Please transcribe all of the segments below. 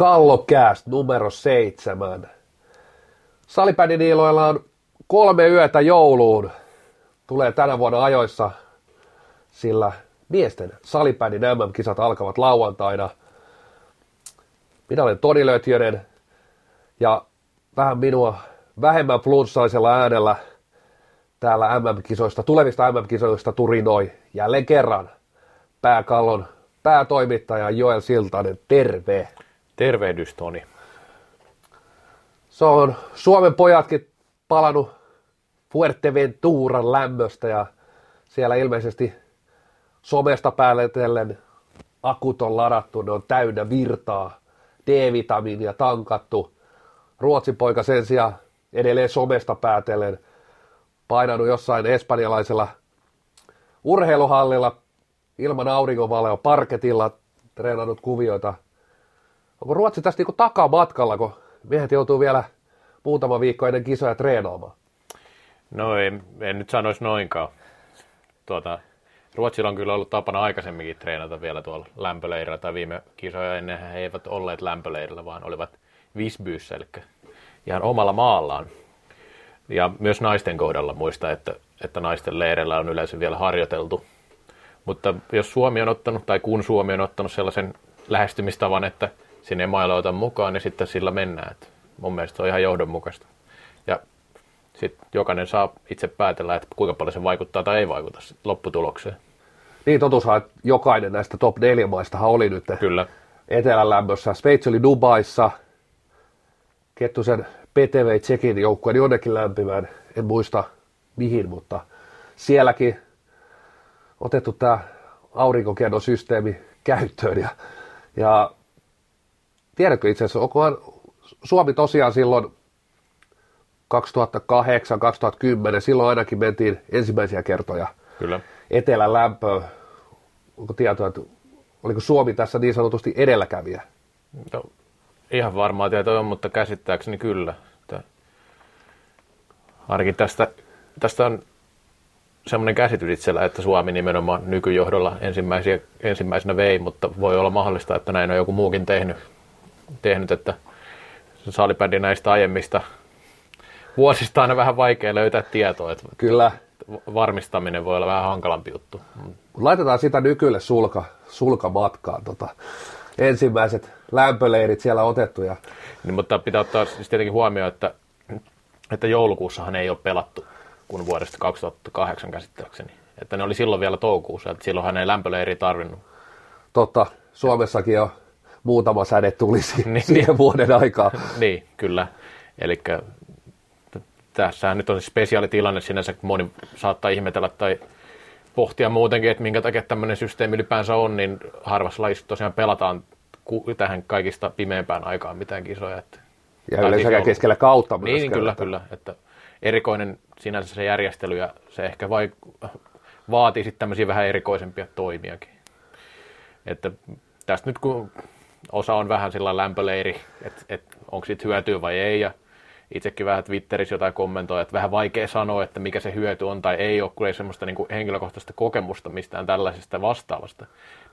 Kallokääst numero seitsemän. Salipädin iloilla on kolme yötä jouluun. Tulee tänä vuonna ajoissa, sillä miesten salipädin MM-kisat alkavat lauantaina. Minä olen Toni Lötjönen ja vähän minua vähemmän flunssaisella äänellä täällä MM-kisoista, tulevista MM-kisoista turinoi jälleen kerran pääkallon päätoimittaja Joel Siltanen. Terve! Tervehdys, Toni. Se on Suomen pojatkin palannut Fuerteventuran lämmöstä ja siellä ilmeisesti somesta pääletellen akut on ladattu, ne on täynnä virtaa, D-vitamiinia tankattu. Ruotsin poika sen sijaan edelleen somesta päätellen painanut jossain espanjalaisella urheiluhallilla ilman auringonvaloa parketilla treenannut kuvioita. Onko Ruotsi tästä niin takamatkalla, kun miehet joutuu vielä muutama viikko ennen kisoja treenaamaan? No en, en nyt sanoisi noinkaan. Tuota, Ruotsilla on kyllä ollut tapana aikaisemminkin treenata vielä tuolla lämpöleirillä, tai viime kisoja ennen he eivät olleet lämpöleirillä, vaan olivat Visbyssä, eli ihan omalla maallaan. Ja myös naisten kohdalla muista, että, että naisten leireillä on yleensä vielä harjoiteltu. Mutta jos Suomi on ottanut, tai kun Suomi on ottanut sellaisen lähestymistavan, että sinne ei mukaan, niin sitten sillä mennään. Että mun mielestä se on ihan johdonmukaista. Ja sitten jokainen saa itse päätellä, että kuinka paljon se vaikuttaa tai ei vaikuta lopputulokseen. Niin totuushan, että jokainen näistä top 4 maistahan oli nyt Kyllä. etelän lämmössä. Sveitsi oli Dubaissa, Kettusen PTV Tsekin joukkueen jonnekin lämpimään, en muista mihin, mutta sielläkin otettu tämä aurinkokennosysteemi käyttöön. Ja, ja tiedätkö itse asiassa, onkohan Suomi tosiaan silloin 2008-2010, silloin ainakin mentiin ensimmäisiä kertoja Kyllä. etelän lämpöön. Onko tietoa, että oliko Suomi tässä niin sanotusti edelläkävijä? No, ihan varmaa tietoa on, mutta käsittääkseni kyllä. Että ainakin tästä, tästä on semmoinen käsitys itsellä, että Suomi nimenomaan nykyjohdolla ensimmäisiä, ensimmäisenä vei, mutta voi olla mahdollista, että näin on joku muukin tehnyt, tehnyt että salibändi näistä aiemmista vuosista aina vähän vaikea löytää tietoa. Että Kyllä. Varmistaminen voi olla vähän hankalampi juttu. Laitetaan sitä nykylle sulka, sulkamatkaan. Tota, ensimmäiset lämpöleirit siellä otettu. Ja... Niin, mutta pitää ottaa siis tietenkin huomioon, että, että joulukuussahan ei ole pelattu kuin vuodesta 2008 käsittääkseni. Että ne oli silloin vielä toukokuussa, että silloinhan ei lämpöleiri tarvinnut. Totta, Suomessakin jo muutama säde tulisi niin, siihen niin. vuoden aikaa. niin, kyllä. Eli tässähän nyt on spesiaalitilanne sinänsä, kun moni saattaa ihmetellä tai pohtia muutenkin, että minkä takia tämmöinen systeemi ylipäänsä on, niin harvassa lajissa tosiaan pelataan tähän kaikista pimeämpään aikaan mitään kisoja. Että, ja yleensä siis keskellä kautta myös. Niin, kyllä, kyllä. Että erikoinen sinänsä se järjestely ja se ehkä vai, vaatii sitten tämmöisiä vähän erikoisempia toimiakin. Että tästä nyt kun osa on vähän sillä lämpöleiri, että, että onko siitä hyötyä vai ei ja itsekin vähän Twitterissä jotain kommentoi, että vähän vaikea sanoa, että mikä se hyöty on tai ei ole, kun ei semmoista niin kuin henkilökohtaista kokemusta mistään tällaisesta vastaavasta.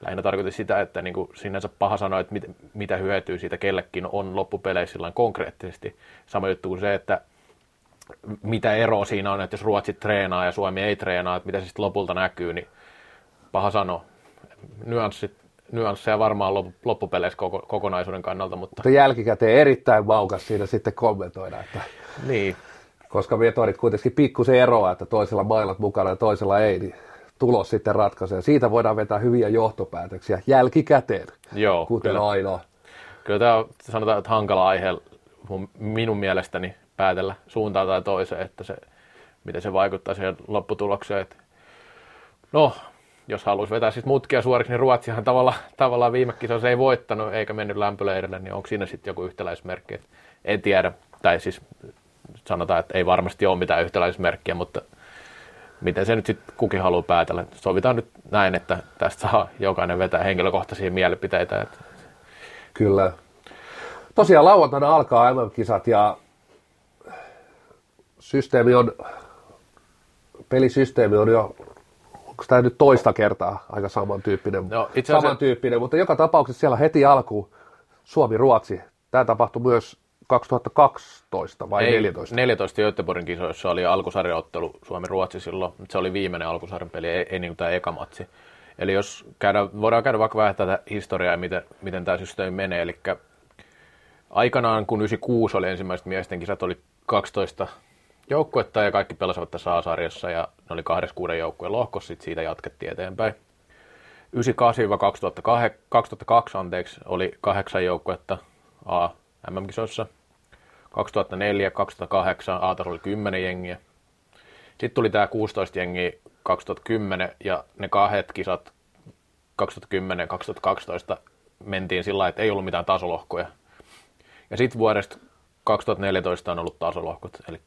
Lähinnä tarkoitin sitä, että niin kuin sinänsä paha sanoa, että mit, mitä hyötyä siitä kellekin on loppupeleissä konkreettisesti. Sama juttu kuin se, että mitä eroa siinä on, että jos Ruotsi treenaa ja Suomi ei treenaa, että mitä se sitten lopulta näkyy, niin paha sanoa. Nyanssit, nyansseja varmaan loppupeleissä koko, kokonaisuuden kannalta. Mutta... mutta jälkikäteen erittäin maukas siinä sitten kommentoida, että niin. koska metodit kuitenkin pikkusen eroa, että toisella mailat mukana ja toisella ei, niin tulos sitten ratkaisee. Siitä voidaan vetää hyviä johtopäätöksiä jälkikäteen, Joo, kuten kyllä. aina. Kyllä tämä on, sanotaan, että hankala aihe minun mielestäni päätellä suuntaan tai toiseen, että se, miten se vaikuttaa siihen lopputulokseen. Että no, jos haluaisi vetää siis mutkia suoriksi, niin Ruotsihan tavalla, tavallaan viime kisoissa ei voittanut eikä mennyt lämpöleirille, niin onko siinä sitten joku yhtäläismerkki? Et en tiedä, tai siis sanotaan, että ei varmasti ole mitään yhtäläismerkkiä, mutta miten se nyt sitten kukin haluaa päätellä. Sovitaan nyt näin, että tästä saa jokainen vetää henkilökohtaisia mielipiteitä. Että... Kyllä. Tosiaan lauantaina alkaa MM-kisat ja systeemi on, pelisysteemi on jo, onko tämä nyt toista kertaa aika samantyyppinen, no, itse asiassa... samantyyppinen mutta joka tapauksessa siellä heti alkuun Suomi-Ruotsi. Tämä tapahtui myös 2012 vai Ei, 14? 14 Göteborgin kisoissa oli alkusarjaottelu Suomi-Ruotsi silloin, mutta se oli viimeinen alkusarjan peli, ei, ei niin kuin tämä eka matsi. Eli jos käydä, voidaan käydä vaikka vähän tätä historiaa ja miten, miten tämä systeemi menee. Eli aikanaan, kun 96 oli ensimmäiset miesten kisat, oli 12 joukkuetta ja kaikki pelasivat tässä A-sarjassa ja ne oli 26 joukkueen lohkossa, sitten siitä jatkettiin eteenpäin. 98-2002 anteeksi, oli kahdeksan joukkuetta A MM-kisoissa. 2004-2008 a oli 10 jengiä. Sitten tuli tämä 16 jengiä 2010 ja ne kahdet kisat 2010 ja 2012 mentiin sillä lailla, että ei ollut mitään tasolohkoja. Ja sitten vuodesta 2014 on ollut tasolohkot, eli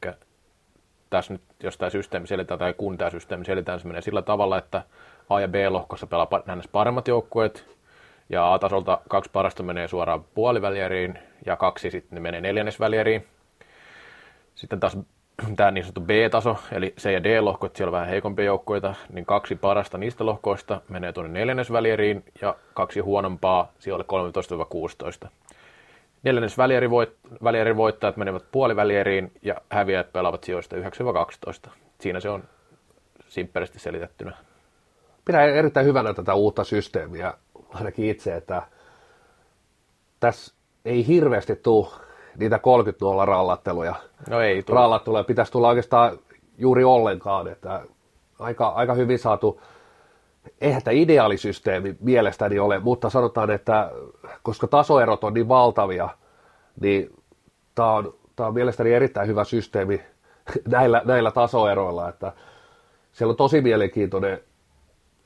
tässä nyt, jos tämä systeemi selitään tai kun tämä systeemi selitään, se menee sillä tavalla, että A- ja B-lohkossa pelaa näin paremmat joukkueet, ja A-tasolta kaksi parasta menee suoraan puolivälieriin, ja kaksi sitten ne menee neljännesvälieriin. Sitten taas tämä niin sanottu B-taso, eli C- ja D-lohko, että siellä on vähän heikompia joukkoita, niin kaksi parasta niistä lohkoista menee tuonne neljännesvälieriin, ja kaksi huonompaa siellä 13-16. Neljännes välieri, voit, välieri voittajat menevät puolivälieriin ja häviäjät pelaavat sijoista 9-12. Siinä se on simppelisti selitettynä. Pidän erittäin hyvänä tätä uutta systeemiä, ainakin itse, että tässä ei hirveästi tule niitä 30 0 rallatteluja. No ei tule. Rallatteluja pitäisi tulla oikeastaan juuri ollenkaan, että aika, aika hyvin saatu eihän tämä ideaalisysteemi mielestäni ole, mutta sanotaan, että koska tasoerot on niin valtavia, niin tämä on, tämä on mielestäni erittäin hyvä systeemi näillä, näillä tasoeroilla, että siellä on tosi mielenkiintoinen,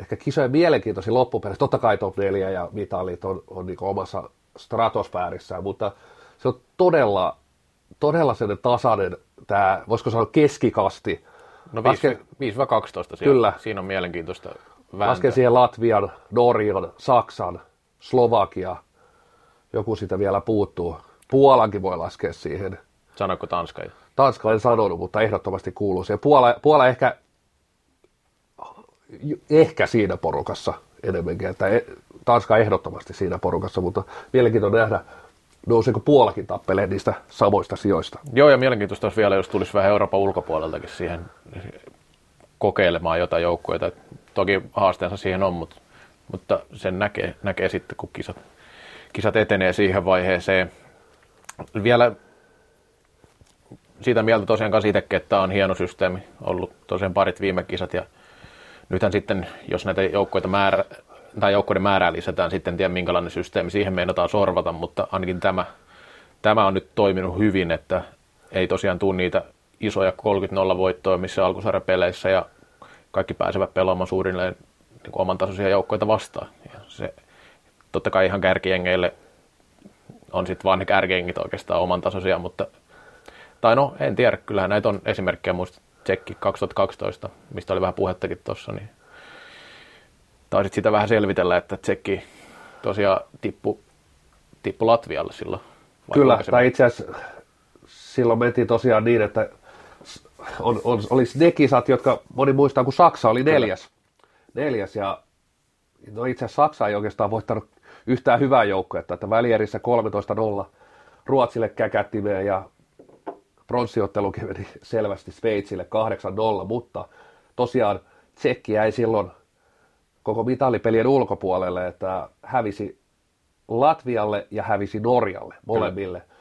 ehkä kisojen mielenkiintoisin loppupeleissä, totta kai top 4 ja mitalit on, on niin omassa stratosfäärissään, mutta se on todella, todella sellainen tasainen, tämä, voisiko sanoa keskikasti, No 5-12 siellä. Kyllä. Siinä on mielenkiintoista vääntää. Lasken siihen Latvian, Norjan, Saksan, Slovakia. Joku sitä vielä puuttuu. Puolankin voi laskea siihen. Sanoiko Tanska? Tanska en sanonut, mutta ehdottomasti kuuluu siihen. Puola, Puola ehkä, ehkä siinä porukassa enemmänkin, että e- Tanska ehdottomasti siinä porukassa, mutta mielenkiintoista nähdä, nouseeko Puolakin tappeleen niistä samoista sijoista. Joo, ja mielenkiintoista olisi vielä, jos tulisi vähän Euroopan ulkopuoleltakin siihen kokeilemaan jotain joukkueita. Toki haasteensa siihen on, mutta, mutta sen näkee, näkee sitten, kun kisat, kisat etenee siihen vaiheeseen. Vielä siitä mieltä tosiaan kanssa itsekin, että tämä on hieno systeemi, ollut tosiaan parit viime kisat ja nythän sitten, jos näitä joukkoita määrä, tai joukkoiden määrää lisätään, sitten en tiedä minkälainen systeemi siihen meinataan sorvata, mutta ainakin tämä, tämä on nyt toiminut hyvin, että ei tosiaan tule niitä isoja 30-0 voittoja missä alkusarjapeleissä ja kaikki pääsevät pelaamaan suurille niin oman tasoisia joukkoita vastaan. Ja se, totta kai ihan kärkiengeille on sitten vaan ne kärkiengit oikeastaan oman tasoisia, mutta tai no, en tiedä, kyllähän näitä on esimerkkejä muista Tsekki 2012, mistä oli vähän puhettakin tuossa, niin taisit sitä vähän selvitellä, että Tsekki tosiaan tippu, tippu Latvialle silloin. Kyllä, tai itse asiassa silloin mentiin tosiaan niin, että on, on, olisi ne kisat, jotka moni muistaa, kun Saksa oli neljäs. Neljäs ja no itse asiassa Saksa ei oikeastaan voittanut yhtään hyvää joukkoa, että välierissä 13-0 Ruotsille käkättimeen ja pronssiottelukin meni selvästi Sveitsille 8-0, mutta tosiaan Tsekki jäi silloin koko mitalipelien ulkopuolelle, että hävisi Latvialle ja hävisi Norjalle molemmille. Kyllä.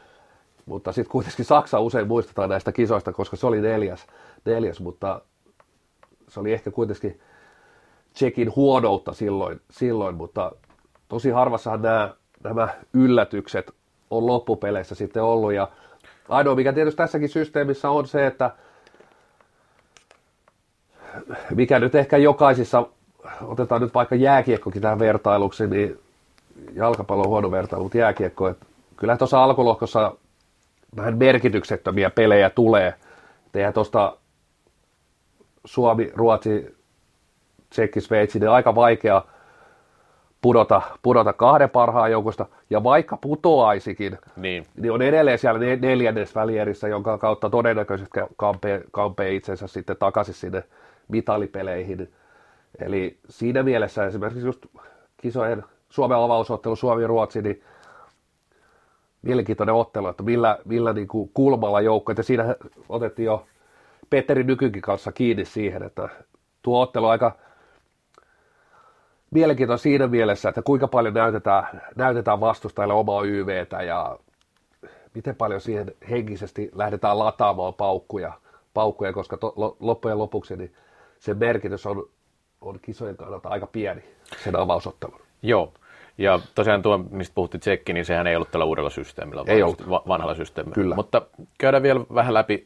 Mutta sitten kuitenkin Saksa usein muistetaan näistä kisoista, koska se oli neljäs, neljäs mutta se oli ehkä kuitenkin Tsekin huonoutta silloin, silloin mutta tosi harvassahan nämä, nämä yllätykset on loppupeleissä sitten ollut. Ja ainoa, mikä tietysti tässäkin systeemissä on se, että mikä nyt ehkä jokaisissa, otetaan nyt vaikka jääkiekkokin tähän vertailuksi, niin jalkapallo on huono vertailu, mutta jääkiekko, että kyllä tuossa alkulohkossa vähän merkityksettömiä pelejä tulee. Eihän tuosta Suomi, Ruotsi, Tsekki, Sveitsi, niin aika vaikea pudota, pudota kahden parhaan joukosta, ja vaikka putoaisikin, niin, niin on edelleen siellä neljännes välierissä, jonka kautta todennäköisesti kampee, kampee itsensä sitten takaisin sinne mitalipeleihin. Eli siinä mielessä esimerkiksi just kisojen Suomen avausottelu Suomi-Ruotsi, niin mielenkiintoinen ottelu, että millä, millä niin kuin kulmalla joukkoja, ja siinä otettiin jo Petteri Nykykin kanssa kiinni siihen, että tuo ottelu aika mielenkiintoinen siinä mielessä, että kuinka paljon näytetään, näytetään vastustajille omaa YVtä ja miten paljon siihen henkisesti lähdetään lataamaan paukkuja, paukkuja koska to, loppujen lopuksi niin se merkitys on, on kisojen kannalta aika pieni sen avausottelun. Joo, ja tosiaan tuo, mistä puhuttiin tsekki, niin sehän ei ollut tällä uudella systeemillä, ei ollut. vanhalla systeemillä. Kyllä. Mutta käydään vielä vähän läpi,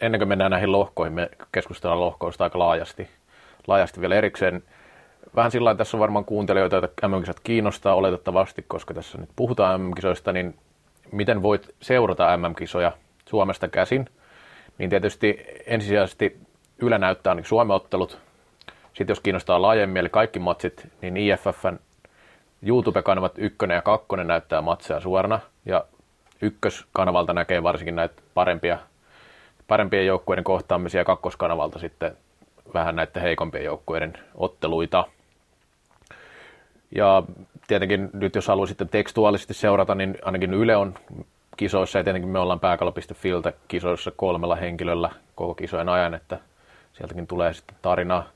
ennen kuin mennään näihin lohkoihin, me keskustellaan lohkoista aika laajasti, laajasti vielä erikseen. Vähän sillä tässä on varmaan kuuntelijoita, joita mm kiinnostaa oletettavasti, koska tässä nyt puhutaan MM-kisoista, niin miten voit seurata MM-kisoja Suomesta käsin, niin tietysti ensisijaisesti Yle näyttää niin Suomen ottelut. Sitten jos kiinnostaa laajemmin, eli kaikki matsit, niin IFFn YouTube-kanavat ykkönen ja kakkonen näyttää matseja suorana, ja ykköskanavalta näkee varsinkin näitä parempia, parempien joukkueiden kohtaamisia, ja kakkoskanavalta sitten vähän näiden heikompien joukkueiden otteluita. Ja tietenkin nyt jos haluaa sitten tekstuaalisesti seurata, niin ainakin Yle on kisoissa ja tietenkin me ollaan pääkalo.filtä kisoissa kolmella henkilöllä koko kisojen ajan, että sieltäkin tulee sitten tarinaa.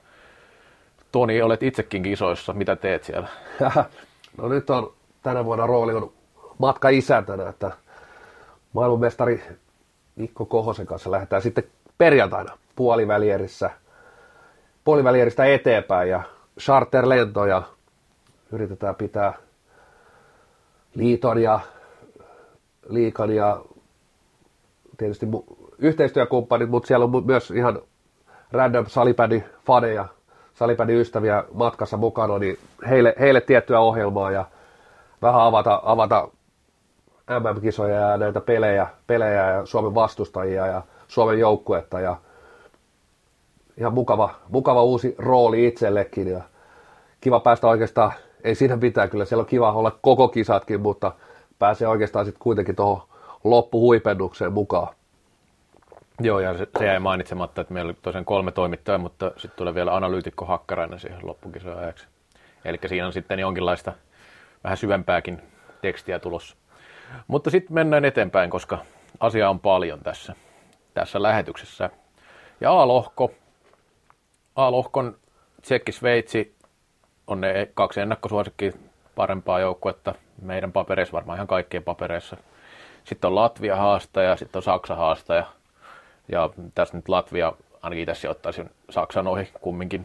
Toni, olet itsekin kisoissa. Mitä teet siellä? No nyt on tänä vuonna rooli on matka isäntänä, että maailmanmestari Mikko Kohosen kanssa lähdetään sitten perjantaina puolivälierissä, puolivälieristä eteenpäin ja charterlentoja yritetään pitää liiton ja liikan ja tietysti yhteistyökumppanit, mutta siellä on myös ihan random salipädi faneja, salipädi ystäviä matkassa mukana, niin heille, heille tiettyä ohjelmaa ja vähän avata, avata MM-kisoja ja näitä pelejä, pelejä ja Suomen vastustajia ja Suomen joukkuetta ja ihan mukava, mukava uusi rooli itsellekin ja kiva päästä oikeastaan, ei siinä pitää kyllä, siellä on kiva olla koko kisatkin, mutta pääsee oikeastaan sitten kuitenkin tuohon loppuhuipennukseen mukaan. Joo, ja se, se jäi mainitsematta, että meillä oli tosiaan kolme toimittajaa, mutta sitten tulee vielä analyytikko Hakkarainen siihen loppukisojen ajaksi. Eli siinä on sitten jonkinlaista vähän syvempääkin tekstiä tulossa. Mutta sitten mennään eteenpäin, koska asia on paljon tässä, tässä lähetyksessä. Ja A-lohko. A-lohkon Tsekki Sveitsi on ne kaksi ennakkosuosikkia parempaa joukkuetta meidän papereissa, varmaan ihan kaikkien papereissa. Sitten on Latvia haastaja, sitten on Saksa haastaja. Ja tässä nyt Latvia, ainakin tässä ottaisin Saksan ohi kumminkin.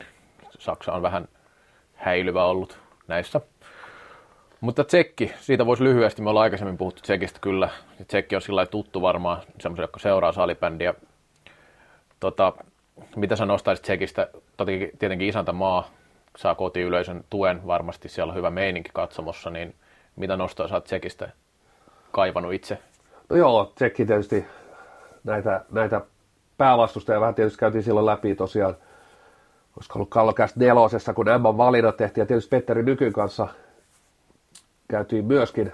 Saksa on vähän häilyvä ollut näissä. Mutta Tsekki, siitä voisi lyhyesti, me ollaan aikaisemmin puhuttu Tsekistä kyllä. Tsekki on sillä tuttu varmaan semmoisen, joka seuraa salibändiä. Tota, mitä sä nostaisit Tsekistä? Tietenkin isäntämaa saa kotiyleisön tuen, varmasti siellä on hyvä meininki katsomossa, niin mitä nostoa sä oot Tsekistä kaivannut itse? No joo, Tsekki tietysti näitä, näitä päävastustajia vähän tietysti käytiin silloin läpi tosiaan, olisiko ollut Kallokäst nelosessa, kun Emman valinnat tehtiin, ja tietysti Petteri Nykyn kanssa käytiin myöskin,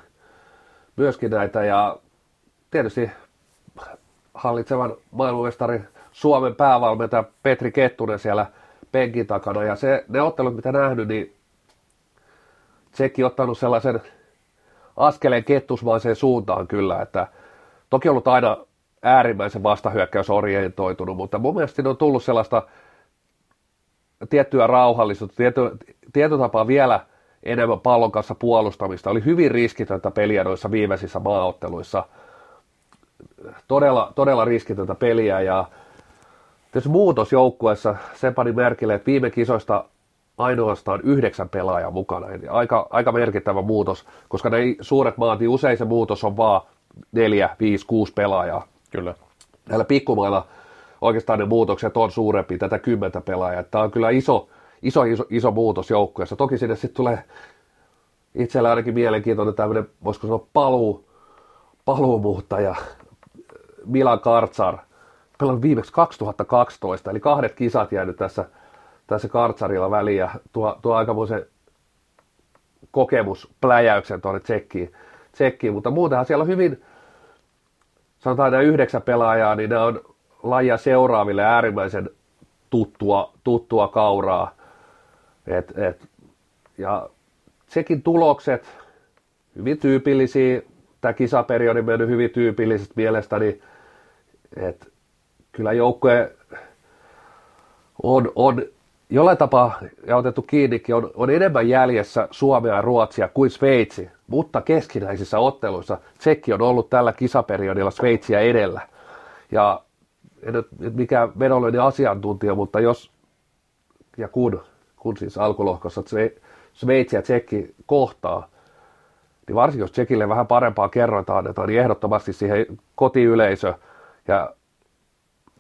myöskin näitä, ja tietysti hallitsevan maailmanmestarin Suomen päävalmentaja Petri Kettunen siellä penkin takana, ja se, ne ottelut, mitä nähnyt, niin Tsekki ottanut sellaisen askeleen kettusmaiseen suuntaan kyllä, että toki ollut aina äärimmäisen vastahyökkäysorientoitunut, mutta mun mielestä on tullut sellaista tiettyä rauhallisuutta, tietty, tietty tapaa vielä enemmän pallon kanssa puolustamista. Oli hyvin riskitöntä peliä noissa viimeisissä maaotteluissa. Todella, todella riskitöntä peliä ja tietysti muutos joukkueessa, sen pani merkille, että viime kisoista ainoastaan yhdeksän pelaajaa mukana. Eli aika, aika merkittävä muutos, koska ne suuret maat, niin usein se muutos on vaan neljä, viisi, kuusi pelaajaa. Kyllä. Näillä pikkumailla oikeastaan ne muutokset on suurempi, tätä kymmentä pelaajaa. Tämä on kyllä iso, iso, iso, iso muutos joukkueessa. Toki sinne sitten tulee itsellä ainakin mielenkiintoinen tämmöinen, voisiko sanoa paluu, paluumuuttaja, Milan Kartsar. Pelannut viimeksi 2012, eli kahdet kisat jäänyt tässä, tässä Kartsarilla väliin, ja tuo, tuo aikamoisen kokemuspläjäyksen tuonne tsekkiin, tsekkiin, mutta muutenhan siellä on hyvin, sanotaan nämä yhdeksän pelaajaa, niin ne on lajia seuraaville äärimmäisen tuttua, tuttua kauraa. Et, et, ja sekin tulokset, hyvin tyypillisiä tämä kisaperiodi mennyt hyvin tyypillisesti mielestäni, että kyllä joukkue on, on jollain tapaa, ja otettu kiinnikin, on, on enemmän jäljessä Suomea ja Ruotsia kuin Sveitsi, mutta keskinäisissä otteluissa Tsekki on ollut tällä kisaperiodilla Sveitsiä edellä. Ja en nyt mikään vedonlyönnin asiantuntija, mutta jos ja kun, kun siis alkulohkossa Sveitsi ja Tsekki kohtaa, niin varsinkin jos Tsekille vähän parempaa kerrointa annetaan, niin ehdottomasti siihen kotiyleisö. Ja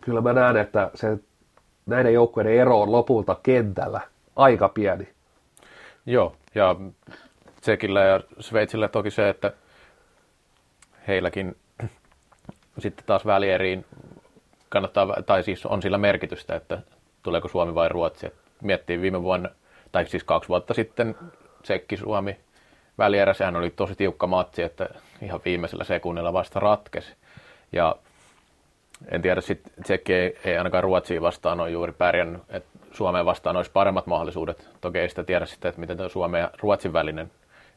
kyllä mä näen, että se näiden joukkueiden ero on lopulta kentällä aika pieni. Joo, ja Tsekillä ja Sveitsillä toki se, että heilläkin sitten taas välieriin kannattaa, tai siis on sillä merkitystä, että tuleeko Suomi vai Ruotsi. miettii viime vuonna, tai siis kaksi vuotta sitten Tsekki-Suomi välierä, sehän oli tosi tiukka matsi, että ihan viimeisellä sekunnilla vasta ratkesi. Ja en tiedä, sitten Tsekki ei, ei ainakaan Ruotsiin vastaan ole juuri pärjännyt, että Suomeen vastaan olisi paremmat mahdollisuudet. Toki ei sitä tiedä sitten, että miten Suomen ja Ruotsin välinen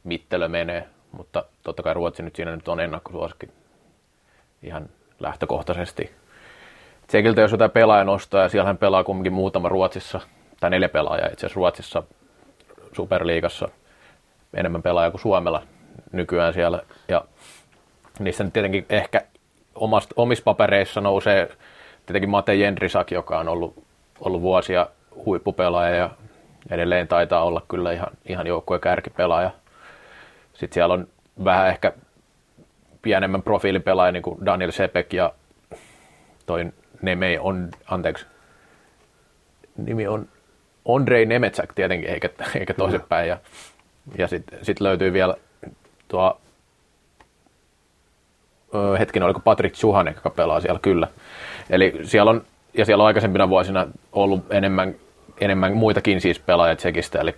mittelö menee, mutta totta kai Ruotsi nyt siinä nyt on ennakkosuosikin ihan lähtökohtaisesti. Tsekiltä jos jotain pelaaja nostaa, ja siellähän pelaa kumminkin muutama Ruotsissa, tai neljä pelaajaa itse asiassa Ruotsissa Superliigassa enemmän pelaajia kuin Suomella nykyään siellä. Ja niissä nyt tietenkin ehkä omast, omissa papereissa nousee tietenkin Mate Jendrisak, joka on ollut, ollut vuosia huippupelaaja ja edelleen taitaa olla kyllä ihan, ihan joukkueen kärkipelaaja. Sitten siellä on vähän ehkä pienemmän profiilin pelaaja, niin kuin Daniel Sepek ja toi Neme on, anteeksi, nimi on Andrei Nemetsäk tietenkin, eikä, eikä toisinpäin. Ja, ja sitten sit löytyy vielä tuo hetkinen, oliko Patrick Suhanek, joka pelaa siellä kyllä. Eli siellä on, ja siellä on aikaisempina vuosina ollut enemmän, enemmän muitakin siis pelaajia Tsekistä, eli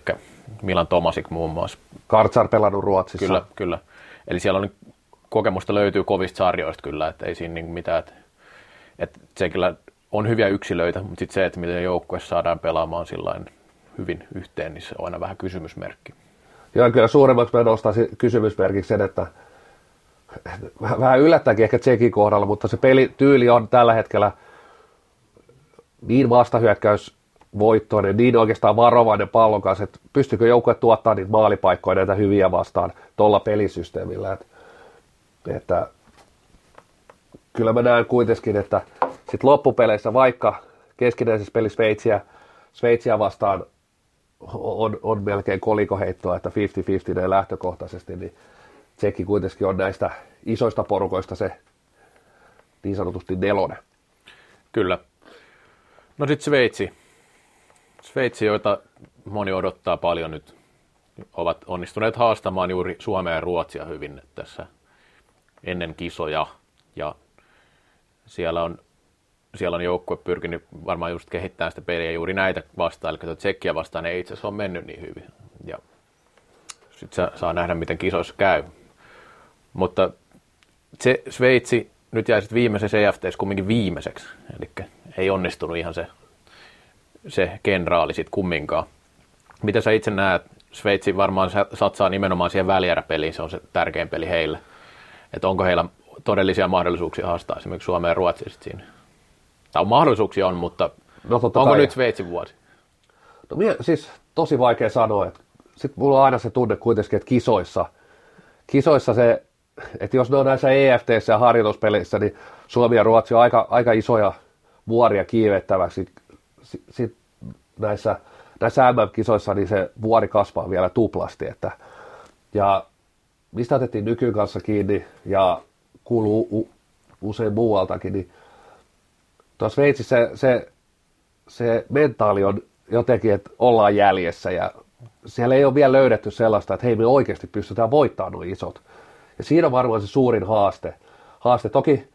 Milan Tomasik muun muassa. Kartsar pelannut Ruotsissa. Kyllä, kyllä. Eli siellä on kokemusta löytyy kovista sarjoista kyllä, että ei siinä niin mitään, että, että Tsekillä on hyviä yksilöitä, mutta sitten se, että miten joukkue saadaan pelaamaan sillain hyvin yhteen, niin se on aina vähän kysymysmerkki. Joo, kyllä suuremmaksi mä nostaisin kysymysmerkiksi sen, että vähän yllättäenkin ehkä Tsekin kohdalla, mutta se pelityyli on tällä hetkellä niin vastahyökkäys voittoinen, niin oikeastaan varovainen pallon kanssa, että pystyykö joukkue tuottaa niitä maalipaikkoja näitä hyviä vastaan tuolla pelisysteemillä. Että, että kyllä mä näen kuitenkin, että sit loppupeleissä vaikka keskinäisessä pelissä Sveitsiä, Sveitsiä vastaan on, on melkein kolikoheittoa, että 50-50 ne lähtökohtaisesti, niin Tsekki kuitenkin on näistä isoista porukoista se niin sanotusti nelonen. Kyllä. No sitten Sveitsi. Sveitsi, joita moni odottaa paljon nyt, ovat onnistuneet haastamaan juuri Suomea ja Ruotsia hyvin tässä ennen kisoja. Ja siellä on, siellä on joukkue pyrkinyt varmaan just kehittämään sitä peliä juuri näitä vastaan, eli Tsekkiä vastaan ei itse asiassa ole mennyt niin hyvin. Ja sitten saa nähdä, miten kisoissa käy. Mutta se Sveitsi nyt jäi sitten viimeisessä EFTssä kumminkin viimeiseksi, eli ei onnistunut ihan se, se kenraali sitten kumminkaan. Mitä sä itse näet, Sveitsi varmaan satsaa nimenomaan siihen välieräpeliin, se on se tärkein peli heille. Että onko heillä todellisia mahdollisuuksia haastaa esimerkiksi Suomeen ja Ruotsia siinä? Tai mahdollisuuksia on, mutta no, onko kai. nyt Sveitsin vuosi? No mie, siis tosi vaikea sanoa. Sitten mulla on aina se tunne kuitenkin, että kisoissa, kisoissa se että jos ne on näissä EFT ja harjoituspeleissä, niin Suomi ja Ruotsi on aika, aika isoja vuoria kiivettäväksi. Sitten näissä, näissä MM-kisoissa niin se vuori kasvaa vielä tuplasti. Että, ja mistä otettiin nykyyn kanssa kiinni ja kuuluu u, usein muualtakin, niin tuossa Sveitsissä se, se, se mentaali on jotenkin, että ollaan jäljessä ja siellä ei ole vielä löydetty sellaista, että hei me oikeasti pystytään voittamaan nuo isot. Ja siinä on varmaan se suurin haaste. Haaste toki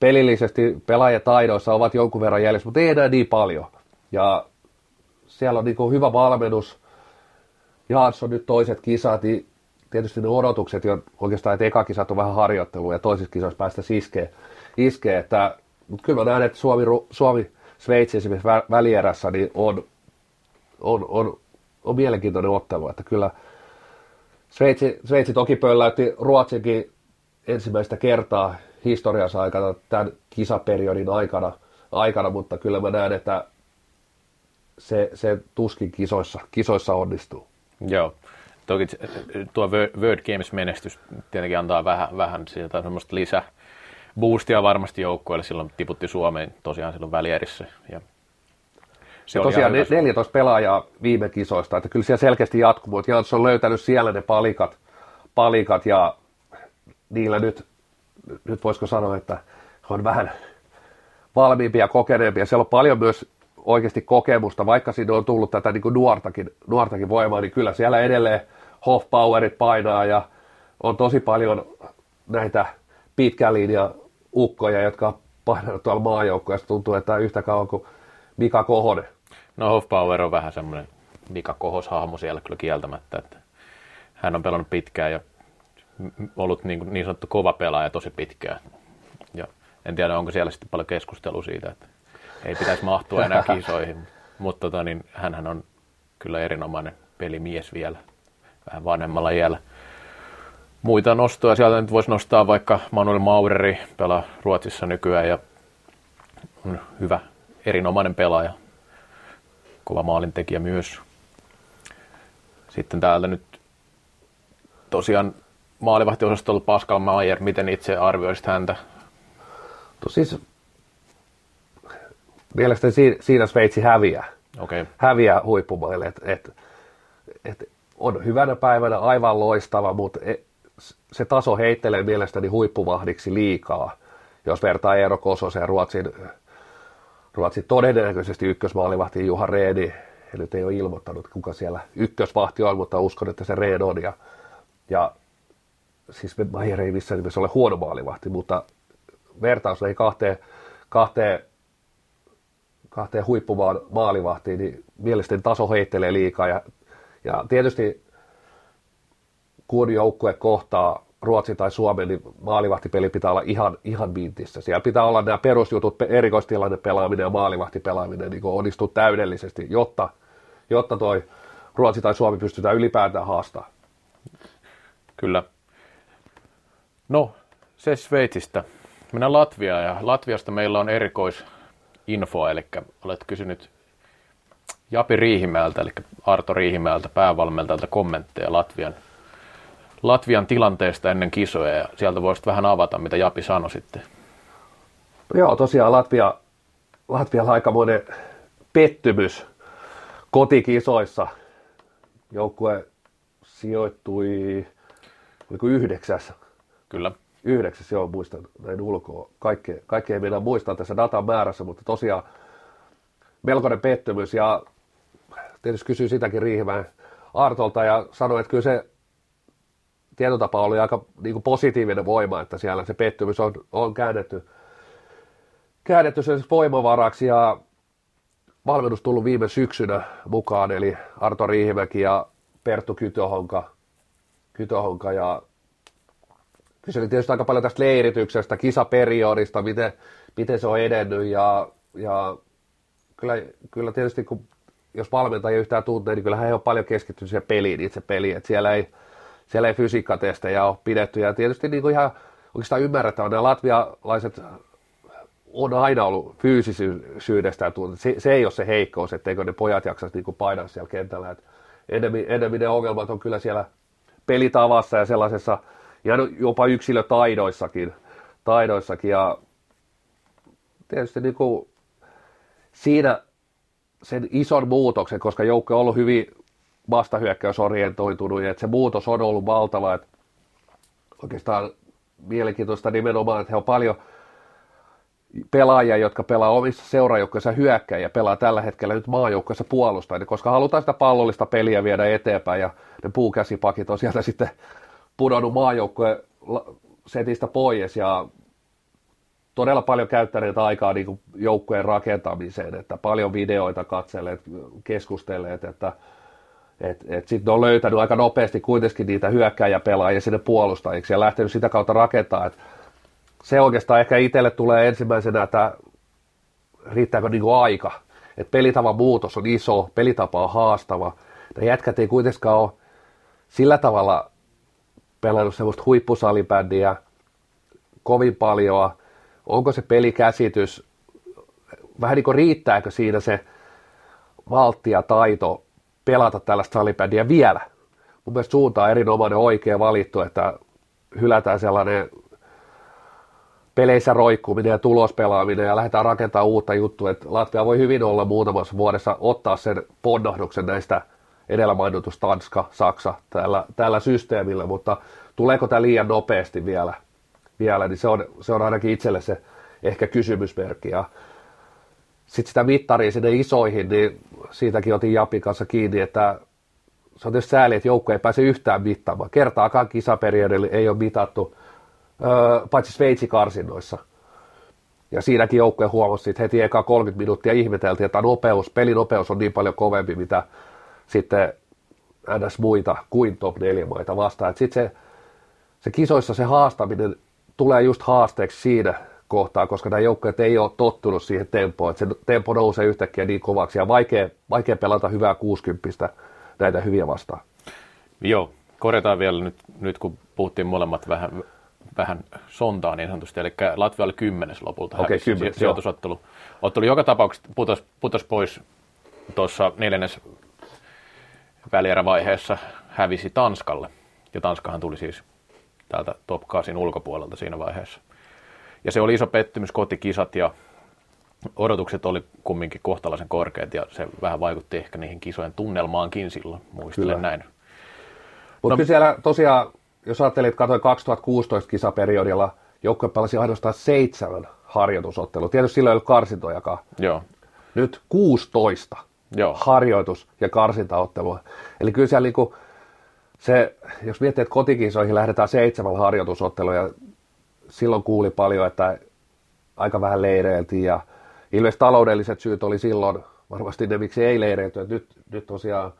pelillisesti pelaajataidoissa ovat jonkun verran jäljessä, mutta ei enää niin paljon. Ja siellä on niin hyvä valmennus. On nyt toiset kisat, niin tietysti ne odotukset, jo oikeastaan, että eka kisat on vähän harjoittelua ja toisissa kisoissa päästä iskee, iskee että, mutta kyllä mä näen, että Suomi, Suomi Sveitsi esimerkiksi välierässä niin on, on, on, on mielenkiintoinen ottelu, että kyllä – Sveitsi, Sveitsi toki pölläytti Ruotsinkin ensimmäistä kertaa historiassa aikana tämän kisaperiodin aikana, aikana mutta kyllä mä näen, että se, se tuskin kisoissa, kisoissa onnistuu. Joo. Toki tuo World Games-menestys tietenkin antaa vähän, vähän sieltä semmoista lisää boostia varmasti joukkueelle. Silloin tiputti Suomeen tosiaan silloin välierissä. Ja se ja tosiaan 14 pelaajaa viime kisoista, että kyllä siellä selkeästi jatkuu, mutta Jans on löytänyt siellä ne palikat, palikat ja niillä nyt, nyt voisiko sanoa, että on vähän valmiimpia ja kokeneempia. Siellä on paljon myös oikeasti kokemusta, vaikka siinä on tullut tätä niin kuin nuortakin, nuortakin voimaa, niin kyllä siellä edelleen Powerit painaa ja on tosi paljon näitä pitkän linjan ukkoja, jotka on painanut tuolla maajoukkoja. Tuntuu, että yhtä kauan kuin Mika Kohonen. No Power on vähän semmoinen Mika Kohos-hahmo siellä kyllä kieltämättä, että hän on pelannut pitkään ja ollut niin, niin sanottu kova pelaaja tosi pitkään. Ja en tiedä, onko siellä sitten paljon keskustelua siitä, että ei pitäisi mahtua enää kisoihin, mutta tota, niin, hänhän on kyllä erinomainen pelimies vielä, vähän vanhemmalla iällä. Muita nostoja sieltä nyt voisi nostaa vaikka Manuel Maureri, pelaa Ruotsissa nykyään ja on hyvä, erinomainen pelaaja, kova maalintekijä myös. Sitten täältä nyt tosiaan maalivahtiosastolla Pascal Maier, miten itse arvioisit häntä? No siis mielestäni siinä, Sveitsi häviää. Okay. Häviää huippumaille. Et, et, et on hyvänä päivänä aivan loistava, mutta e, se taso heittelee mielestäni huippuvahdiksi liikaa, jos vertaa Eero Kososen Ruotsin, Ruotsin todennäköisesti ykkösmaalivahti Juha Reedi. Nyt ei ole ilmoittanut, kuka siellä ykkösvahti on, mutta uskon, että se Reed on. Ja, ja siis Maier ei missään nimessä ole huono maalivahti, mutta vertaus ei kahteen, kahteen kahteen huippumaan maalivahtiin, niin mielestäni taso heittelee liikaa. Ja, ja tietysti kun joukkue kohtaa Ruotsi tai Suomen, niin maalivahtipeli pitää olla ihan, ihan mintissä. Siellä pitää olla nämä perusjutut, erikoistilanne pelaaminen ja maalivahtipelaaminen niin onnistuu täydellisesti, jotta, jotta toi Ruotsi tai Suomi pystytään ylipäätään haastamaan. Kyllä. No, se Sveitsistä. Mennään Latviaan ja Latviasta meillä on erikois infoa, eli olet kysynyt Japi Riihimäeltä, eli Arto Riihimäeltä, päävalmentajalta kommentteja Latvian, Latvian tilanteesta ennen kisoja, ja sieltä voisit vähän avata, mitä Japi sanoi sitten. Joo, tosiaan Latvia, Latvialla aikamoinen pettymys kotikisoissa. Joukkue sijoittui oliko yhdeksäs. Kyllä yhdeksäs, joo, muistan näin ulkoa. Kaikkea, kaikkea ei mennä muistaa tässä datan määrässä, mutta tosiaan melkoinen pettymys ja tietysti kysyy sitäkin Riihimään Artolta ja sanoi, että kyllä se tietotapa oli aika niin kuin positiivinen voima, että siellä se pettymys on, on käännetty, käännetty sen voimavaraksi ja valmennus tullut viime syksynä mukaan, eli Arto Riihimäki ja Perttu Kytöhonka, Kytöhonka ja kyseli tietysti aika paljon tästä leirityksestä, kisaperiodista, miten, miten se on edennyt ja, ja kyllä, kyllä tietysti kun jos valmentaja yhtään tuntee, niin kyllä he on paljon keskittynyt siihen peliin, itse peliin, että siellä ei, siellä ei fysiikkatestejä ole pidetty ja tietysti niin kuin ihan oikeastaan ymmärrettävä, nämä latvialaiset on aina ollut fyysisyydestä tunne. Se, se, ei ole se heikkous, etteikö ne pojat jaksaisi niin painaa siellä kentällä. Et enemmän, enemmän ne ongelmat on kyllä siellä pelitavassa ja sellaisessa – ja jopa yksilötaidoissakin. Taidoissakin ja tietysti niin kuin siinä sen ison muutoksen, koska joukko on ollut hyvin vastahyökkäysorientoitunut ja että se muutos on ollut valtava. Että oikeastaan mielenkiintoista nimenomaan, että he on paljon pelaajia, jotka pelaa omissa seurajoukkoissa hyökkää ja pelaa tällä hetkellä nyt maajoukkoissa puolustajia, koska halutaan sitä pallollista peliä viedä eteenpäin ja ne puukäsipakit on sieltä sitten pudonnut maajoukkojen setistä pois ja todella paljon käyttäneet aikaa niin joukkueen rakentamiseen, että paljon videoita katselleet, keskustelleet, että sitten on löytänyt aika nopeasti kuitenkin niitä hyökkäjäpelaajia sinne puolustajiksi ja lähtenyt sitä kautta rakentaa. Et se oikeastaan ehkä itselle tulee ensimmäisenä, että riittääkö niin aika. Et pelitavan muutos on iso, pelitapa on haastava. Ne jätkät ei kuitenkaan ole sillä tavalla pelannut semmoista huippusalibändiä, kovin paljon. Onko se pelikäsitys, vähän niin kuin riittääkö siinä se valtti ja taito pelata tällaista salibändiä vielä? Mun mielestä suunta on erinomainen oikea valittu, että hylätään sellainen peleissä roikkuminen ja tulospelaaminen ja lähdetään rakentamaan uutta juttua, että Latvia voi hyvin olla muutamassa vuodessa ottaa sen ponnahduksen näistä edellä mainitusta Tanska, Saksa tällä, tällä systeemillä, mutta tuleeko tämä liian nopeasti vielä, vielä niin se on, se on ainakin itselle se ehkä kysymysmerkki. Ja sitten sitä mittaria sinne isoihin, niin siitäkin otin Japin kanssa kiinni, että se on tietysti sääli, että joukko ei pääse yhtään mittaamaan. Kertaakaan kisaperiodille ei ole mitattu, paitsi Sveitsi karsinnoissa. Ja siinäkin joukkoja huomasi että heti eka 30 minuuttia ihmeteltiin, että nopeus, pelinopeus on niin paljon kovempi, mitä sitten ns. muita kuin top 4 maita vastaan. Sitten se, se kisoissa se haastaminen tulee just haasteeksi siinä kohtaa, koska nämä joukkueet ei ole tottunut siihen tempoon, että se tempo nousee yhtäkkiä niin kovaksi ja vaikea, vaikea pelata hyvää 60 näitä hyviä vastaan. Joo, korjataan vielä nyt, nyt kun puhuttiin molemmat vähän, vähän sontaa niin sanotusti, eli Latvia oli kymmenes lopulta Okei, okay, kymmenes, sijoitusottelu. Ottelu joka tapauksessa putos, putos pois tuossa neljännes välierävaiheessa hävisi Tanskalle. Ja Tanskahan tuli siis täältä top 8 ulkopuolelta siinä vaiheessa. Ja se oli iso pettymys, kotikisat ja odotukset oli kumminkin kohtalaisen korkeat ja se vähän vaikutti ehkä niihin kisojen tunnelmaankin silloin, muistelen kyllä. näin. Mutta no, siellä tosiaan, jos ajattelit, katsoin 2016 kisaperiodilla, joukkue pelasi ainoastaan seitsemän harjoitusottelua. Tietysti silloin ei ollut karsintojakaan. Joo. Nyt 16 Joo. harjoitus- ja karsintaottelua. Eli kyllä siellä niinku, se, jos miettii, että kotikisoihin lähdetään seitsemän harjoitusottelua, ja silloin kuuli paljon, että aika vähän leireiltiin, ja ilmeisesti taloudelliset syyt oli silloin varmasti ne, miksi ei leireilty, että nyt, nyt tosiaan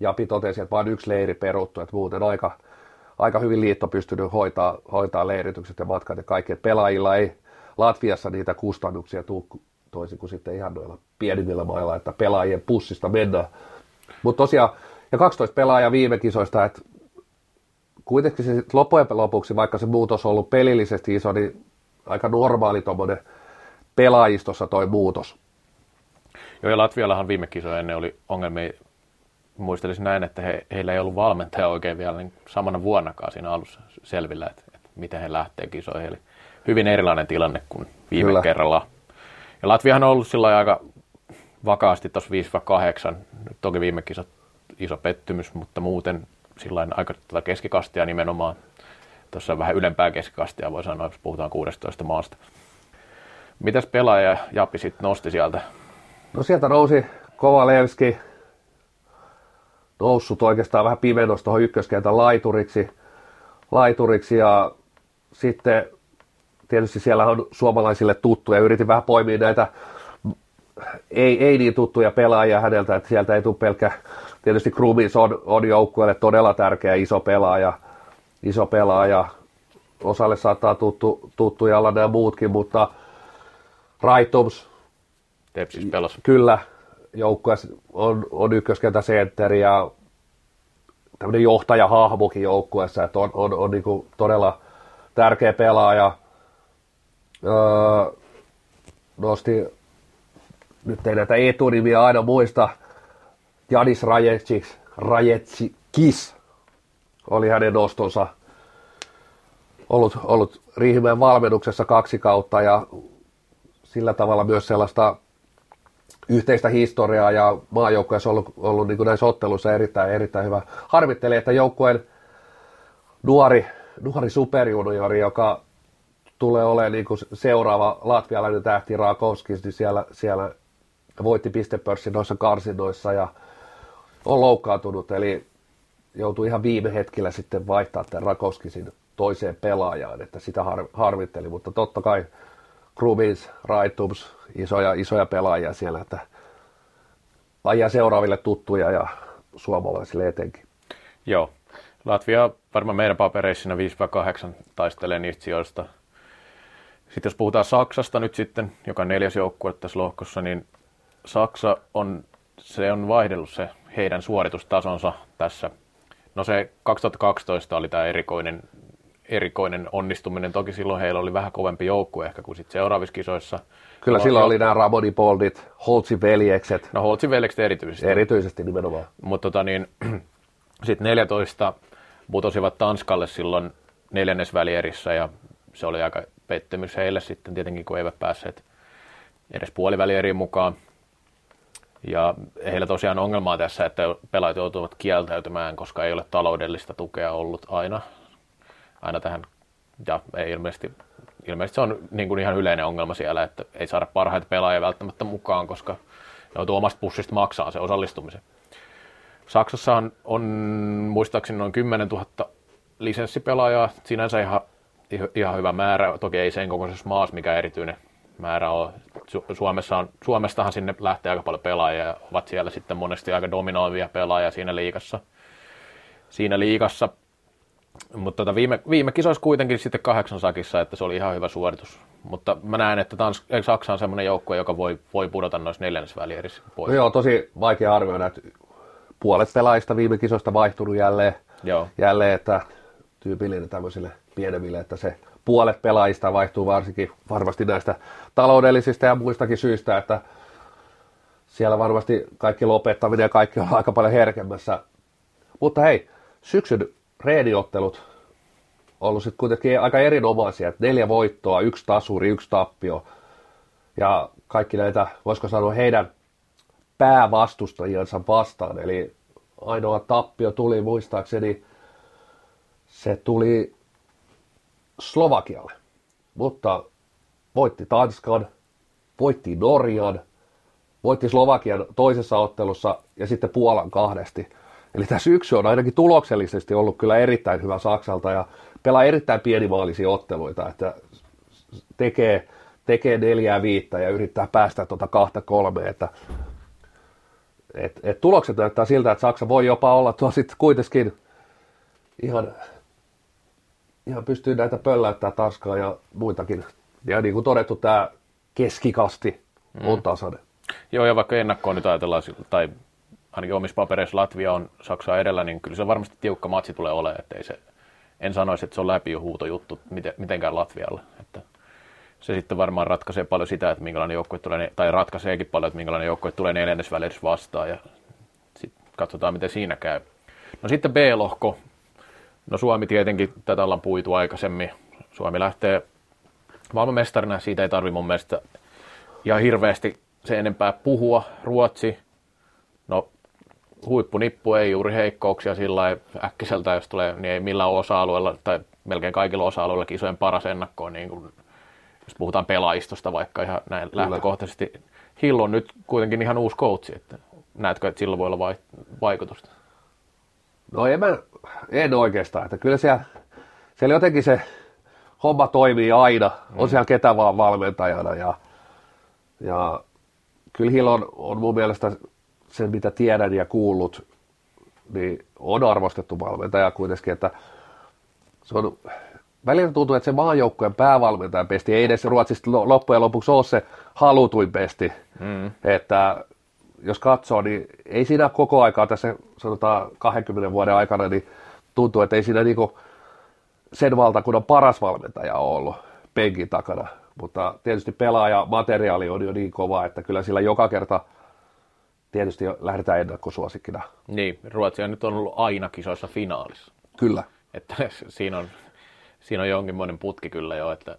Japi totesi, että vain yksi leiri peruttu, että muuten aika, aika hyvin liitto pystynyt hoitaa, hoitaa leiritykset ja matkat ja kaikki, että pelaajilla ei Latviassa niitä kustannuksia tule toisin kuin sitten ihan noilla pienimmillä mailla, että pelaajien pussista mennään. Mutta tosiaan, ja 12 pelaajaa viime kisoista, että kuitenkin se loppujen lopuksi, vaikka se muutos on ollut pelillisesti iso, niin aika normaali tuommoinen pelaajistossa toi muutos. Joo, ja Latviallahan viime kisoja ennen oli ongelmia, muistelisin näin, että he, heillä ei ollut valmentaja oikein vielä niin samana vuonnakaan siinä alussa selvillä, että, että miten he lähtee kisoihin. Eli hyvin erilainen tilanne kuin viime Kyllä. kerralla. Ja Latviahan on ollut sillä aika vakaasti tuossa 5-8, toki viime kisat iso pettymys, mutta muuten sillä aika tuota keskikastia nimenomaan. Tuossa vähän ylempää keskikastia voi sanoa, jos puhutaan 16 maasta. Mitäs pelaaja Japi sitten nosti sieltä? No sieltä nousi Kovalevski, noussut oikeastaan vähän pimennosta tuohon ykköskentän laituriksi, laituriksi ja sitten tietysti siellä on suomalaisille tuttuja. Yritin vähän poimia näitä ei, ei niin tuttuja pelaajia häneltä, että sieltä ei tule pelkkä, tietysti Krumins on, on joukkueelle todella tärkeä iso pelaaja, iso pelaaja. Osalle saattaa tuttu, tuttuja olla nämä muutkin, mutta Raitums, Tepsis pelas. Kyllä, joukkue on, on ykköskentä sentteri ja tämmöinen johtajahahmokin joukkueessa, että on, on, on niin todella tärkeä pelaaja. Öö, nosti, nyt ei näitä etunimiä aina muista, Janis Rajetsikis, Rajetsikis oli hänen nostonsa. Ollut, ollut Riihimäen valmennuksessa kaksi kautta ja sillä tavalla myös sellaista yhteistä historiaa ja maajoukkueessa ollut, ollut niin näissä otteluissa erittäin, erittäin hyvä. Harmittelee, että joukkueen nuori, nuori superjuniori, joka tulee olemaan niin kuin seuraava latvialainen tähti Rakovskis, niin siellä, siellä voitti pistepörssin noissa karsinoissa ja on loukkaantunut, eli joutui ihan viime hetkellä sitten vaihtaa tämän Rakovskisin toiseen pelaajaan, että sitä har, harmitteli, mutta totta kai Krubins, Raitums, isoja, isoja pelaajia siellä, että lajia seuraaville tuttuja ja suomalaisille etenkin. Joo, Latvia varmaan meidän papereissa 5-8 taistelee niistä sijoista – sitten jos puhutaan Saksasta nyt sitten, joka on neljäs joukkue tässä lohkossa, niin Saksa on, se on vaihdellut se heidän suoritustasonsa tässä. No se 2012 oli tämä erikoinen, erikoinen onnistuminen. Toki silloin heillä oli vähän kovempi joukkue ehkä kuin sitten seuraavissa kisoissa. Kyllä No, silloin oli nämä Ramoni Boldit, Holtsin veljekset, No Holtzin veljekset erityisesti. erityisesti nimenomaan. Mutta tota niin, sitten 14 putosivat Tanskalle silloin neljännesvälierissä ja se oli aika pettymys heille sitten tietenkin, kun eivät päässeet edes puolivälieriin mukaan. Ja heillä tosiaan ongelmaa tässä, että pelaajat joutuvat kieltäytymään, koska ei ole taloudellista tukea ollut aina, aina tähän. Ja ei ilmeisesti, ilmeisesti se on niin kuin ihan yleinen ongelma siellä, että ei saada parhaita pelaajia välttämättä mukaan, koska joutuu omasta pussista maksaa se osallistumisen. Saksassahan on muistaakseni noin 10 000 lisenssipelaajaa, sinänsä ihan, ihan hyvä määrä, toki ei sen kokoisessa maassa mikä erityinen määrä ole. Su- Suomessa on, Suomestahan sinne lähtee aika paljon pelaajia ja ovat siellä sitten monesti aika dominoivia pelaajia siinä liigassa. Siinä liigassa. Mutta tota viime, viime kisoissa kuitenkin sitten kahdeksan sakissa, että se oli ihan hyvä suoritus. Mutta mä näen, että Tans, Saksa on semmoinen joukkue, joka voi, voi pudota noissa neljännesvälierissä pois. No joo, tosi vaikea arvioida, että puolet pelaajista viime kisoista vaihtunut jälleen, Joo. jälleen että tyypillinen tämmöisille pienemmille, että se puolet pelaajista vaihtuu varsinkin varmasti näistä taloudellisista ja muistakin syistä, että siellä varmasti kaikki lopettaminen ja kaikki on aika paljon herkemmässä. Mutta hei, syksyn reeniottelut on ollut sitten kuitenkin aika erinomaisia, että neljä voittoa, yksi tasuri, yksi tappio ja kaikki näitä, voisiko sanoa heidän päävastustajiansa vastaan, eli ainoa tappio tuli muistaakseni, se tuli Slovakialle, mutta voitti Tanskan, voitti Norjan, voitti Slovakian toisessa ottelussa ja sitten Puolan kahdesti. Eli tämä syksy on ainakin tuloksellisesti ollut kyllä erittäin hyvä Saksalta ja pelaa erittäin pienimaalisia otteluita, että tekee, tekee neljää viittä ja yrittää päästä tuota kahta kolmea, että et, et tulokset näyttää siltä, että Saksa voi jopa olla tuo sitten kuitenkin ihan, ihan pystyy näitä pölläyttää Tanskaa ja muitakin. Ja niin kuin todettu, tämä keskikasti on tasainen. Joo, ja vaikka ennakkoon nyt ajatellaan, tai ainakin omissa papereissa Latvia on Saksaa edellä, niin kyllä se varmasti tiukka matsi tulee olemaan, että ei se, en sanoisi, että se on läpi jo huutojuttu miten, mitenkään Latvialle. Että se sitten varmaan ratkaisee paljon sitä, että minkälainen joukkue tulee, tai ratkaiseekin paljon, että minkälainen joukkue tulee neljännesvälissä vastaan, ja sitten katsotaan, miten siinä käy. No sitten B-lohko. No Suomi tietenkin, tätä ollaan puitu aikaisemmin. Suomi lähtee maailmanmestarina, siitä ei tarvi mun mielestä ihan hirveästi se enempää puhua. Ruotsi, no huippunippu ei juuri heikkouksia sillä lailla äkkiseltä, jos tulee, niin ei millään osa-alueella tai melkein kaikilla osa-alueilla kisojen paras ennakkoon, niin kuin, jos puhutaan pelaajistosta vaikka ihan näin Kyllä. lähtökohtaisesti. Hill on nyt kuitenkin ihan uusi coachi, että näetkö, että sillä voi olla vai- vaikutusta? No en, mä, en oikeastaan, että kyllä siellä, siellä jotenkin se homma toimii aina, on siellä ketä vaan valmentajana ja, ja kyllä Hill on, on mun mielestä sen, mitä tiedän ja kuullut, niin on arvostettu valmentaja kuitenkin, että se on, välillä tuntuu, että se maajoukkueen päävalmentajan pesti ei edes Ruotsista lo- loppujen lopuksi ole se halutuin pesti, Mm. että jos katsoo, niin ei siinä koko aikaa tässä sanotaan 20 vuoden aikana, niin tuntuu, että ei siinä niinku sen valtakunnan paras valmentaja ole ollut penkin takana. Mutta tietysti pelaaja materiaali on jo niin kova, että kyllä sillä joka kerta tietysti lähdetään ennakkosuosikkina. Niin, Ruotsi on nyt ollut aina kisoissa finaalissa. Kyllä. Että siinä on, siinä on jonkinmoinen putki kyllä jo, että,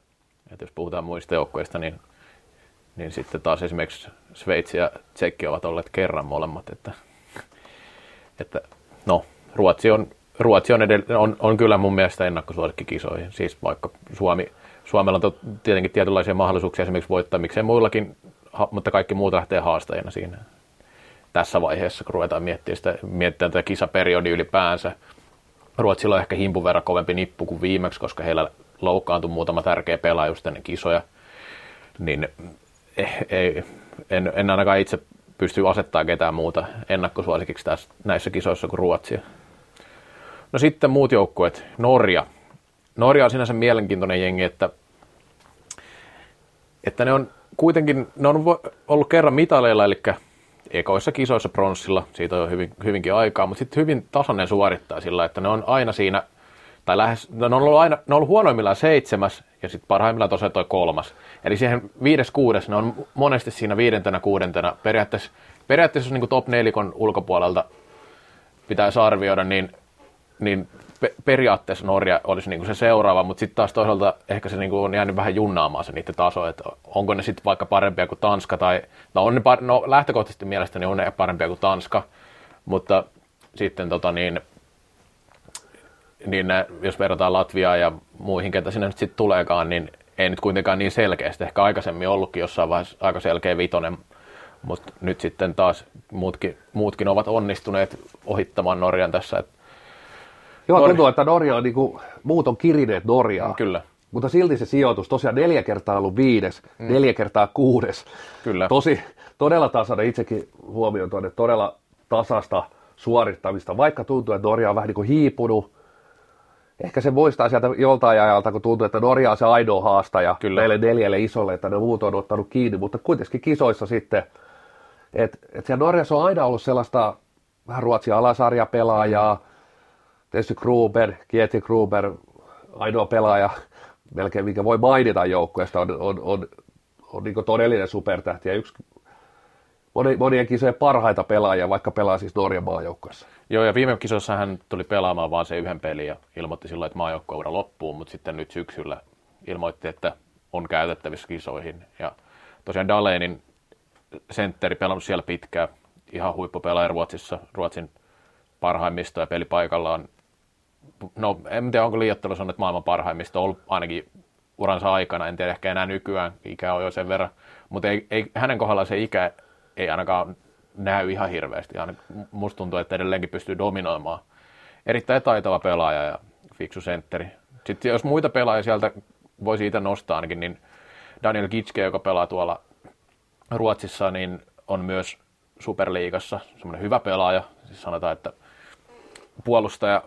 että jos puhutaan muista joukkueista, niin, niin sitten taas esimerkiksi Sveitsi ja Tsekki ovat olleet kerran molemmat, että, että no, Ruotsi on, Ruotsi on, edell- on, on kyllä mun mielestä ennakkosuosikki kisoihin, siis vaikka Suomi, Suomella on tietenkin tietynlaisia mahdollisuuksia esimerkiksi voittaa, miksei muillakin, mutta kaikki muut lähtee haastajina siinä tässä vaiheessa, kun ruvetaan miettimään, sitä, miettimään tätä kisaperiodia ylipäänsä. Ruotsilla on ehkä himpun verran kovempi nippu kuin viimeksi, koska heillä loukkaantui muutama tärkeä pelaaja just ennen kisoja. Niin eh, ei, en, en ainakaan itse pysty asettaa ketään muuta ennakkosuosikiksi tässä, näissä kisoissa kuin Ruotsia. No sitten muut joukkueet. Norja. Norja on sinänsä mielenkiintoinen jengi, että, että ne on kuitenkin, ne on ollut kerran mitaleilla, eli ekoissa kisoissa pronssilla, siitä on hyvin, hyvinkin aikaa, mutta sitten hyvin tasainen suorittaa sillä, että ne on aina siinä tai lähes, no, ne on ollut, aina, ne on ollut huonoimmillaan seitsemäs ja sitten parhaimmillaan tosiaan toi kolmas. Eli siihen viides, kuudes, ne on monesti siinä viidentenä, kuudentena. Periaatteessa, periaatteessa jos niin top nelikon ulkopuolelta pitäisi arvioida, niin, niin pe- periaatteessa Norja olisi niin kuin se seuraava, mutta sitten taas toisaalta ehkä se niin kuin on jäänyt vähän junnaamaan se niiden taso, että onko ne sitten vaikka parempia kuin Tanska tai, no, on ne par- no lähtökohtaisesti mielestäni on ne parempia kuin Tanska, mutta sitten tota niin, niin ne, jos verrataan Latviaa ja muihin, ketä sinne nyt sitten tuleekaan, niin ei nyt kuitenkaan niin selkeästi. Ehkä aikaisemmin ollutkin jossain vaiheessa aika selkeä vitonen, mutta nyt sitten taas muutkin, muutkin ovat onnistuneet ohittamaan Norjan tässä. Et Joo, Norja- tuntuu, että Norja on niinku, muut on kirineet Norjaa. Kyllä, Mutta silti se sijoitus, tosiaan neljä kertaa ollut viides, mm. neljä kertaa kuudes. kyllä. Tosi, todella tasainen, itsekin huomioon tuonne, todella tasasta suorittamista, vaikka tuntuu, että Norja on vähän niin kuin hiipunut. Ehkä se muistaa sieltä joltain ajalta, kun tuntuu, että Norja on se ainoa haastaja Kyllä. meille neljälle isolle, että ne muut on ottanut kiinni, mutta kuitenkin kisoissa sitten, että et siellä Norjassa on aina ollut sellaista vähän Ruotsin alasarjapelaajaa, tietysti Gruber, Kieti Gruber, ainoa pelaaja, melkein minkä voi mainita joukkueesta, on, on, on, on niin todellinen supertähti ja yksi monien kisojen parhaita pelaajia, vaikka pelaa siis Norjan maajoukkueessa. Joo, ja viime kisossa hän tuli pelaamaan vaan se yhden pelin ja ilmoitti silloin, että maajoukkueura loppuu, mutta sitten nyt syksyllä ilmoitti, että on käytettävissä kisoihin. Ja tosiaan Dalenin sentteri pelannut siellä pitkään, ihan huippupelaaja Ruotsissa, Ruotsin parhaimmista ja pelipaikalla on, no en tiedä onko liiottelu sanoa, että maailman parhaimmista, on ollut ainakin uransa aikana, en tiedä ehkä enää nykyään, ikä on jo sen verran, mutta ei, ei, hänen kohdallaan se ikä ei ainakaan näy ihan hirveästi. Aina, musta tuntuu, että edelleenkin pystyy dominoimaan. Erittäin taitava pelaaja ja fiksu sentteri. Sitten jos muita pelaajia sieltä voi siitä nostaa ainakin, niin Daniel Gitske, joka pelaa tuolla Ruotsissa, niin on myös Superliigassa semmoinen hyvä pelaaja. Siis sanotaan, että puolustaja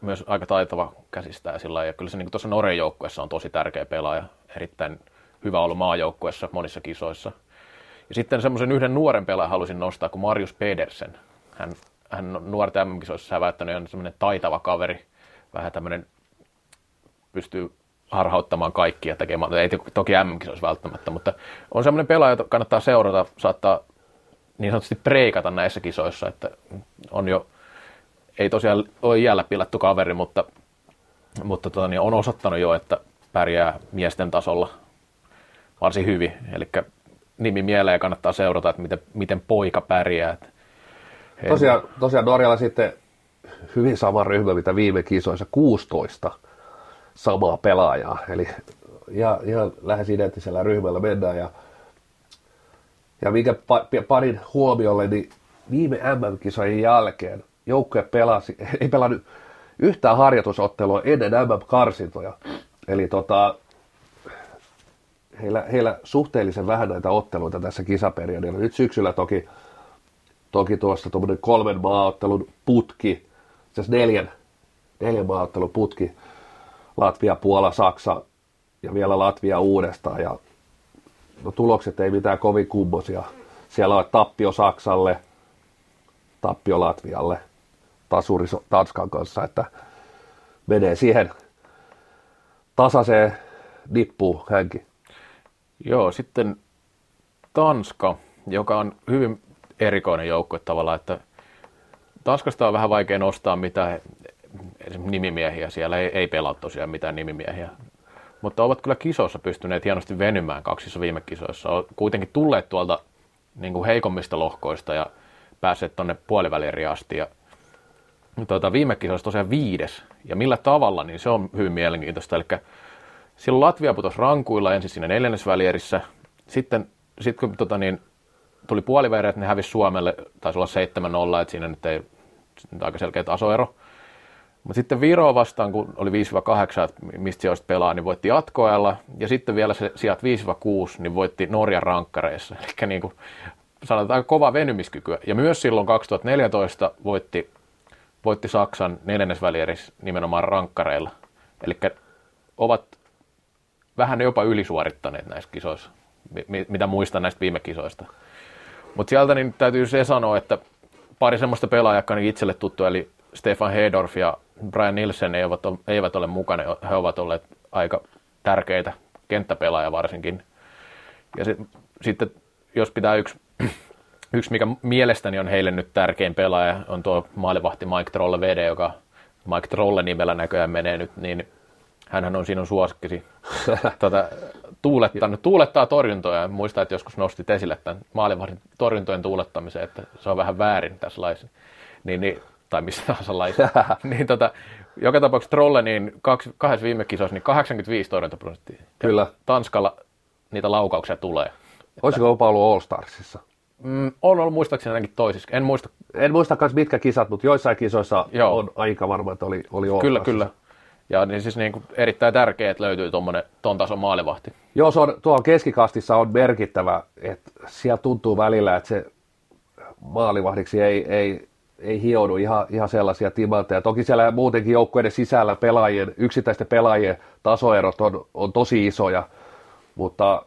myös aika taitava käsistää sillä ja kyllä se niin tuossa Norjan joukkueessa on tosi tärkeä pelaaja. Erittäin hyvä ollut maajoukkueessa monissa kisoissa. Ja sitten semmoisen yhden nuoren pelaajan halusin nostaa kuin Marius Pedersen. Hän, hän on nuorten MM-kisoissa säväyttänyt ja on semmoinen taitava kaveri. Vähän tämmöinen pystyy harhauttamaan kaikkia tekemään, ei toki MM-kisoissa välttämättä, mutta on semmoinen pelaaja, jota kannattaa seurata, saattaa niin sanotusti preikata näissä kisoissa, että on jo, ei tosiaan ole iällä pilattu kaveri, mutta, mutta tota, niin on osoittanut jo, että pärjää miesten tasolla varsin hyvin, eli nimi mieleen ja kannattaa seurata, että miten, miten poika pärjää. Tosiaan, tosiaan Norjalla sitten hyvin sama ryhmä, mitä viime kisoissa, 16 samaa pelaajaa. Eli ihan, ihan lähes identtisellä ryhmällä mennään. Ja, ja minkä pa, parin huomiolle, niin viime MM-kisojen jälkeen joukkue pelasi, ei pelannut yhtään harjoitusottelua ennen MM-karsintoja. Eli tota, heillä, heillä suhteellisen vähän näitä otteluita tässä kisaperiodilla. Nyt syksyllä toki, toki tuossa tuommoinen kolmen maaottelun putki, asiassa neljän, neljän maaottelun putki, Latvia, Puola, Saksa ja vielä Latvia uudestaan. Ja no, tulokset ei mitään kovin kummosia. Siellä on tappio Saksalle, tappio Latvialle, tasuri Tanskan kanssa, että menee siihen tasaiseen nippuun hänkin. Joo, sitten Tanska, joka on hyvin erikoinen joukkue tavallaan, että Tanskasta on vähän vaikea nostaa esimerkiksi nimimiehiä, siellä ei, ei pelaa tosiaan mitään nimimiehiä, mutta ovat kyllä kisoissa pystyneet hienosti venymään kaksissa viime kisoissa. On kuitenkin tulleet tuolta niin kuin heikommista lohkoista ja päässeet tuonne puoliväliriin asti. Ja, tuota, viime kisoissa tosiaan viides, ja millä tavalla, niin se on hyvin mielenkiintoista. Eli silloin Latvia putosi rankuilla ensin siinä neljännesvälierissä. Sitten, sitten kun tota, niin, tuli puoliväliä, että ne hävisi Suomelle, taisi olla 7-0, että siinä nyt ei nyt aika selkeä tasoero. Mutta sitten Viroa vastaan, kun oli 5-8, että mistä sijoista pelaa, niin voitti jatkoajalla. Ja sitten vielä se sijat 5-6, niin voitti Norjan rankkareissa. Eli niin kuin sanotaan aika kova venymiskykyä. Ja myös silloin 2014 voitti, voitti Saksan neljännesvälierissä nimenomaan rankkareilla. Eli ovat vähän jopa ylisuorittaneet näissä kisoissa, mi- mitä muistan näistä viime kisoista. Mutta sieltä niin täytyy se sanoa, että pari semmoista pelaajaa, jotka on itselle tuttu, eli Stefan Hedorf ja Brian Nielsen eivät, ole, eivät ole mukana. He ovat olleet aika tärkeitä kenttäpelaajia varsinkin. Ja sit, sitten jos pitää yksi, yksi, mikä mielestäni on heille nyt tärkein pelaaja, on tuo maalivahti Mike Trolle VD, joka Mike Trolle nimellä näköjään menee nyt, niin hänhän on sinun suosikkisi. tuota, tuulettanut, tuulettaa torjuntoja. Muista, että joskus nostit esille tämän maalivahdin torjuntojen tuulettamisen, että se on vähän väärin tässä laissa. Niin, niin, tai missä tahansa laissa. niin, tota, joka tapauksessa Trolle, niin kaksi, kahdessa viime kisoissa, niin 85 torjuntaprosenttia. Kyllä. Tanskalla niitä laukauksia tulee. Olisiko jopa ollut All Starsissa? Mm, on ollut muistaakseni ainakin toisissa. En muista. En muista myös mitkä kisat, mutta joissain kisoissa Joo. on aika varma, että oli, oli All Kyllä, kyllä. Ja niin siis niin kuin erittäin tärkeää, että löytyy tuommoinen ton tason maalivahti. Joo, se on, tuolla keskikastissa on merkittävä, että siellä tuntuu välillä, että se maalivahdiksi ei, ei, ei hioudu ihan, ihan sellaisia timantteja. Toki siellä muutenkin joukkueiden sisällä pelaajien, yksittäisten pelaajien tasoerot on, on tosi isoja, mutta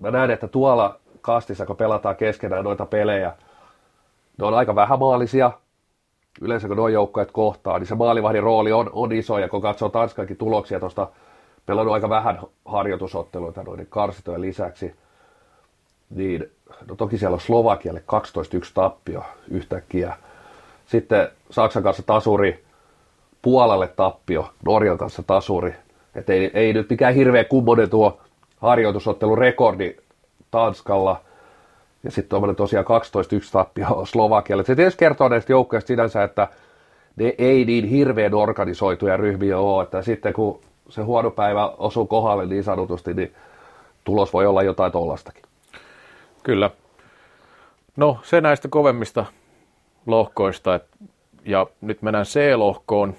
mä näen, että tuolla kastissa, kun pelataan keskenään noita pelejä, ne on aika vähämaalisia, yleensä kun nuo joukkueet kohtaa, niin se maalivahdin rooli on, on iso, ja kun katsoo Tanskankin tuloksia tuosta, pelannut aika vähän harjoitusotteluita noiden karsitojen lisäksi, niin no toki siellä on Slovakialle 12-1 tappio yhtäkkiä. Sitten Saksan kanssa tasuri, Puolalle tappio, Norjan kanssa tasuri. Et ei, ei nyt mikään hirveä kummonen tuo harjoitusottelun rekordi Tanskalla. Ja sitten tuommoinen tosiaan 12-1 tappio Slovakialle. Se tietysti kertoo näistä joukkoista sinänsä, että ne ei niin hirveän organisoituja ryhmiä ole, että sitten kun se huono päivä osuu kohdalle niin sanotusti, niin tulos voi olla jotain tollastakin. Kyllä. No se näistä kovemmista lohkoista, ja nyt mennään C-lohkoon.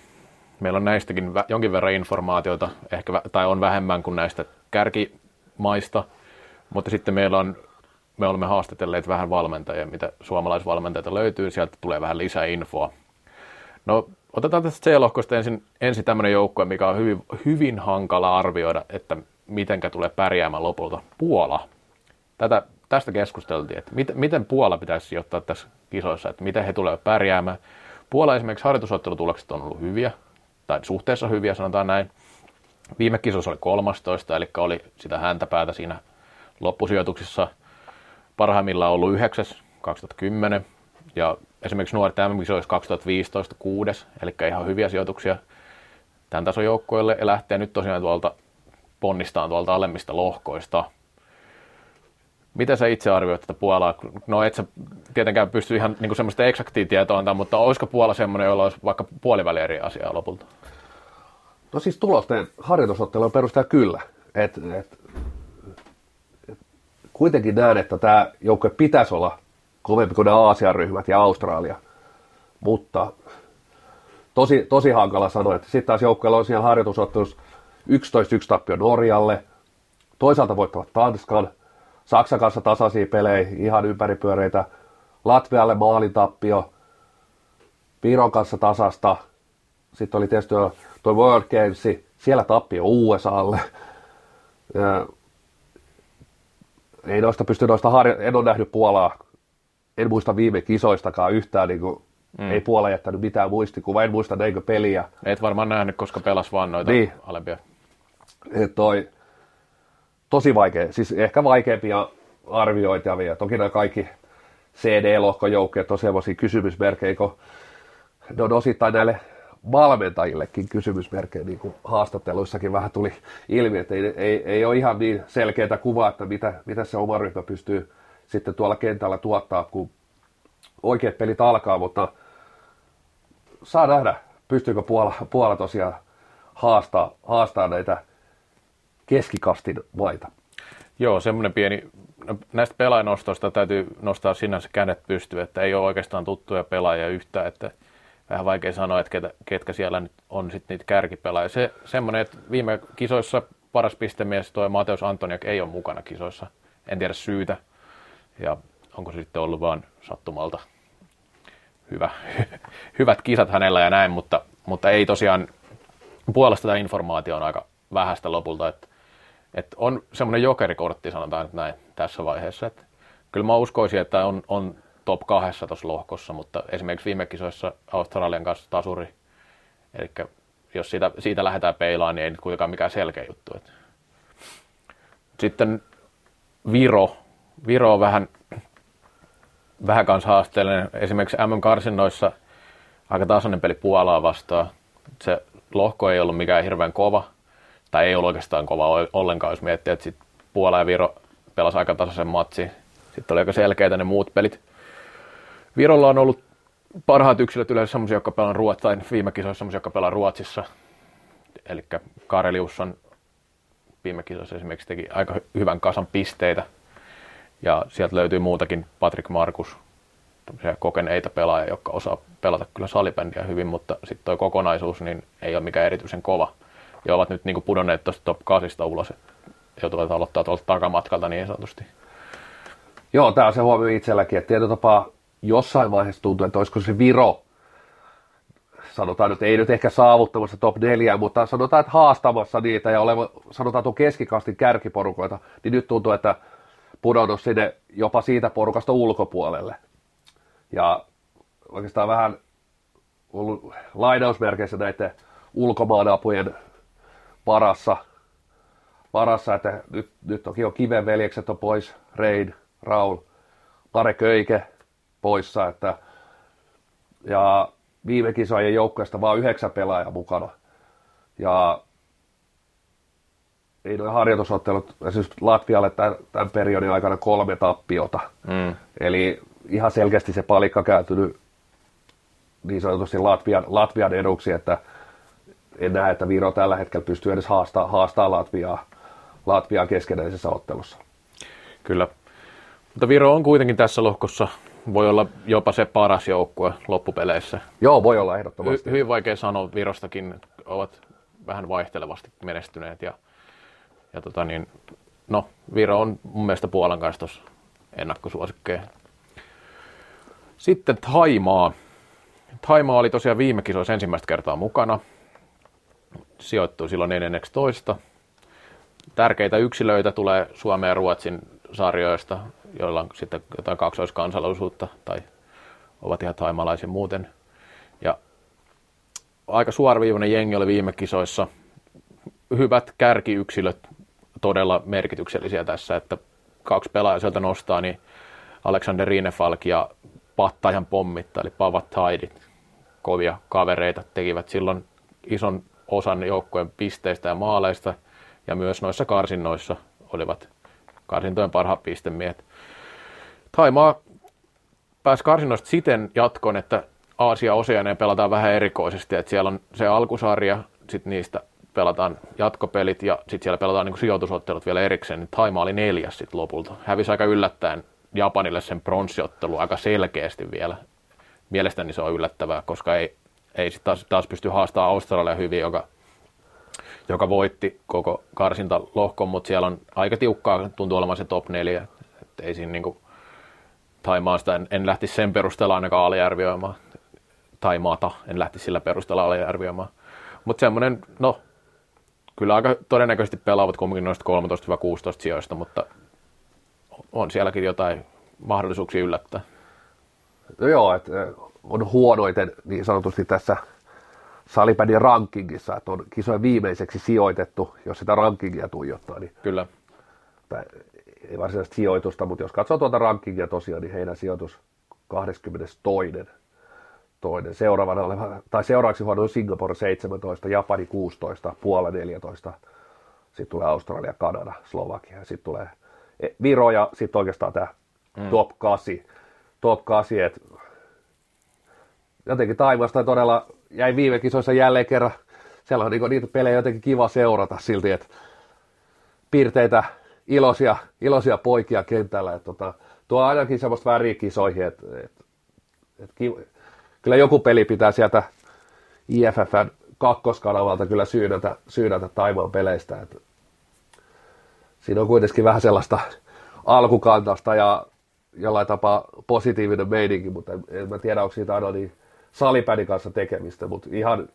Meillä on näistäkin jonkin verran informaatiota, ehkä, tai on vähemmän kuin näistä kärkimaista, mutta sitten meillä on me olemme haastatelleet vähän valmentajia, mitä suomalaisvalmentajia löytyy, sieltä tulee vähän lisää infoa. No, otetaan tästä C-lohkosta ensin, ensin tämmöinen joukkue, mikä on hyvin, hyvin hankala arvioida, että mitenkä tulee pärjäämään lopulta. Puola. Tätä, tästä keskusteltiin, että mit, miten Puola pitäisi sijoittaa tässä kisoissa, että miten he tulevat pärjäämään. Puola esimerkiksi harjoitusottelutulokset on ollut hyviä, tai suhteessa hyviä, sanotaan näin. Viime kisossa oli 13, eli oli sitä häntäpäätä siinä loppusijoituksissa – parhaimmillaan ollut 9. 2010 ja esimerkiksi nuoret mm olisi 2015 6. eli ihan hyviä sijoituksia tämän tason joukkoille ja lähtee nyt tosiaan tuolta ponnistaan tuolta alemmista lohkoista. Miten sä itse arvioit tätä Puolaa? No et sä tietenkään pysty ihan niin semmoista eksaktia tietoa antaa, mutta olisiko Puola semmoinen, jolla olisi vaikka puoliväli eri asiaa lopulta? No siis tulosten harjoitusottelun perustaa kyllä. Et, et, kuitenkin näen, että tämä joukkue pitäisi olla kovempi kuin ne Aasian ryhmät ja Australia. Mutta tosi, tosi hankala sanoa, että sitten taas joukkueella on siellä harjoitusottelussa 11-1 tappio Norjalle, toisaalta voittavat Tanskan, Saksan kanssa tasaisia pelejä, ihan ympäripyöreitä, Latvialle maalitappio, Viron kanssa tasasta, sitten oli tietysti tuo World Games, siellä tappio USAlle, ei noista pysty noista harjo- en ole nähnyt Puolaa, en muista viime kisoistakaan yhtään, niin kuin, mm. ei Puola jättänyt mitään muistikuvaa, en muista näinkö peliä. Et varmaan nähnyt, koska pelas vaan noita niin. alempia. Et toi, tosi vaikea, siis ehkä vaikeampia arvioitavia. Toki nämä kaikki CD-lohkojoukkeet on semmoisia kysymysmerkkejä, kun ne on osittain näille valmentajillekin kysymysmerkkejä, niin kuin haastatteluissakin vähän tuli ilmi, että ei, ei, ei ole ihan niin selkeää kuvaa, että mitä, mitä se oma ryhmä pystyy sitten tuolla kentällä tuottaa, kun oikeat pelit alkaa, mutta saa nähdä, pystyykö Puola, Puola tosiaan haastaa, haastaa näitä keskikastin maita. Joo, semmoinen pieni, no, näistä pelaajanostoista täytyy nostaa sinänsä kädet pystyyn, että ei ole oikeastaan tuttuja pelaajia yhtään, että vähän vaikea sanoa, että ketä, ketkä siellä nyt on sitten niitä kärkipelaajia. Se, semmoinen, että viime kisoissa paras pistemies tuo Mateus Antoniak ei ole mukana kisoissa. En tiedä syytä. Ja onko se sitten ollut vaan sattumalta hyvä, hyvät kisat hänellä ja näin, mutta, mutta ei tosiaan puolesta tämä informaatio on aika vähäistä lopulta, että, että on semmoinen jokerikortti, sanotaan näin tässä vaiheessa, että kyllä mä uskoisin, että on, on top kahdessa tuossa lohkossa, mutta esimerkiksi viime kisoissa Australian kanssa tasuri. Eli jos siitä, siitä lähdetään peilaan, niin ei nyt kuitenkaan mikään selkeä juttu. Sitten Viro. Viro on vähän, vähän kanssa haasteellinen. Esimerkiksi MM-karsinnoissa aika tasainen peli Puolaa vastaan. Se lohko ei ollut mikään hirveän kova, tai ei ollut oikeastaan kova ollenkaan, jos miettii, että sit Puola ja Viro pelasi aika tasaisen matsi. Sitten oli aika selkeitä ne muut pelit. Virolla on ollut parhaat yksilöt yleensä sellaisia, jotka pelaa Ruotsi, tai viime kisoissa sellaisia, jotka pelaa Ruotsissa. Eli Karelius on viime kisoissa esimerkiksi teki aika hyvän kasan pisteitä. Ja sieltä löytyy muutakin Patrick Markus, kokeneita pelaajia, jotka osaa pelata kyllä salibändiä hyvin, mutta sitten tuo kokonaisuus niin ei ole mikään erityisen kova. Ja ovat nyt niin pudonneet tuosta top 8 ulos, joutuvat aloittaa tuolta takamatkalta niin sanotusti. Joo, tämä on se huomio itselläkin, että tietyllä tapaa jossain vaiheessa tuntuu, että olisiko se Viro, sanotaan nyt, ei nyt ehkä saavuttamassa top 4, mutta sanotaan, että haastamassa niitä ja oleva, sanotaan tuon keskikastin kärkiporukoita, niin nyt tuntuu, että pudonnut sinne jopa siitä porukasta ulkopuolelle. Ja oikeastaan vähän ollut lainausmerkeissä näiden ulkomaanapujen varassa, varassa että nyt, nyt toki on Kiven veljekset on pois, Rein, Raul, Pare Köike poissa, että, ja viime kisojen joukkueesta vain yhdeksän pelaajaa mukana. Ja ei noin harjoitusottelut, siis Latvialle tämän, tämän periodin aikana kolme tappiota. Mm. Eli ihan selkeästi se palikka kääntynyt niin sanotusti Latvian, Latvian eduksi, että en näe, että Viro tällä hetkellä pystyy edes haastaa, haastaa Latviaa, Latviaa keskenäisessä ottelussa. Kyllä. Mutta Viro on kuitenkin tässä lohkossa, voi olla jopa se paras joukkue loppupeleissä. Joo, voi olla ehdottomasti. Hy- hyvin vaikea sanoa, Virostakin ovat vähän vaihtelevasti menestyneet. Ja, ja tota niin, no, Viro on mun mielestä Puolan kanssa tuossa ennakkosuosikkeja. Sitten Thaimaa. Thaimaa oli tosiaan viime kisoissa ensimmäistä kertaa mukana. Sijoittui silloin 14. Tärkeitä yksilöitä tulee Suomen ja Ruotsin sarjoista, joilla on sitten jotain kaksoiskansalaisuutta tai ovat ihan taimalaisia muuten. Ja aika suoraviivainen jengi oli viime kisoissa. Hyvät kärkiyksilöt, todella merkityksellisiä tässä, että kaksi pelaajaa sieltä nostaa, niin Alexander Rinefalk ja Pattajan pommitta, eli Pavat Taidit, kovia kavereita, tekivät silloin ison osan joukkojen pisteistä ja maaleista, ja myös noissa karsinnoissa olivat karsintojen parhaat pistemiehet. Taimaa pääsi karsinnoista siten jatkoon, että Aasia Oseaneen pelataan vähän erikoisesti, että siellä on se alkusarja, sitten niistä pelataan jatkopelit ja sitten siellä pelataan niin sijoitusottelut vielä erikseen, niin Taima oli neljäs sitten lopulta. Hävisi aika yllättäen Japanille sen pronssiottelu aika selkeästi vielä. Mielestäni se on yllättävää, koska ei, ei sit taas, taas pysty haastamaan Australia hyvin, joka, joka voitti koko karsintalohkon, mutta siellä on aika tiukkaa, tuntuu olevan se top 4. Et ei siinä niinku, Taimaasta en, en lähtisi sen perusteella ainakaan aliarvioimaan. Taimaata en lähtisi sillä perusteella aliarvioimaan. Mutta semmoinen, no, kyllä aika todennäköisesti pelaavat kumminkin noista 13-16 sijoista, mutta on sielläkin jotain mahdollisuuksia yllättää. No joo, että on huonoiten niin sanotusti tässä salipädin rankingissa, että on kisojen viimeiseksi sijoitettu, jos sitä rankingia tuijottaa. Niin, Kyllä. Tai ei varsinaisesti sijoitusta, mutta jos katsoo tuota rankingia tosiaan, niin heidän sijoitus 22. Toinen. Seuraavana oleva, tai seuraavaksi huono on Singapore 17, Japani 16, Puola 14, sitten tulee Australia, Kanada, Slovakia, sitten tulee E, Viro ja sitten oikeastaan tämä mm. top 8. Top 8, että jotenkin taivasta todella jäi viime kisoissa jälleen kerran. Siellä on niinku niitä pelejä jotenkin kiva seurata silti, että piirteitä, iloisia, iloisia poikia kentällä. Että tota, tuo ainakin semmoista väriä kisoihin, että, että, että kiva, kyllä joku peli pitää sieltä IFFn kakkoskanavalta kyllä syynätä, syynätä Taimaan peleistä. Että siinä on kuitenkin vähän sellaista alkukantasta ja jollain tapaa positiivinen meininki, mutta en, en mä tiedä, onko siitä aina niin salipädin kanssa tekemistä, mutta ihan,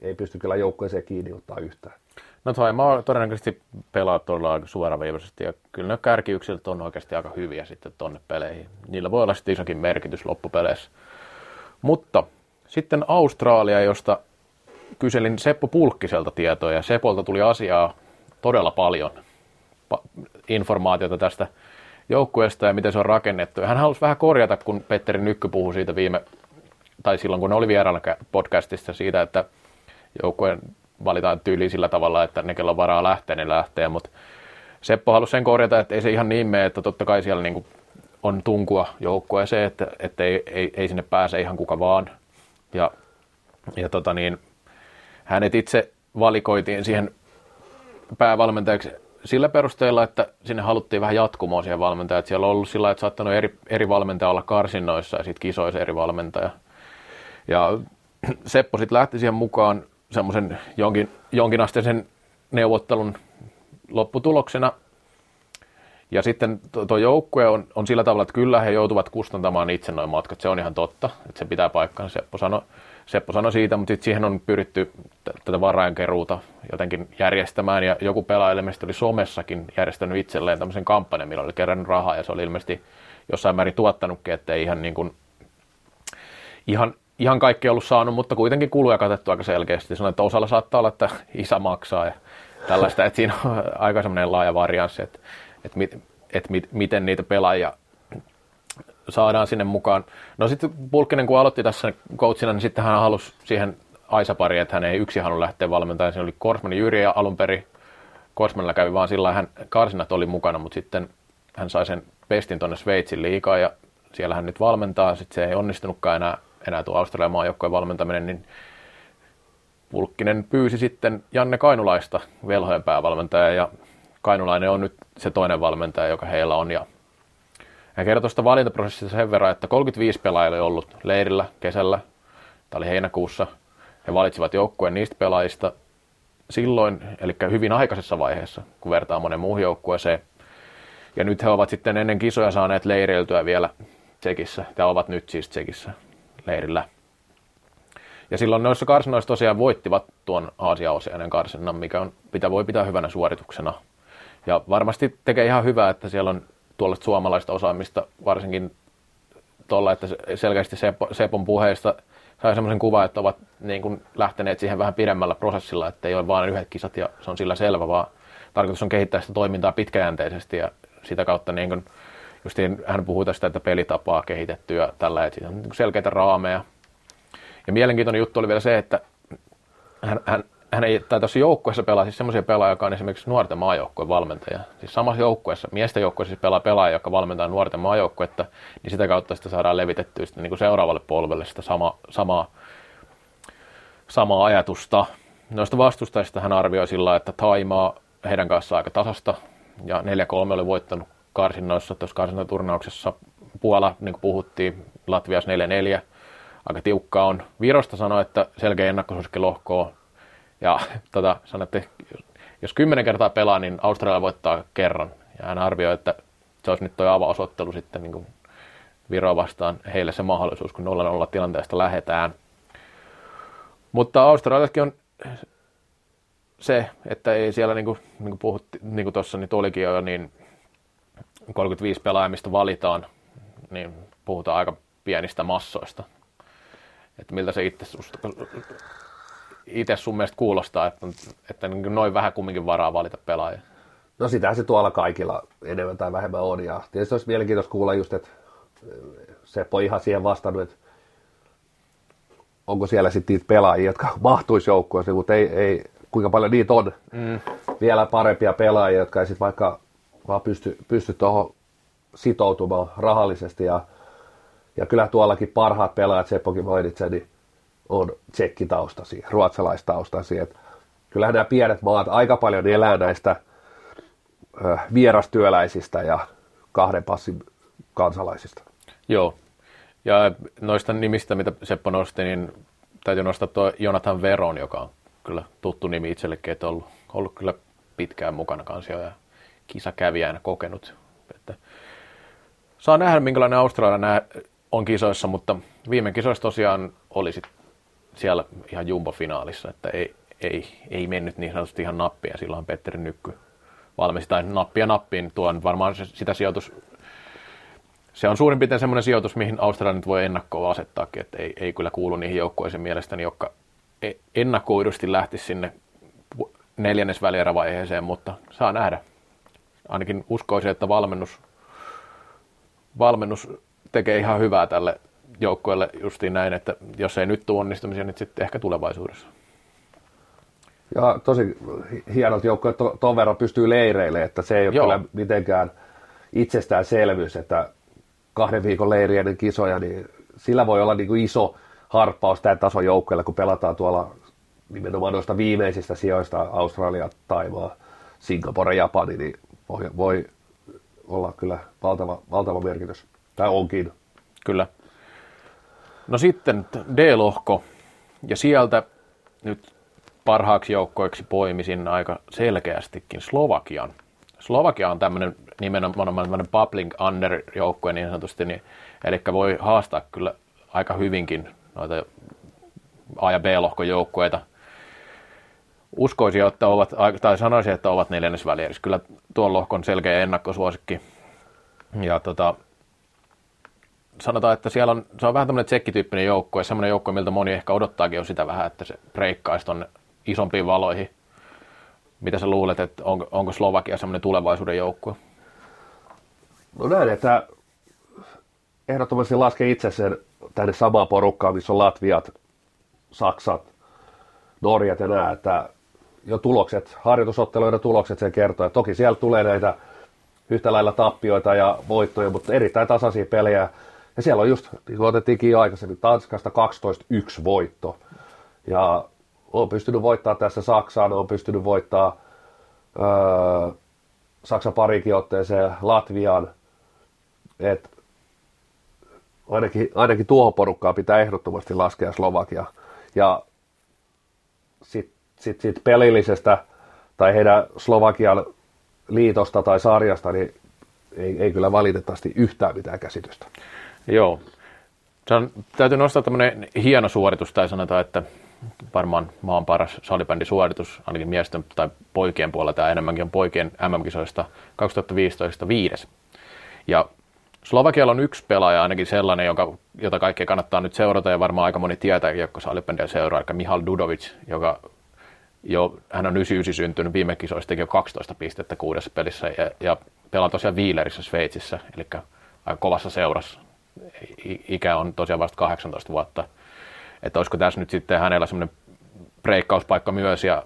ei pysty kyllä joukkueeseen kiinni ottaa yhtään. No Thaimaa todennäköisesti pelaa todella suoraviivaisesti ja kyllä ne kärkiyksilöt on oikeasti aika hyviä sitten tonne peleihin. Niillä voi olla sitten isokin merkitys loppupeleissä. Mutta sitten Australia, josta kyselin Seppo Pulkkiselta tietoa ja Sepolta tuli asiaa todella paljon informaatiota tästä joukkueesta ja miten se on rakennettu. Hän halusi vähän korjata, kun Petteri Nykky puhui siitä viime, tai silloin kun ne oli vierailla podcastissa siitä, että joukkueen valitaan tyyli sillä tavalla, että ne, kello varaa lähteä, ne lähtee, mutta Seppo halusi sen korjata, että ei se ihan niin mene, että totta kai siellä niin on tunkua joukkueeseen, että, että ei, ei, ei, sinne pääse ihan kuka vaan. Ja, ja tota niin, hänet itse valikoitiin siihen päävalmentajaksi sillä perusteella, että sinne haluttiin vähän jatkumoa siihen valmentajaan. Siellä on ollut sillä että saattanut eri, eri valmentaja olla karsinnoissa ja sitten kisoissa eri valmentaja. Ja Seppo sitten lähti siihen mukaan semmoisen jonkin, jonkinasteisen neuvottelun lopputuloksena. Ja sitten tuo joukkue on, on sillä tavalla, että kyllä he joutuvat kustantamaan itse noin matkat. Se on ihan totta, että se pitää paikkaan. Seppo sanoi Seppo sanoi siitä, mutta sitten siihen on pyritty tätä varainkeruuta jotenkin järjestämään. Ja joku pelaaja ilmeisesti oli somessakin järjestänyt itselleen tämmöisen kampanjan, millä oli kerännyt rahaa. Ja se oli ilmeisesti jossain määrin tuottanutkin, ettei ihan, niin kuin, ihan ihan kaikki ollut saanut, mutta kuitenkin kuluja katettu aika selkeästi. Sanoin, että osalla saattaa olla, että isä maksaa ja tällaista, että siinä on aika semmoinen laaja varianssi, että, että, mit, että mit, miten niitä pelaajia saadaan sinne mukaan. No sitten Pulkkinen, kun aloitti tässä coachina, niin sitten hän halusi siihen Aisa-pari, että hän ei yksin halunnut lähteä valmentamaan. Siinä oli Korsman Jyri ja alun perin. Korsmanilla kävi vaan sillä hän karsinat oli mukana, mutta sitten hän sai sen pestin tuonne Sveitsin liikaa ja siellä hän nyt valmentaa. Sitten se ei onnistunutkaan enää enää tuo Australian maajoukkojen valmentaminen, niin Pulkkinen pyysi sitten Janne Kainulaista velhojen päävalmentaja ja Kainulainen on nyt se toinen valmentaja, joka heillä on. Ja hän kertoi tuosta valintaprosessista sen verran, että 35 pelaajia oli ollut leirillä kesällä, tämä oli heinäkuussa. He valitsivat joukkueen niistä pelaajista silloin, eli hyvin aikaisessa vaiheessa, kun vertaa monen muuhun joukkueeseen. Ja nyt he ovat sitten ennen kisoja saaneet leireiltyä vielä Tsekissä, ja ovat nyt siis Tsekissä leirillä. Ja silloin noissa karsinoissa tosiaan voittivat tuon Aasia-Oseanen karsinnan, mikä on, mitä voi pitää hyvänä suorituksena. Ja varmasti tekee ihan hyvää, että siellä on tuollaista suomalaista osaamista, varsinkin tuolla, että selkeästi Sepon puheista sai semmoisen kuvan, että ovat niin kuin lähteneet siihen vähän pidemmällä prosessilla, että ei ole vain yhdet kisat ja se on sillä selvä, vaan tarkoitus on kehittää sitä toimintaa pitkäjänteisesti ja sitä kautta niin kuin justiin hän puhuu tästä, että pelitapaa kehitetty ja tällä, että on niin selkeitä raameja. Ja mielenkiintoinen juttu oli vielä se, että hän, hän, hän ei, tai tuossa joukkueessa pelaa siis semmoisia pelaajia, joka on esimerkiksi nuorten maajoukkueen valmentaja. Siis samassa joukkueessa, miesten joukkueessa siis pelaa pelaaja, joka valmentaa nuorten maajoukkuetta, niin sitä kautta sitä saadaan levitettyä sitten niin kuin seuraavalle polvelle sitä sama, samaa, samaa ajatusta. Noista vastustajista hän arvioi sillä että Taimaa heidän kanssaan aika tasasta, ja 4-3 oli voittanut karsinnoissa, tuossa karsintaturnauksessa Puola, niin kuin puhuttiin, Latvias 4-4, aika tiukkaa on. Virosta sanoi, että selkeä ennakkosuosikkilohkoa, ja tota, sanoi, että jos kymmenen kertaa pelaa, niin Australia voittaa kerran. Ja hän arvioi, että se olisi nyt tuo avaosottelu sitten niin kuin Viro vastaan heille se mahdollisuus, kun 0-0 tilanteesta lähetään. Mutta Australiakin on se, että ei siellä, niin kuin, niin kuin, puhutti, niin kuin tuossa niin olikin jo, niin 35 pelaajamista valitaan, niin puhutaan aika pienistä massoista. Että miltä se itse, itse sun mielestä kuulostaa, että, että niin noin vähän kumminkin varaa valita pelaajia? No sitähän se tuolla kaikilla enemmän tai vähemmän on. Ja tietysti olisi mielenkiintoista kuulla just, että Seppo ihan siihen vastannut, että onko siellä sitten niitä pelaajia, jotka mahtuisi joukkueeseen, mutta ei, ei, kuinka paljon niitä on. Mm. Vielä parempia pelaajia, jotka ei sitten vaikka vaan pysty, pysty tuohon sitoutumaan rahallisesti. Ja, ja kyllä tuollakin parhaat pelaajat, Seppokin mainitsi, niin on tsekkitaustaisia, ruotsalaistaustaisia. Että kyllähän nämä pienet maat aika paljon elää näistä ö, vierastyöläisistä ja kahden passin kansalaisista. Joo. Ja noista nimistä, mitä Seppo nosti, niin täytyy nostaa tuo Jonathan Veron, joka on kyllä tuttu nimi itsellekin, että on ollut, ollut kyllä pitkään mukana kanssa ja kisakävijänä kokenut. Että saa nähdä, minkälainen Australia nää on kisoissa, mutta viime kisoissa tosiaan oli sit siellä ihan jumbo-finaalissa, että ei, ei, ei mennyt niin sanotusti ihan nappia. Silloin Petteri Nykky valmis, tai nappia nappiin. Tuo on varmaan se, sitä sijoitus, se on suurin piirtein semmoinen sijoitus, mihin Australia nyt voi ennakkoa asettaakin, että ei, ei kyllä kuulu niihin joukkueisiin mielestäni, jotka e, ennakoidusti lähti sinne neljännesvälierävaiheeseen, mutta saa nähdä. Ainakin uskoisin, että valmennus, valmennus tekee ihan hyvää tälle joukkueelle justiin näin, että jos ei nyt tule onnistumisia, niin sitten ehkä tulevaisuudessa. Ja tosi hienot joukkueet to, ton verran pystyy leireille, että se ei ole Joo. kyllä mitenkään itsestäänselvyys, että kahden viikon leiri ennen kisoja, niin sillä voi olla niin kuin iso harppaus tämän tason joukkueelle, kun pelataan tuolla nimenomaan noista viimeisistä sijoista, Australia, Taimaa, Singapore, Japani, niin voi olla kyllä valtava, valtava merkitys. Tai onkin. Kyllä. No sitten D-lohko, ja sieltä nyt parhaaksi joukkoiksi poimisin aika selkeästikin Slovakian. Slovakia on tämmöinen nimenomaan tämmöinen bubbling under joukkue niin sanotusti, niin, eli voi haastaa kyllä aika hyvinkin noita A- ja B-lohkojoukkueita. Uskoisin, että ovat, tai sanoisin, että ovat neljännesvälierissä. Kyllä tuon lohkon selkeä ennakkosuosikki. Ja tota, sanotaan, että siellä on, se on vähän tämmöinen tsekkityyppinen joukkue, semmoinen joukkue, miltä moni ehkä odottaakin on sitä vähän, että se breikkaisi tuonne isompiin valoihin. Mitä sä luulet, että onko, onko Slovakia semmoinen tulevaisuuden joukkue? No näin, että ehdottomasti laske itse sen tänne samaan porukkaan, missä on Latviat, Saksat, Norjat ja nämä, että jo tulokset, harjoitusotteluiden tulokset sen kertoo. Ja toki siellä tulee näitä yhtä lailla tappioita ja voittoja, mutta erittäin tasaisia pelejä. Ja siellä on just, niin otettiinkin aikaisemmin, Tanskasta 12-1 voitto. Ja on pystynyt voittaa tässä Saksaan, on pystynyt voittaa öö, Saksan parikin otteeseen Latviaan. Et ainakin, ainakin tuohon porukkaan pitää ehdottomasti laskea Slovakia. Ja sit, sit pelillisestä tai heidän Slovakian liitosta tai sarjasta, niin ei, ei kyllä valitettavasti yhtään mitään käsitystä. Joo. On, täytyy nostaa tämmöinen hieno suoritus, tai sanotaan, että varmaan maan paras salibändisuoritus, ainakin miesten tai poikien puolella, tämä enemmänkin on poikien MM-kisoista 2015 viides. Ja Slovakialla on yksi pelaaja ainakin sellainen, joka, jota kaikkea kannattaa nyt seurata, ja varmaan aika moni tietää, jotka salibändiä seuraa, eli Mihal Dudovic, joka jo, hän on 99 syntynyt viime kisoista, teki jo 12 pistettä kuudessa pelissä, ja, ja pelaa tosiaan Wielerissä Sveitsissä, eli aika kovassa seurassa. Ikä on tosiaan vasta 18 vuotta että olisiko tässä nyt sitten hänellä semmoinen breikkauspaikka myös ja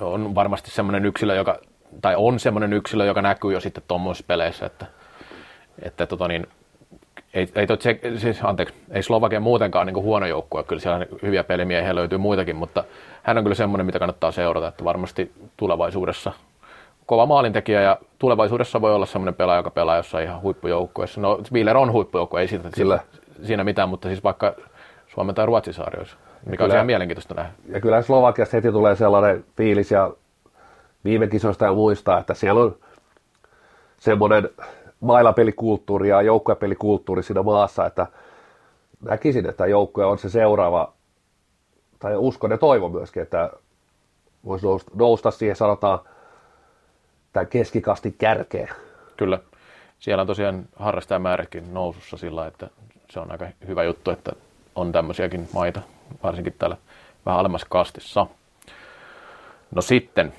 on varmasti semmoinen yksilö, joka, tai on semmoinen yksilö, joka näkyy jo sitten tuommoisissa peleissä, että, että tota niin, ei, ei, tot, se, siis, anteeksi, ei Slovakia muutenkaan niin huono joukkue, kyllä siellä hyviä pelimiehiä löytyy muitakin, mutta hän on kyllä semmoinen, mitä kannattaa seurata, että varmasti tulevaisuudessa kova maalintekijä ja tulevaisuudessa voi olla semmoinen pelaaja, joka pelaa jossain ihan huippujoukkueessa. No, Wheeler on huippujoukkue, ei siitä, Sillä. siinä mitään, mutta siis vaikka Suomen tai Ruotsin saarioissa, mikä kyllä, on ihan mielenkiintoista nähdä. Ja kyllä Slovakiasta heti tulee sellainen fiilis ja viime kisoista ja muistaa, että siellä on semmoinen mailapelikulttuuri ja joukkuepelikulttuuri siinä maassa, että näkisin, että joukkue on se seuraava, tai uskon ja toivon myöskin, että voisi nousta, nousta siihen sanotaan tämän keskikastin kärkeen. Kyllä. Siellä on tosiaan harrastajamääräkin nousussa sillä, että se on aika hyvä juttu, että on tämmöisiäkin maita, varsinkin täällä vähän alemmassa kastissa. No sitten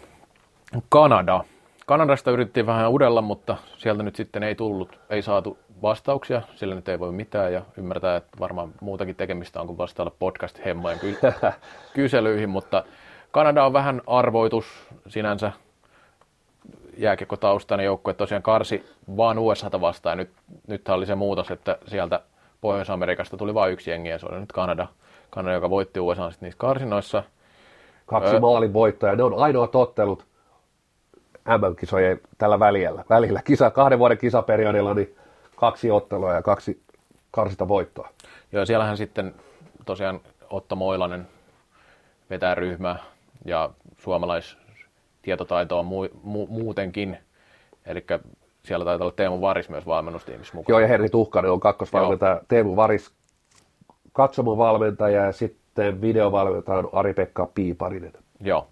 Kanada. Kanadasta yritettiin vähän udella, mutta sieltä nyt sitten ei tullut, ei saatu vastauksia, sillä nyt ei voi mitään ja ymmärtää, että varmaan muutakin tekemistä on kuin vastailla podcast-hemmojen ky- kyselyihin, mutta Kanada on vähän arvoitus sinänsä jääkiekkotaustainen joukkue tosiaan karsi vaan USAta vastaan. Nyt, nyt oli se muutos, että sieltä Pohjois-Amerikasta tuli vain yksi jengi ja se oli nyt Kanada, Kanada joka voitti USA niissä karsinoissa. Kaksi maalin voittoja, ne on ainoat ottelut MM-kisojen tällä välillä. välillä. Kisa, kahden vuoden kisaperiodilla niin kaksi ottelua ja kaksi karsita voittoa. Joo, siellähän sitten tosiaan Otto Moilanen vetää ryhmää ja suomalaistietotaito on mu- mu- muutenkin. Eli siellä taitaa olla Teemu Varis myös valmennustiimissä mukana. Joo, ja Henri Tuhkanen on kakkosvalmentaja. Joo. Teemu Varis katsomon valmentaja ja sitten videovalmentaja on Ari-Pekka Piiparinen. Joo,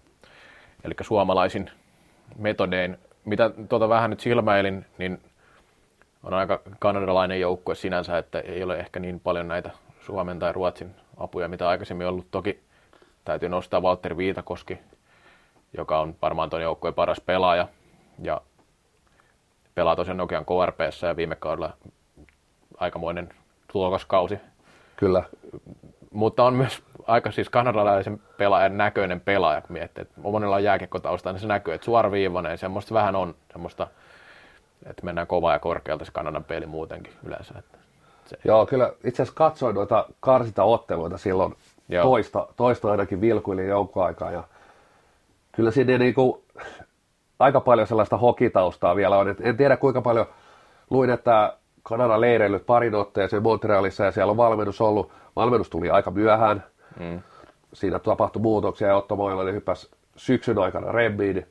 eli suomalaisin metodein. Mitä tuota vähän nyt silmäilin, niin on aika kanadalainen joukkue sinänsä, että ei ole ehkä niin paljon näitä Suomen tai Ruotsin apuja, mitä aikaisemmin ollut. Toki täytyy nostaa Walter Viitakoski, joka on varmaan tuon joukkueen paras pelaaja ja pelaa tosiaan Nokian KRPssä ja viime kaudella aikamoinen tulokaskausi. Kyllä. Mutta on myös aika siis kanadalaisen pelaajan näköinen pelaaja, kun miettii, että monella on jääkiekkotausta, niin se näkyy, että suoraviivainen, semmoista vähän on, semmoista, että mennään kovaa ja korkealta se Kanadan peli muutenkin yleensä. Että se. Joo, kyllä itse asiassa katsoin noita karsita otteluita silloin Joo. toista, toista ainakin vilkuilin joukkoaikaa ja kyllä siinä niin kuin, aika paljon sellaista hokitaustaa vielä on. En tiedä kuinka paljon luin, että Kanada leireillyt parin otteeseen Montrealissa ja siellä on valmennus ollut. Valmennus tuli aika myöhään. Mm. Siinä tapahtui muutoksia ja Otto Moilanen hyppäsi syksyn aikana Rembiin.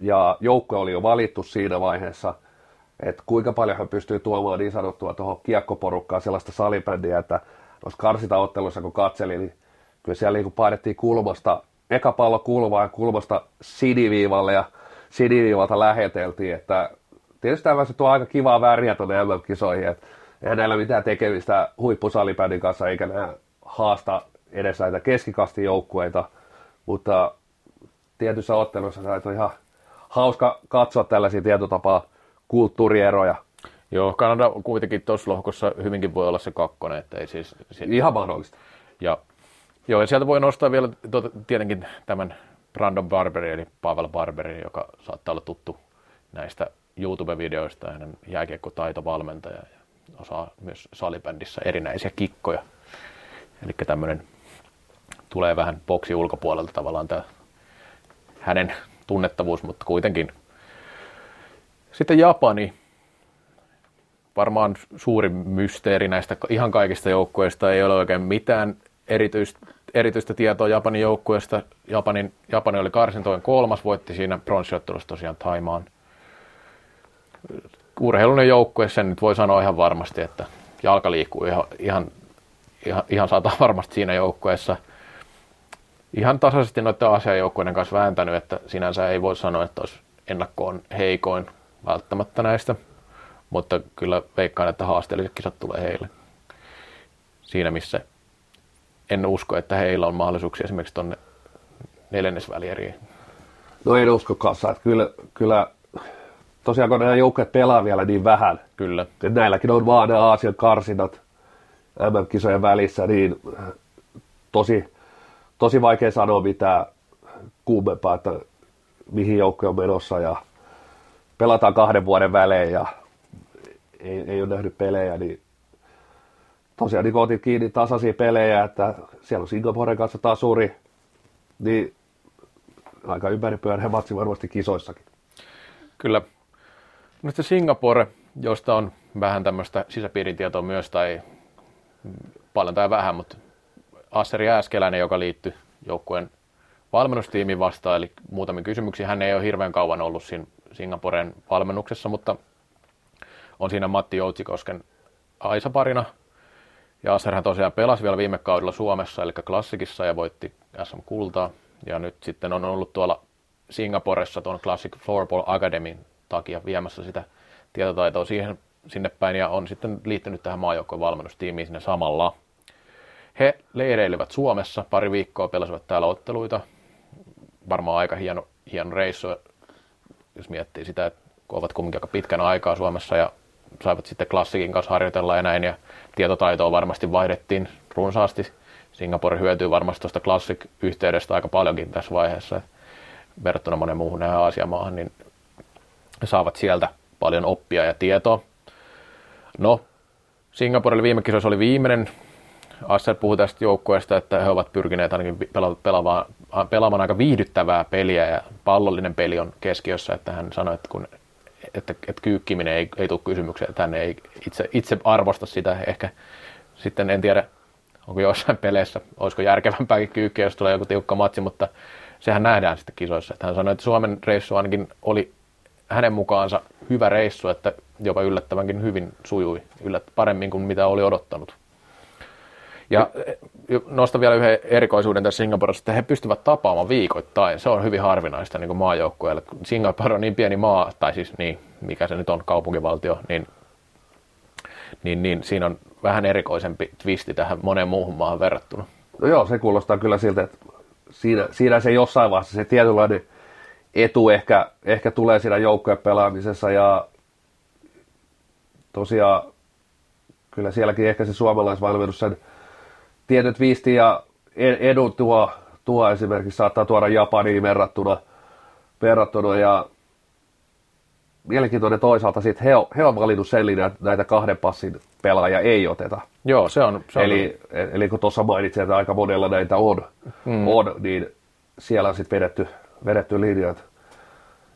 Ja joukko oli jo valittu siinä vaiheessa, että kuinka paljon hän pystyy tuomaan niin sanottua tuohon kiekkoporukkaan sellaista salibändiä, että noissa karsitaotteluissa kun katselin, niin kyllä siellä niin painettiin kulmasta, eka pallo kulmaa ja kulmasta siniviivalle ja siniviivalta läheteltiin, että tietysti tämä tuo aika kivaa väriä tuonne MM-kisoihin, että eihän näillä mitään tekemistä huippusalipädin kanssa, eikä nämä haasta edes näitä keskikastijoukkueita, mutta tietyissä otteluissa on ihan hauska katsoa tällaisia tietotapaa kulttuurieroja. Joo, Kanada kuitenkin tuossa lohkossa hyvinkin voi olla se kakkonen, että ei siis... Sit... Ihan mahdollista. Ja, joo, ja sieltä voi nostaa vielä tuota, tietenkin tämän Brandon Barberi, eli Pavel Barberi, joka saattaa olla tuttu näistä YouTube-videoista, hänen jääkiekkotaitovalmentaja ja osaa myös salibändissä erinäisiä kikkoja. Eli tämmöinen tulee vähän boksi ulkopuolelta tavallaan tämä hänen tunnettavuus, mutta kuitenkin. Sitten Japani, varmaan suuri mysteeri näistä ihan kaikista joukkueista, ei ole oikein mitään erityistä, erityistä tietoa Japanin joukkueesta. Japanin, Japani oli karsintojen kolmas, voitti siinä pronssiottelussa tosiaan Taimaan urheilunen joukkue, sen nyt voi sanoa ihan varmasti, että jalka liikkuu ihan, ihan, ihan, ihan sata varmasti siinä joukkueessa. Ihan tasaisesti noiden asiajoukkueiden kanssa vääntänyt, että sinänsä ei voi sanoa, että olisi ennakkoon heikoin välttämättä näistä, mutta kyllä veikkaan, että haasteelliset kisat tulee heille. Siinä missä en usko, että heillä on mahdollisuuksia esimerkiksi tuonne neljännesvälieriin. No en usko kanssa, että kyllä, kyllä tosiaan kun nämä joukkueet pelaa vielä niin vähän, Kyllä. että näilläkin on vaan ne Aasian karsinat MM-kisojen välissä, niin tosi, tosi vaikea sanoa mitään kuumempaa, että mihin joukko on menossa ja pelataan kahden vuoden välein ja ei, ei ole nähnyt pelejä, niin tosiaan niin otit kiinni tasaisia pelejä, että siellä on Singaporen kanssa tasuri, niin aika ympäripyöreä matsi varmasti kisoissakin. Kyllä, No sitten Singapore, josta on vähän tämmöistä sisäpiiritietoa myös, tai paljon tai vähän, mutta Asseri Äskeläinen, joka liittyy joukkueen valmennustiimiin vastaan, eli muutamia kysymyksiä. Hän ei ole hirveän kauan ollut siinä Singaporen valmennuksessa, mutta on siinä Matti Joutsikosken Aisa-parina. Ja Asserhan tosiaan pelasi vielä viime kaudella Suomessa, eli Klassikissa, ja voitti SM Kultaa. Ja nyt sitten on ollut tuolla Singaporessa tuon Classic Floorball Academyn takia viemässä sitä tietotaitoa siihen, sinne päin ja on sitten liittynyt tähän maajoukkojen valmennustiimiin sinne samalla. He leireilivät Suomessa, pari viikkoa pelasivat täällä otteluita. Varmaan aika hieno, hieno reissu, jos miettii sitä, että kun ovat kumminkin aika pitkän aikaa Suomessa ja saivat sitten klassikin kanssa harjoitella ja näin, ja tietotaitoa varmasti vaihdettiin runsaasti. Singapore hyötyy varmasti tuosta klassik-yhteydestä aika paljonkin tässä vaiheessa, verrattuna monen muuhun näihin Aasiamaahan, niin saavat sieltä paljon oppia ja tietoa. No, Singaporelle viime kisoissa oli viimeinen. Asser puhui tästä joukkueesta, että he ovat pyrkineet ainakin pelaamaan, pelaamaan aika viihdyttävää peliä ja pallollinen peli on keskiössä, että hän sanoi, että, kun, että, että kyykkiminen ei, ei tule kysymykseen, että hän ei itse, itse arvosta sitä. Ehkä sitten en tiedä, onko joissain peleissä, olisiko järkevämpääkin kyykkiä, jos tulee joku tiukka matsi, mutta sehän nähdään sitten kisoissa. Että hän sanoi, että Suomen reissu ainakin oli hänen mukaansa hyvä reissu, että jopa yllättävänkin hyvin sujui, yllät, paremmin kuin mitä oli odottanut. Ja eh, nostan vielä yhden erikoisuuden tässä Singaporessa, että he pystyvät tapaamaan viikoittain. Se on hyvin harvinaista niin maajoukkueelle. Singapore on niin pieni maa, tai siis niin, mikä se nyt on, kaupunkivaltio, niin, niin, niin siinä on vähän erikoisempi twisti tähän moneen muuhun maahan verrattuna. No joo, se kuulostaa kyllä siltä, että siinä, siinä se jossain vaiheessa se tietynlainen etu ehkä, ehkä tulee siinä joukkojen pelaamisessa ja tosiaan kyllä sielläkin ehkä se suomalaisvalmennus sen tietyt viisti ja edun tuo, tuo esimerkiksi saattaa tuoda Japaniin verrattuna, verrattuna ja mielenkiintoinen toisaalta sitten he, on, he on valinnut sen linjan, että näitä kahden passin pelaajia ei oteta. Joo, se on. Se eli, on. eli kun tuossa mainitsin, että aika monella näitä on, mm. on niin siellä on sitten vedetty, vedetty linjat.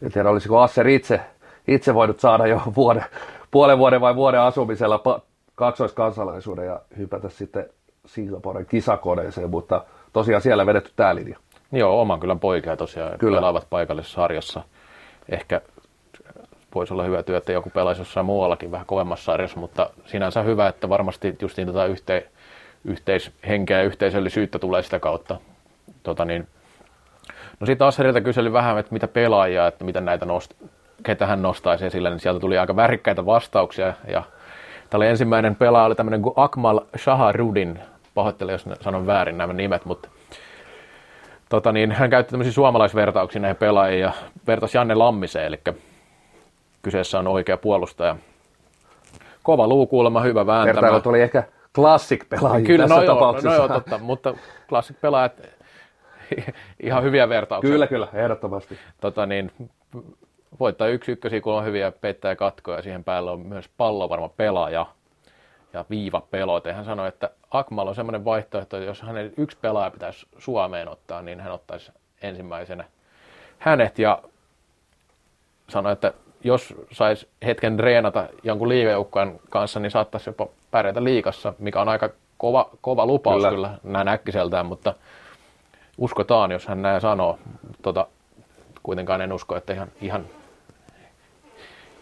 En tiedä, olisiko Asser itse, itse voinut saada jo vuoden, puolen vuoden vai vuoden asumisella kaksoiskansalaisuuden ja hypätä sitten Singaporen kisakoneeseen, mutta tosiaan siellä vedetty tämä linja. Joo, oman kylän poikia tosiaan kyllä. pelaavat paikallisessa sarjassa. Ehkä voisi olla hyvä työ, että joku pelaisi jossain muuallakin vähän kovemmassa sarjassa, mutta sinänsä hyvä, että varmasti just niin tota yhte, yhteishenkeä ja yhteisöllisyyttä tulee sitä kautta. Tota niin. No sitten Asserilta kyseli vähän, että mitä pelaajia, että mitä näitä nost, ketä hän nostaisi esille, niin sieltä tuli aika värikkäitä vastauksia ja Tämä oli ensimmäinen pelaaja, oli tämmöinen kuin Akmal Shaharudin, pahoittelen jos sanon väärin nämä nimet, mutta tota niin, hän käytti tämmöisiä suomalaisvertauksia näihin pelaajiin ja vertasi Janne Lammiseen, eli kyseessä on oikea puolustaja. Kova luukuulema, hyvä vääntämä. Vertailut oli ehkä classic pelaajia Kyllä, tässä no joo, tapauksessa. No joo, totta, mutta classic pelaajat, ihan hyviä vertauksia. Kyllä, kyllä, ehdottomasti. Tota niin, voittaa yksi ykkösiä, kun on hyviä peittää katkoja ja siihen päälle on myös pallovarma pelaaja ja viiva pelote. Hän sanoi, että Akmal on semmoinen vaihtoehto, että jos hänen yksi pelaaja pitäisi Suomeen ottaa, niin hän ottaisi ensimmäisenä hänet ja sanoi, että jos saisi hetken treenata jonkun liigajoukkueen kanssa, niin saattaisi jopa pärjätä liikassa, mikä on aika kova, kova lupaus kyllä, kyllä näin äkkiseltään, mutta uskotaan, jos hän näin sanoo. Tota, kuitenkaan en usko, että ihan, ihan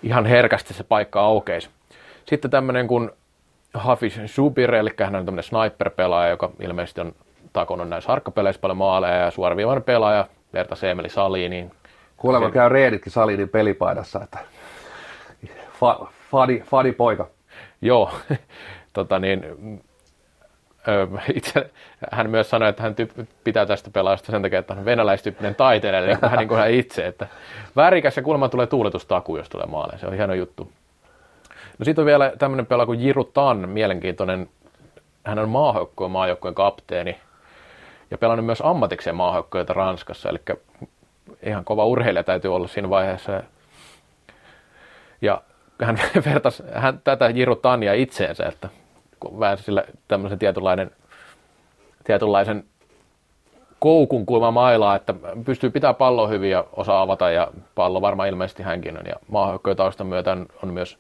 ihan herkästi se paikka aukeisi. Sitten tämmöinen kuin Hafiz Subir, eli hän on tämmöinen sniper-pelaaja, joka ilmeisesti on takonut näissä harkkapeleissä paljon maaleja ja suoraviivainen pelaaja, verta Seemeli Saliniin. Kuulemma käy reeditkin Salinin pelipaidassa, että fa, fadi, fadi poika. Joo, tota niin, itse, hän myös sanoi, että hän typ- pitää tästä pelaajasta sen takia, että hän on venäläistyyppinen taiteilija, eli vähän niin kuin hän itse. Että värikäs ja kuulemma tulee tuuletustaku, jos tulee maaleen. Se on hieno juttu. No sitten on vielä tämmöinen pelaaja kuin Jiru Tan, mielenkiintoinen. Hän on maajoukkojen maajoukkojen kapteeni ja pelannut myös ammatikseen maajoukkoja Ranskassa, eli ihan kova urheilija täytyy olla siinä vaiheessa. Ja hän vertasi hän, tätä Jiru Tania itseensä, että vähän sillä tämmöisen tietynlainen, tietynlaisen koukun kulma mailaa, että pystyy pitää palloa hyvin ja osaa avata ja pallo varmaan ilmeisesti hänkin on. Ja maahoikkojen taustan myötä on myös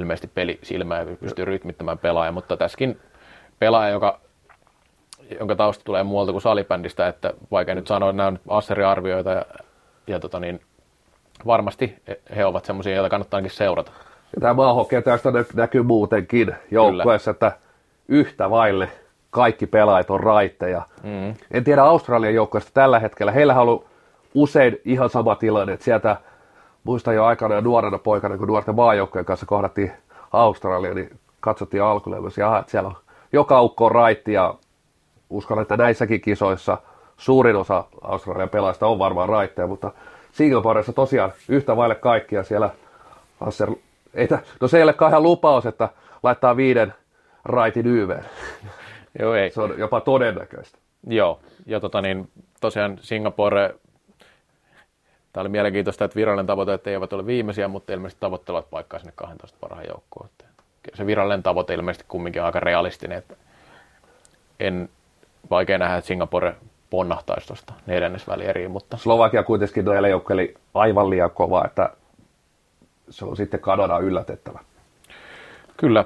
ilmeisesti peli silmä ja pystyy rytmittämään pelaaja, mutta tässäkin pelaaja, joka, jonka tausta tulee muualta kuin salibändistä, että vaikka nyt sanoa, että nämä on asseriarvioita ja, ja tota niin, varmasti he ovat semmoisia, joita kannattaa ainakin seurata. Ja tämä maahokkeen tästä näkyy muutenkin joukkueessa, että yhtä vaille kaikki pelaajat on raitteja. Mm. En tiedä Australian joukkueesta tällä hetkellä. Heillä on ollut usein ihan sama tilanne, että sieltä muistan jo aikana nuorena poikana, kun nuorten maajoukkojen kanssa kohdattiin Australia, niin katsottiin alkulevyssä, ja että siellä on joka ukko raitti, ja uskon, että näissäkin kisoissa suurin osa Australian pelaajista on varmaan raitteja, mutta Singaporessa tosiaan yhtä vaille kaikkia siellä Asser ei tä, no se ei ole ihan lupaus, että laittaa viiden raitin YV. Joo, ei. Se on jopa todennäköistä. Joo, ja tota niin, tosiaan Singapore, tämä oli mielenkiintoista, että virallinen tavoite, että eivät ole viimeisiä, mutta ilmeisesti tavoittelevat paikkaa sinne 12 parhaan joukkoon. Se virallinen tavoite ilmeisesti kumminkin aika realistinen, että en vaikea nähdä, että Singapore ponnahtaisi tuosta neljännesvälieriin, mutta... Slovakia kuitenkin noilla joukkoilla aivan liian kova, että se on sitten Kanada yllätettävä. Kyllä.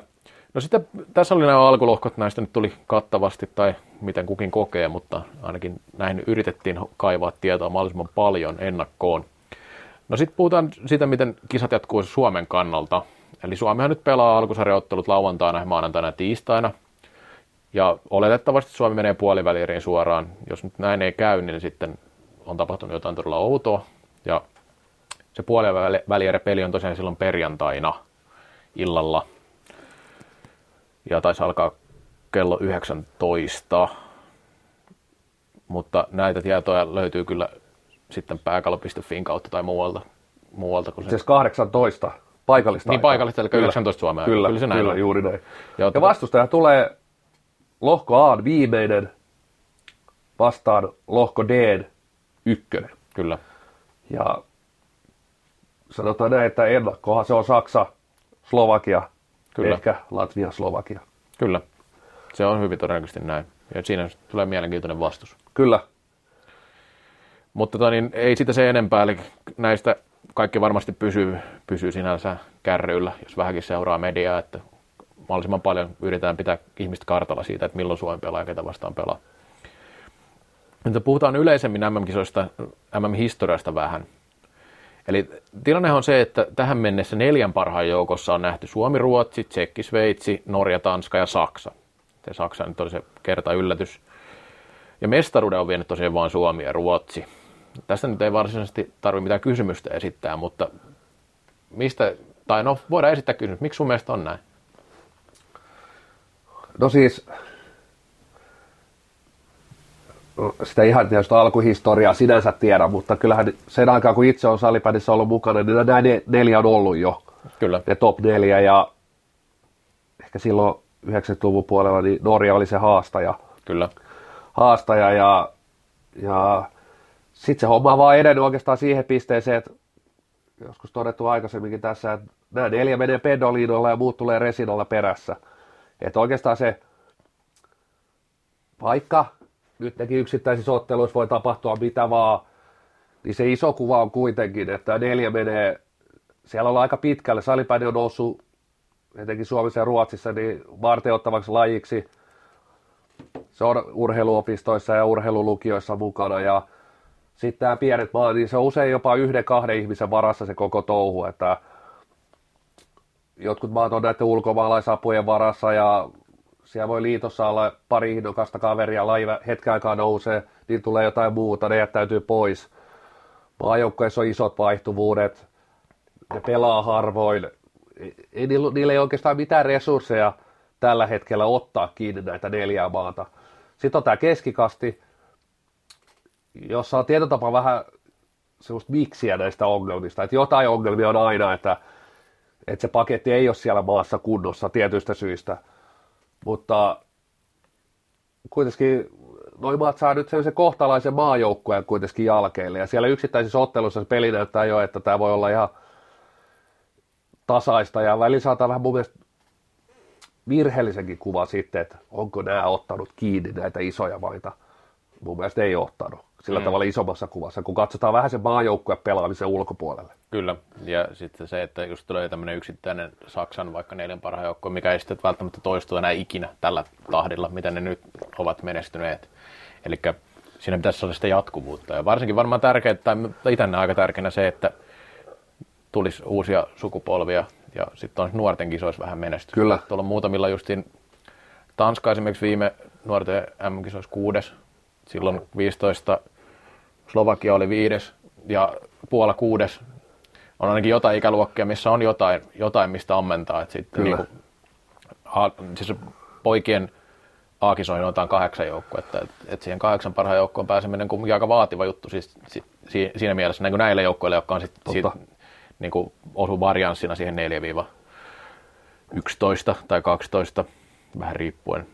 No sitten tässä oli nämä alkulohkot, näistä nyt tuli kattavasti tai miten kukin kokee, mutta ainakin näin yritettiin kaivaa tietoa mahdollisimman paljon ennakkoon. No sitten puhutaan siitä, miten kisat jatkuu Suomen kannalta. Eli Suomihan nyt pelaa alkusarjaottelut lauantaina, maanantaina ja tiistaina. Ja oletettavasti Suomi menee puolivälieriin suoraan. Jos nyt näin ei käy, niin sitten on tapahtunut jotain todella outoa. Ja se puolivälieri-peli on tosiaan silloin perjantaina illalla. Ja taisi alkaa kello 19. Mutta näitä tietoja löytyy kyllä sitten pääkallo.fin kautta tai muualta. muualta kun se... Siis 18 paikallista Niin paikallista, eli kyllä. 19 Suomea. Kyllä, kyllä, se näin kyllä on. juuri näin. Ja, ja vastustaja tulee lohko A viimeinen vastaan lohko D ykkönen. Kyllä. Ja sanotaan näin, että ennakkohan se on Saksa, Slovakia, Kyllä. ehkä Latvia, Slovakia. Kyllä, se on hyvin todennäköisesti näin. Ja siinä tulee mielenkiintoinen vastus. Kyllä. Mutta tota, niin, ei sitä se enempää, eli näistä kaikki varmasti pysyy, pysyy sinänsä kärryillä, jos vähänkin seuraa mediaa, että mahdollisimman paljon yritetään pitää ihmistä kartalla siitä, että milloin Suomi pelaa ja ketä vastaan pelaa. Nyt puhutaan yleisemmin MM-kisoista, MM-historiasta vähän. Eli tilanne on se, että tähän mennessä neljän parhaan joukossa on nähty Suomi, Ruotsi, Tsekki, Sveitsi, Norja, Tanska ja Saksa. Se Saksa nyt oli se kerta yllätys. Ja mestaruuden on vienyt tosiaan vain Suomi ja Ruotsi. Tästä nyt ei varsinaisesti tarvitse mitään kysymystä esittää, mutta mistä, tai no voidaan esittää kysymys, miksi sun mielestä on näin? No siis, sitä ihan tietysti alkuhistoriaa sinänsä tiedä, mutta kyllähän sen aikaa, kun itse on salipädissä ollut mukana, niin nämä neljä on ollut jo. Kyllä. Ne top neljä ja ehkä silloin 90-luvun puolella niin Norja oli se haastaja. Kyllä. Haastaja ja, ja sitten se homma on vaan edennyt oikeastaan siihen pisteeseen, että joskus todettu aikaisemminkin tässä, että nämä neljä menee pedoliinolla ja muut tulee resinolla perässä. Että oikeastaan se vaikka nyt nekin yksittäisissä otteluissa voi tapahtua mitä vaan, niin se iso kuva on kuitenkin, että neljä menee, siellä on aika pitkälle, salipäin on noussut etenkin Suomessa ja Ruotsissa niin varteottavaksi lajiksi. Se on urheiluopistoissa ja urheilulukioissa mukana ja sitten nämä pienet maat, niin se on usein jopa yhden, kahden ihmisen varassa se koko touhu, että jotkut maat on näiden ulkomaalaisapujen varassa ja siellä voi liitossa olla pari innokasta kaveria, laiva hetken aikaa nousee, niin tulee jotain muuta, ne jättäytyy pois. Maajoukkueessa on isot vaihtuvuudet, ne pelaa harvoin, ei, niillä, niillä ei oikeastaan mitään resursseja tällä hetkellä ottaa kiinni näitä neljää maata. Sitten on tämä keskikasti, jossa on tietotapa vähän semmoista miksiä näistä ongelmista, että jotain ongelmia on aina, että, että se paketti ei ole siellä maassa kunnossa tietyistä syistä – mutta kuitenkin noin maat saa nyt sellaisen kohtalaisen maajoukkueen kuitenkin jälkeelle. Ja siellä yksittäisissä otteluissa se peli näyttää jo, että tämä voi olla ihan tasaista. Ja välillä saattaa vähän mun mielestä virheellisenkin kuva sitten, että onko nämä ottanut kiinni näitä isoja maita. Mun mielestä ei ottanut sillä mm. tavalla isommassa kuvassa, kun katsotaan vähän se maajoukkue pelaamisen ulkopuolelle. Kyllä, ja sitten se, että just tulee tämmöinen yksittäinen Saksan vaikka neljän parhaan joukko, mikä ei sitten välttämättä toistu enää ikinä tällä tahdilla, mitä ne nyt ovat menestyneet. Eli siinä pitäisi olla sitä jatkuvuutta. Ja varsinkin varmaan tärkeää, tai itse aika tärkeänä se, että tulisi uusia sukupolvia, ja sitten on nuorten kisoissa vähän menestystä. Kyllä. Tuolla on muutamilla justiin, Tanska esimerkiksi viime nuorten M-kisoissa kuudes, silloin 15 Slovakia oli viides ja Puola kuudes. On ainakin jotain ikäluokkia, missä on jotain, jotain mistä ammentaa. Että sitten Kyllä. Niin kuin, siis poikien A-kisoihin otetaan kahdeksan joukkuetta. Että et siihen kahdeksan parhaan joukkoon pääseminen on aika vaativa juttu siis, si, si, siinä mielessä niin kuin näille joukkoille, jotka on sitten sit, niin kuin osu varianssina siihen 4-11 tai 12, vähän riippuen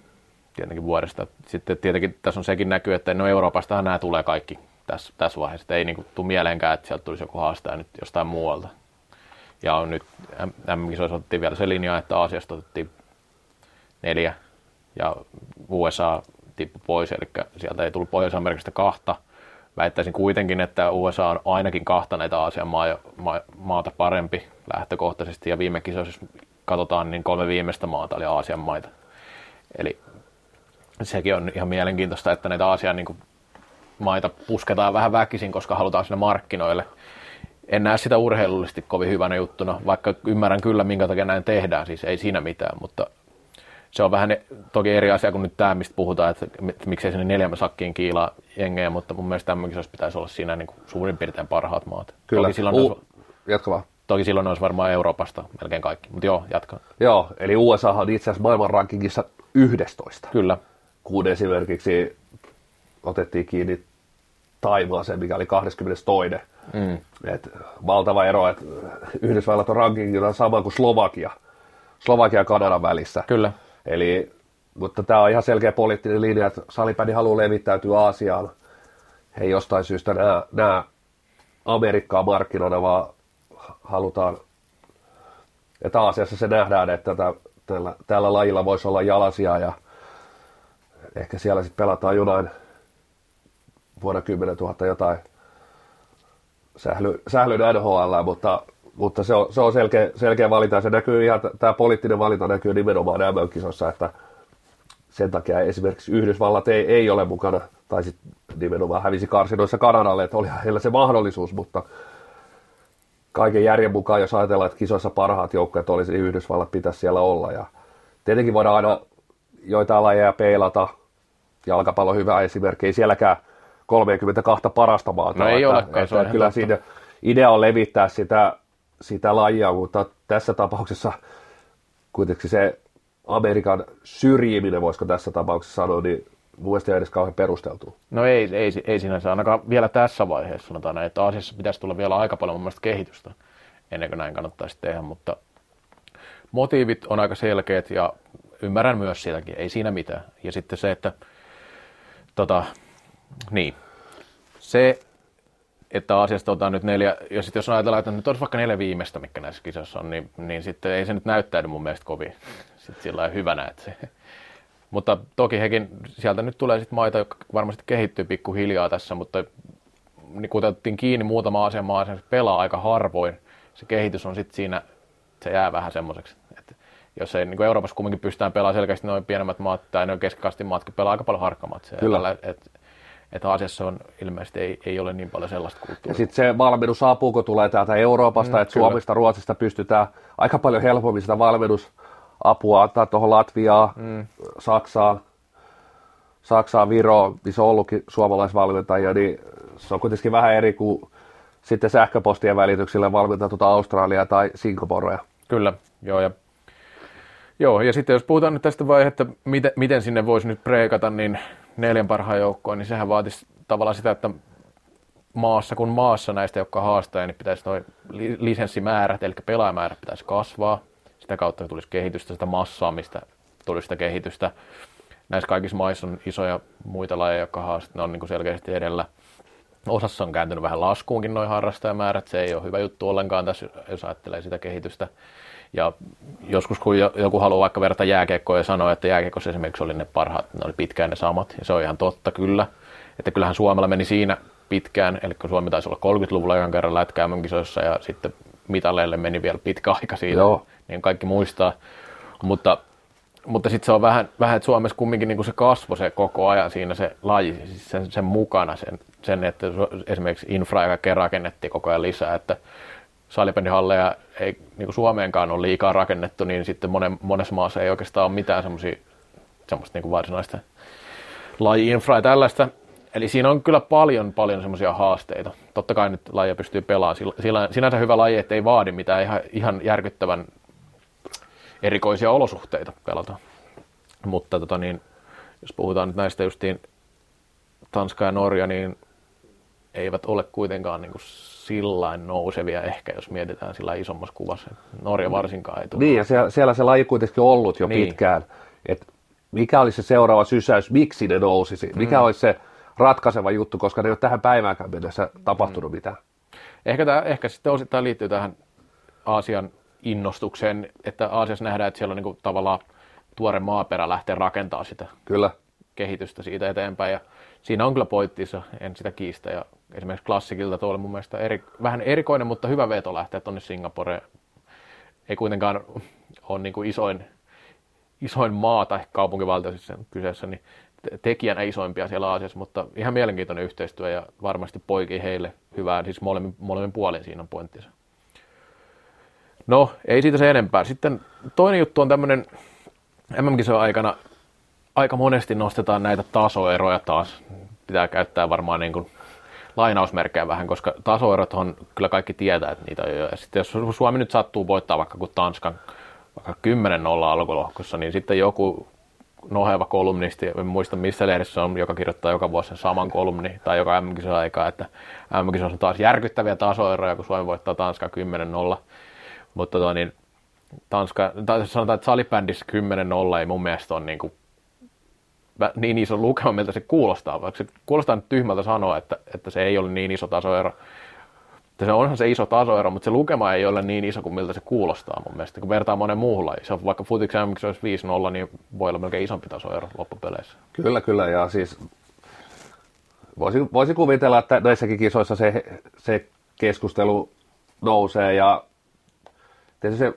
tietenkin vuodesta. Sitten tietenkin tässä on sekin näkyy, että no Euroopastahan nämä tulee kaikki tässä, tässä vaiheessa. Ei niin kuin, tule mieleenkään, että sieltä tulisi joku haastaja nyt jostain muualta. Ja on nyt MM-kisoissa otettiin vielä se linja, että Aasiasta otettiin neljä ja USA tippui pois, eli sieltä ei tullut Pohjois-Amerikasta kahta. Väittäisin kuitenkin, että USA on ainakin kahta näitä Aasian maa, maa, maata parempi lähtökohtaisesti, ja viime kisoissa, jos katsotaan, niin kolme viimeistä maata oli Aasian maita. Eli sekin on ihan mielenkiintoista, että näitä Aasian niin maita pusketaan vähän väkisin, koska halutaan sinne markkinoille. En näe sitä urheilullisesti kovin hyvänä juttuna, vaikka ymmärrän kyllä, minkä takia näin tehdään, siis ei siinä mitään, mutta se on vähän toki eri asia kuin nyt tämä, mistä puhutaan, että miksei sinne neljän sakkiin kiilaa jengejä, mutta mun mielestä tämmöinen kisossa pitäisi olla siinä niin kuin suurin piirtein parhaat maat. Kyllä. Toki silloin, U- olisi, jatka vaan. toki silloin olisi varmaan Euroopasta melkein kaikki, mutta joo, jatka. Joo, eli USA on itse asiassa maailman rankingissa 11. Kyllä, Kun esimerkiksi otettiin kiinni Taimaaseen, mikä oli 22. mm. Et valtava ero, että Yhdysvallat on rankingilla sama kuin Slovakia. Slovakia ja Kanadan välissä. kyllä. Eli, mutta tämä on ihan selkeä poliittinen linja, että salipäni haluaa levittäytyä Aasiaan. He ei jostain syystä nämä, Amerikkaa markkinoida, vaan halutaan, että Aasiassa se nähdään, että tällä, tällä lajilla voisi olla jalasia ja ehkä siellä sitten pelataan jonain vuonna 10 000 jotain sähly, sählyn NHL, mutta, mutta se on, se on selkeä, selkeä valinta se näkyy ihan, tämä poliittinen valinta näkyy nimenomaan MM-kisossa, että sen takia esimerkiksi Yhdysvallat ei, ei ole mukana, tai sitten nimenomaan hävisi karsinoissa Kanadalle, että olihan heillä se mahdollisuus, mutta kaiken järjen mukaan, jos ajatellaan, että kisoissa parhaat joukkueet olisi, niin Yhdysvallat pitäisi siellä olla. Ja tietenkin voidaan aina joitain lajeja peilata. Jalkapallo hyvä esimerkki, ei sielläkään 32 parasta maata. No ei että, olekaan, se että on ihan kyllä totta. siinä idea on levittää sitä, sitä lajia, mutta tässä tapauksessa kuitenkin se Amerikan syrjiminen, voisiko tässä tapauksessa sanoa, niin mun mielestä ei edes kauhean perusteltu. No ei, ei, ei sinänsä ainakaan vielä tässä vaiheessa sanotaan näin, että Aasiassa pitäisi tulla vielä aika paljon mun kehitystä ennen kuin näin kannattaisi tehdä, mutta motiivit on aika selkeät ja ymmärrän myös sitäkin, ei siinä mitään. Ja sitten se, että tota, niin, se, että asiasta otetaan nyt neljä, ja sitten jos ajatellaan, että nyt olisi vaikka neljä viimeistä, mikä näissä kisoissa on, niin, niin sitten ei se nyt näyttäydy mun mielestä kovin sitten sillä hyvänä, että se, mutta toki hekin, sieltä nyt tulee sitten maita, jotka varmasti kehittyy pikkuhiljaa tässä, mutta niin kun otettiin kiinni muutama asian maa, se pelaa aika harvoin. Se kehitys on sitten siinä, se jää vähän semmoiseksi. että Jos ei niin kuin Euroopassa kumminkin pystytään pelaamaan selkeästi noin pienemmät maat tai noin keskikastin maatkin pelaa aika paljon harkkamatseja. Kyllä. Että et Aasiassa on ilmeisesti ei, ei, ole niin paljon sellaista Ja kulttuuria. sitten se valmennusapu, kun tulee täältä Euroopasta, Mm, että kyllä. Suomesta, Ruotsista pystytään aika paljon helpommin sitä valmennusapua antaa tuohon Latviaan, mm. Saksaan, Saksaan, Viroon, missä on ollutkin suomalaisvalmentajia, niin se on kuitenkin vähän eri kuin sitten sähköpostien välityksillä valmentaa tuota Australiaa tai Singaporea. Kyllä, joo. Ja, joo, ja sitten jos puhutaan nyt tästä vaiheesta, miten, miten sinne voisi nyt preikata, niin neljän parhaan joukkoon, niin sehän vaatisi tavallaan sitä, että maassa kuin maassa näistä, jotka haastaa, niin pitäisi noin li- lisenssimäärät, eli pelaajamäärät pitäisi kasvaa. Sitä kautta tulisi kehitystä, sitä massaa, mistä tulisi sitä kehitystä. Näissä kaikissa maissa on isoja muita lajeja, jotka haastaa, ne on niin selkeästi edellä. Osassa on kääntynyt vähän laskuunkin noin harrastajamäärät, se ei ole hyvä juttu ollenkaan tässä, jos ajattelee sitä kehitystä. Ja joskus kun jo- joku haluaa vaikka verrata jääkiekkoa ja sanoa, että jääkiekossa esimerkiksi oli ne parhaat, ne oli pitkään ne samat, ja se on ihan totta kyllä. Että kyllähän Suomella meni siinä pitkään, eli kun Suomi taisi olla 30-luvulla ekan kerran lätkää kisoissa ja sitten mitaleille meni vielä pitkä aika siitä, Joo. niin kaikki muistaa. Mutta, mutta sitten se on vähän, vähän että Suomessa kumminkin niin kuin se kasvo se koko ajan siinä se laji, siis sen, sen mukana, sen, sen, että esimerkiksi infra kaikkea rakennettiin koko ajan lisää, että salibändihalleja ei niin kuin Suomeenkaan ole liikaa rakennettu, niin sitten monen, monessa maassa ei oikeastaan ole mitään semmoisia semmoista niin kuin varsinaista laji-infraa ja tällaista. Eli siinä on kyllä paljon, paljon semmoisia haasteita. Totta kai nyt lajia pystyy pelaamaan. Sillä, sinänsä hyvä laji, että ei vaadi mitään ihan, ihan järkyttävän erikoisia olosuhteita pelata. Mutta tota niin, jos puhutaan nyt näistä justiin Tanska ja Norja, niin eivät ole kuitenkaan niin kuin sillain nousevia ehkä, jos mietitään sillä isommassa kuvassa. Norja varsinkaan ei tule. Niin, ja siellä, siellä se laji kuitenkin ollut jo Niin. pitkään. Et mikä olisi se seuraava sysäys, miksi ne nousisi? Mikä Mm. olisi se ratkaiseva juttu, koska ne ei ole tähän päiväänkään mennessä tapahtunut Mm. mitään. Ehkä, tämä, ehkä sitten osittain liittyy tähän Aasian innostukseen, että Aasiassa nähdään, että siellä on niin kuin tavallaan tuore maaperä lähteä rakentamaan sitä Kyllä. kehitystä siitä eteenpäin. Ja siinä on kyllä pointtinsa, en sitä kiistä. Ja esimerkiksi klassikilta tuolla mun mielestä eri, vähän erikoinen, mutta hyvä veto lähteä tuonne Singaporeen. Ei kuitenkaan ole niin kuin isoin, isoin maa tai kaupunkivaltio siis sen kyseessä, niin te- tekijänä isoimpia siellä Aasiassa, mutta ihan mielenkiintoinen yhteistyö ja varmasti poikii heille hyvää, siis molemmin, molemmin puolin siinä on pointtinsa. No, ei siitä se enempää. Sitten toinen juttu on tämmöinen MM-kisojen aikana aika monesti nostetaan näitä tasoeroja taas. Pitää käyttää varmaan niin kuin lainausmerkkejä vähän, koska tasoerot on kyllä kaikki tietää, että niitä on jo. Ja sitten jos Suomi nyt sattuu voittaa vaikka kuin Tanskan vaikka 10-0 alkulohkossa, niin sitten joku noheva kolumnisti, en muista missä lehdessä on, joka kirjoittaa joka vuosi sen saman kolumni, tai joka mm aikaa, että mm on taas järkyttäviä tasoeroja, kun Suomi voittaa Tanska 10-0. Mutta tota, niin, Tanska, tai sanotaan, että salibändissä 10-0 ei mun mielestä ole niin, kuin, niin iso lukema, miltä se kuulostaa, vaikka se kuulostaa nyt tyhmältä sanoa, että, että se ei ole niin iso tasoero. Se onhan se iso tasoero, mutta se lukema ei ole niin iso kuin miltä se kuulostaa mun mielestä, kun vertaa monen muuhun lajiin. Vaikka futiksen miksi olisi 5-0, niin voi olla melkein isompi tasoero loppupeleissä. Kyllä, kyllä, ja siis voisi, voisi kuvitella, että näissäkin kisoissa se, se keskustelu nousee, ja se,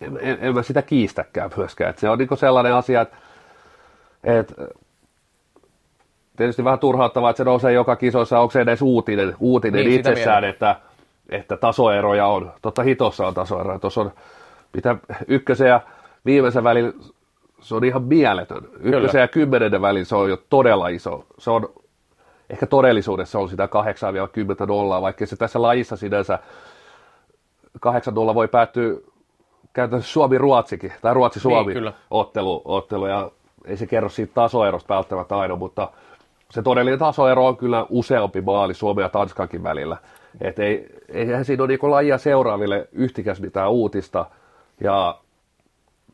en, en, en mä sitä kiistäkään myöskään. Että se on niin sellainen asia, että, että tietysti vähän turhauttavaa, että se nousee joka kisoissa, onko se edes uutinen, uutinen niin, itsessään, että, että tasoeroja on. Totta hitossa on tasoeroja. Tuossa on, mitä ykkösen ja viimeisen välillä, se on ihan mieletön. Ykkösen Kyllä. ja kymmenennen välillä se on jo todella iso. Se on, ehkä todellisuudessa on sitä 8-10 nollaa, vaikka se tässä lajissa sinänsä 8 nolla voi päättyä käytännössä Suomi-Ruotsikin, tai Ruotsi-Suomi niin, ottelu, ottelu, ja ei se kerro siitä tasoerosta välttämättä aina, mutta se todellinen tasoero on kyllä useampi maali Suomen ja Tanskankin välillä. Et ei, eihän siinä ole niin lajia seuraaville yhtikäs mitään uutista. Ja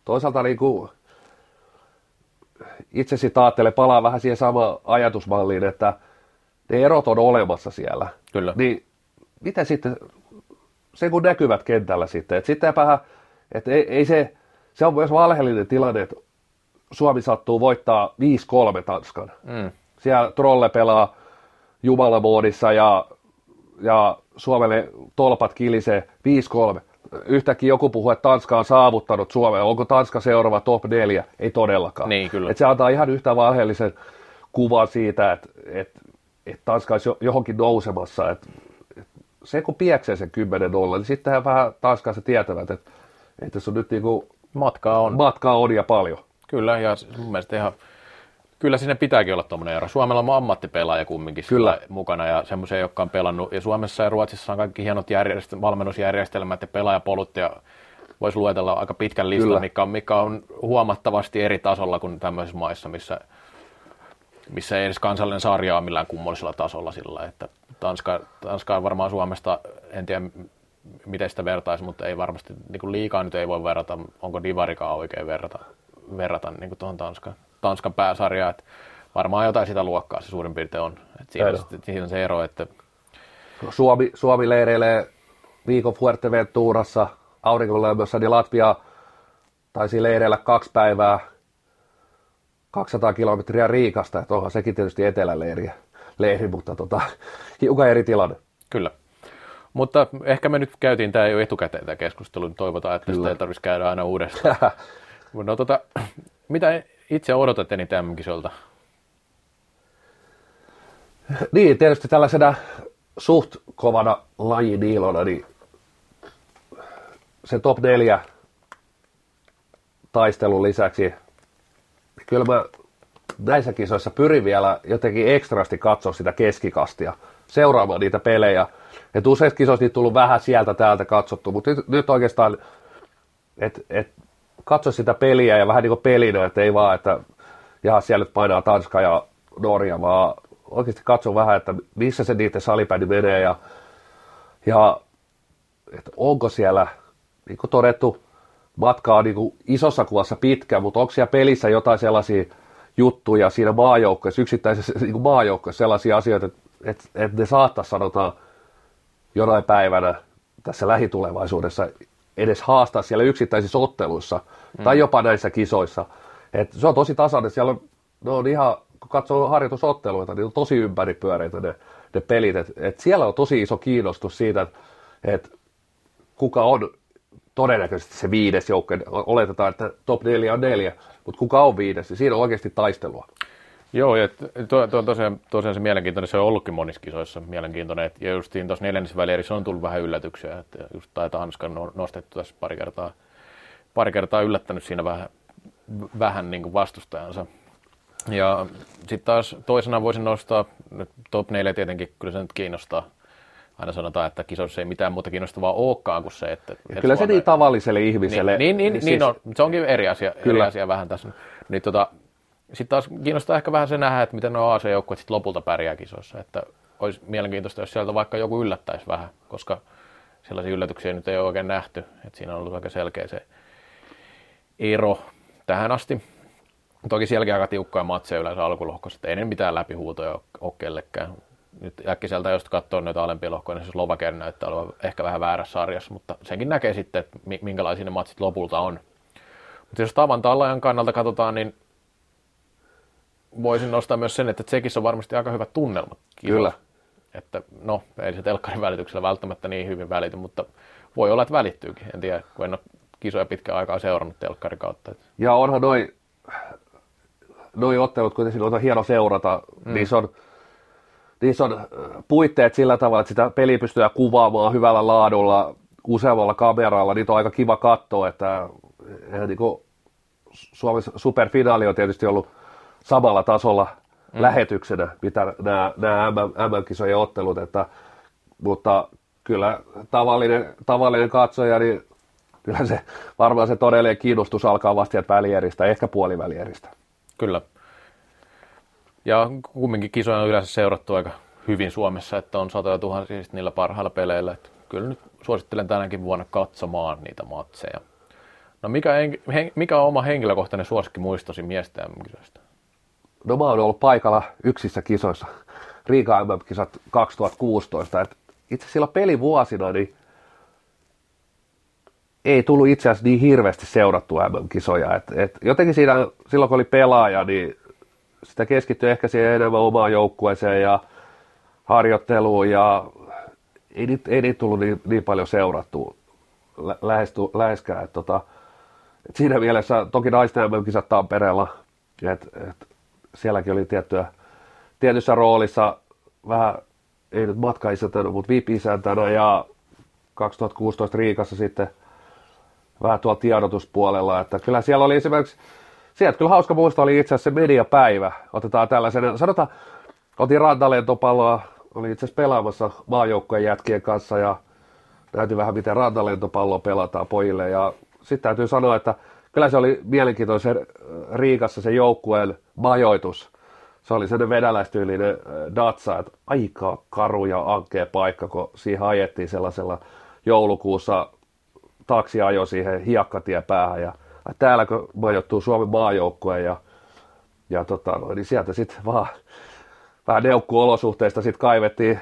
toisaalta niin kuin, itse sitten ajattelen, palaa vähän siihen samaan ajatusmalliin, että ne erot on olemassa siellä. Kyllä. Niin miten sitten, se kun näkyvät kentällä sitten, että sitten vähän, että ei, ei se, se on myös valheellinen tilanne, että Suomi sattuu voittaa 5-3 Tanskan. Mm siellä Trolle pelaa jumalamoodissa ja, ja Suomelle tolpat kilisee 5-3. Yhtäkkiä joku puhuu, että Tanska on saavuttanut Suomea. Onko Tanska seuraava top 4? Ei todellakaan. Niin, kyllä. Et se antaa ihan yhtä valheellisen kuvan siitä, että, että, että Tanska olisi johonkin nousemassa. Että, että se kun pieksee sen 10 0 niin sittenhän vähän Tanskassa tietävät, että, että se on nyt niin kuin, matkaa on. Matkaa on ja paljon. Kyllä, ja mun mielestä ihan Kyllä sinne pitääkin olla tuommoinen ero. Suomella on ammattipelaaja kumminkin Kyllä. mukana ja semmoisia, jotka on pelannut. Ja Suomessa ja Ruotsissa on kaikki hienot järjestel- valmennusjärjestelmät ja pelaajapolut ja voisi luetella aika pitkän listan, mikä on, mikä on huomattavasti eri tasolla kuin tämmöisissä maissa, missä, missä ei edes kansallinen sarja ole millään kummollisella tasolla sillä, että Tanska, Tanska on varmaan Suomesta, en tiedä miten sitä vertaisi, mutta ei varmasti niin liikaa nyt ei voi verrata, onko Divarikaan oikein verrata, verrata niin kuin tuohon Tanskaan. Tanskan pääsarja, että varmaan jotain sitä luokkaa se suurin piirtein on. Että siinä, on, siinä on se ero, että... Suomi, Suomi leireilee viikon Fuerteventurassa aurinkolämmössä, niin Latvia taisi leireillä kaksi päivää 200 kilometriä Riikasta, että onhan sekin tietysti eteläleiri, leiri, mutta tota, hiukan eri tilanne. Kyllä. Mutta ehkä me nyt käytiin tämä jo etukäteen tämä keskustelu, niin toivotaan, että Kyllä. sitä ei tarvitsisi käydä aina uudestaan. no, tota, mitä itse odotat eniten MM-kisolta? Niin, tietysti tällaisena suht kovana lajiniilona, niin se top 4 taistelun lisäksi, niin kyllä mä näissä kisoissa pyrin vielä jotenkin ekstrasti katsoa sitä keskikastia, seuraamaan niitä pelejä. Et useissa kisoissa niitä tullut vähän sieltä täältä katsottu, mutta nyt, nyt oikeastaan, että et katso sitä peliä ja vähän niin kuin pelinä, että ei vaan, että ja siellä nyt painaa Tanska ja Norja, vaan oikeasti katso vähän, että missä se niiden salipädi menee ja, ja että onko siellä, niin kuin todettu, matkaa niin kuin isossa kuvassa pitkä, mutta onko siellä pelissä jotain sellaisia juttuja siinä maajoukkoissa, yksittäisessä niin kuin maajoukkoissa sellaisia asioita, että, että, että ne saattaisi sanotaan jonain päivänä tässä lähitulevaisuudessa edes haastaa siellä yksittäisissä otteluissa mm. tai jopa näissä kisoissa. Et se on tosi tasainen. Siellä on, ne on ihan, kun katsoo harjoitusotteluita, niin on tosi ympäripyöreitä ne, ne pelit. Et, et siellä on tosi iso kiinnostus siitä, että et kuka on todennäköisesti se viides joukko. Oletetaan, että top 4 on neljä, mutta kuka on viides, niin siinä on oikeasti taistelua. Joo, ja tuo, tuo tosiaan, tosiaan se mielenkiintoinen, se on ollutkin monissa kisoissa mielenkiintoinen, ja justiin tuossa neljännessä välierissä on tullut vähän yllätyksiä, että just taitaa Hanskan nostettu tässä pari kertaa pari kertaa yllättänyt siinä vähän, vähän niin kuin vastustajansa. Ja sitten taas toisena voisin nostaa, nyt top 4 tietenkin, kyllä se nyt kiinnostaa. Aina sanotaan, että kisoissa ei mitään muuta kiinnostavaa olekaan kuin se, että... Ja kyllä se niin tavalliselle ihmiselle... Niin, niin, niin, siis... niin on, se onkin eri asia, kyllä. eri asia vähän tässä. Niin tota, sitten taas kiinnostaa ehkä vähän se nähdä, että miten nuo AC-joukkueet sitten lopulta pärjää kisoissa. Että olisi mielenkiintoista, jos sieltä vaikka joku yllättäisi vähän, koska sellaisia yllätyksiä nyt ei ole oikein nähty. Että siinä on ollut aika selkeä se ero tähän asti. Toki sielläkin aika tiukkoja matseja yleensä alkulohkossa, että ei ne mitään läpihuutoja ole kellekään. Nyt äkkiseltä, jos katsoo noita alempia lohkoja, niin se Slovakian näyttää olevan ehkä vähän väärässä sarjassa, mutta senkin näkee sitten, että minkälaisia ne matsit lopulta on. Mutta jos tavan tallajan kannalta katsotaan, niin voisin nostaa myös sen, että Tsekissä on varmasti aika hyvät tunnelmat. Kyllä. Että no, ei se telkkarin välityksellä välttämättä niin hyvin välity, mutta voi olla, että välittyykin. En tiedä, kun en ole kisoja pitkään aikaa seurannut telkkarin kautta. Ja onhan noin noi ottelut kuitenkin on hieno seurata. Mm. Niissä, on, niissä on äh, puitteet sillä tavalla, että sitä peli pystyy kuvaamaan hyvällä laadulla, useammalla kameralla. Niitä on aika kiva katsoa, että eihän niin Suomen superfinaali on tietysti ollut samalla tasolla mm. lähetyksenä, mitä nämä, nämä MM-kisojen ottelut, että, mutta kyllä tavallinen, tavallinen katsoja, niin kyllä se varmaan se todellinen kiinnostus alkaa vasta sieltä välieristä, ehkä puolivälieristä. Kyllä. Ja kumminkin kisoja on yleensä seurattu aika hyvin Suomessa, että on satoja tuhansia niillä parhailla peleillä. Että kyllä nyt suosittelen tänäkin vuonna katsomaan niitä matseja. No mikä, mikä on oma henkilökohtainen suosikki muistosi miesten kisoista? No mä oon ollut paikalla yksissä kisoissa, Riika MM-kisat 2016. Et itse silloin pelivuosina niin ei tullut itse asiassa niin hirveästi seurattua MM-kisoja. Et, et jotenkin siinä, silloin kun oli pelaaja, niin sitä keskittyi ehkä siihen enemmän omaan joukkueeseen ja harjoitteluun ja ei niitä, ei niitä tullut niin, niin paljon seurattua lä- lähesty, läheskään. Et tota, et siinä mielessä toki naisten MM-kisat Tampereella, että et, sielläkin oli tiettyä, tietyssä roolissa vähän, ei nyt matkaisäntänä, mutta VIP-isäntänä ja 2016 Riikassa sitten – vähän tuolla tiedotuspuolella, että kyllä siellä oli esimerkiksi, sieltä kyllä hauska muista oli itse asiassa se mediapäivä, otetaan tällaisen, sanotaan, otin rantalentopalloa, oli itse asiassa pelaamassa maajoukkojen jätkien kanssa ja näytin vähän miten rantalentopalloa pelataan pojille. Ja sitten täytyy sanoa, että kyllä se oli mielenkiintoinen Riikassa se joukkueen majoitus. Se oli sellainen venäläistyylinen äh, datsa, että aika karu ja ankea paikka, kun siihen ajettiin sellaisella joulukuussa taksi ajoi siihen hiekkatie päähän ja täällä kun majoittuu Suomen maajoukkoja ja, ja tota, niin sieltä sitten vaan vähän neukkuolosuhteista sitten kaivettiin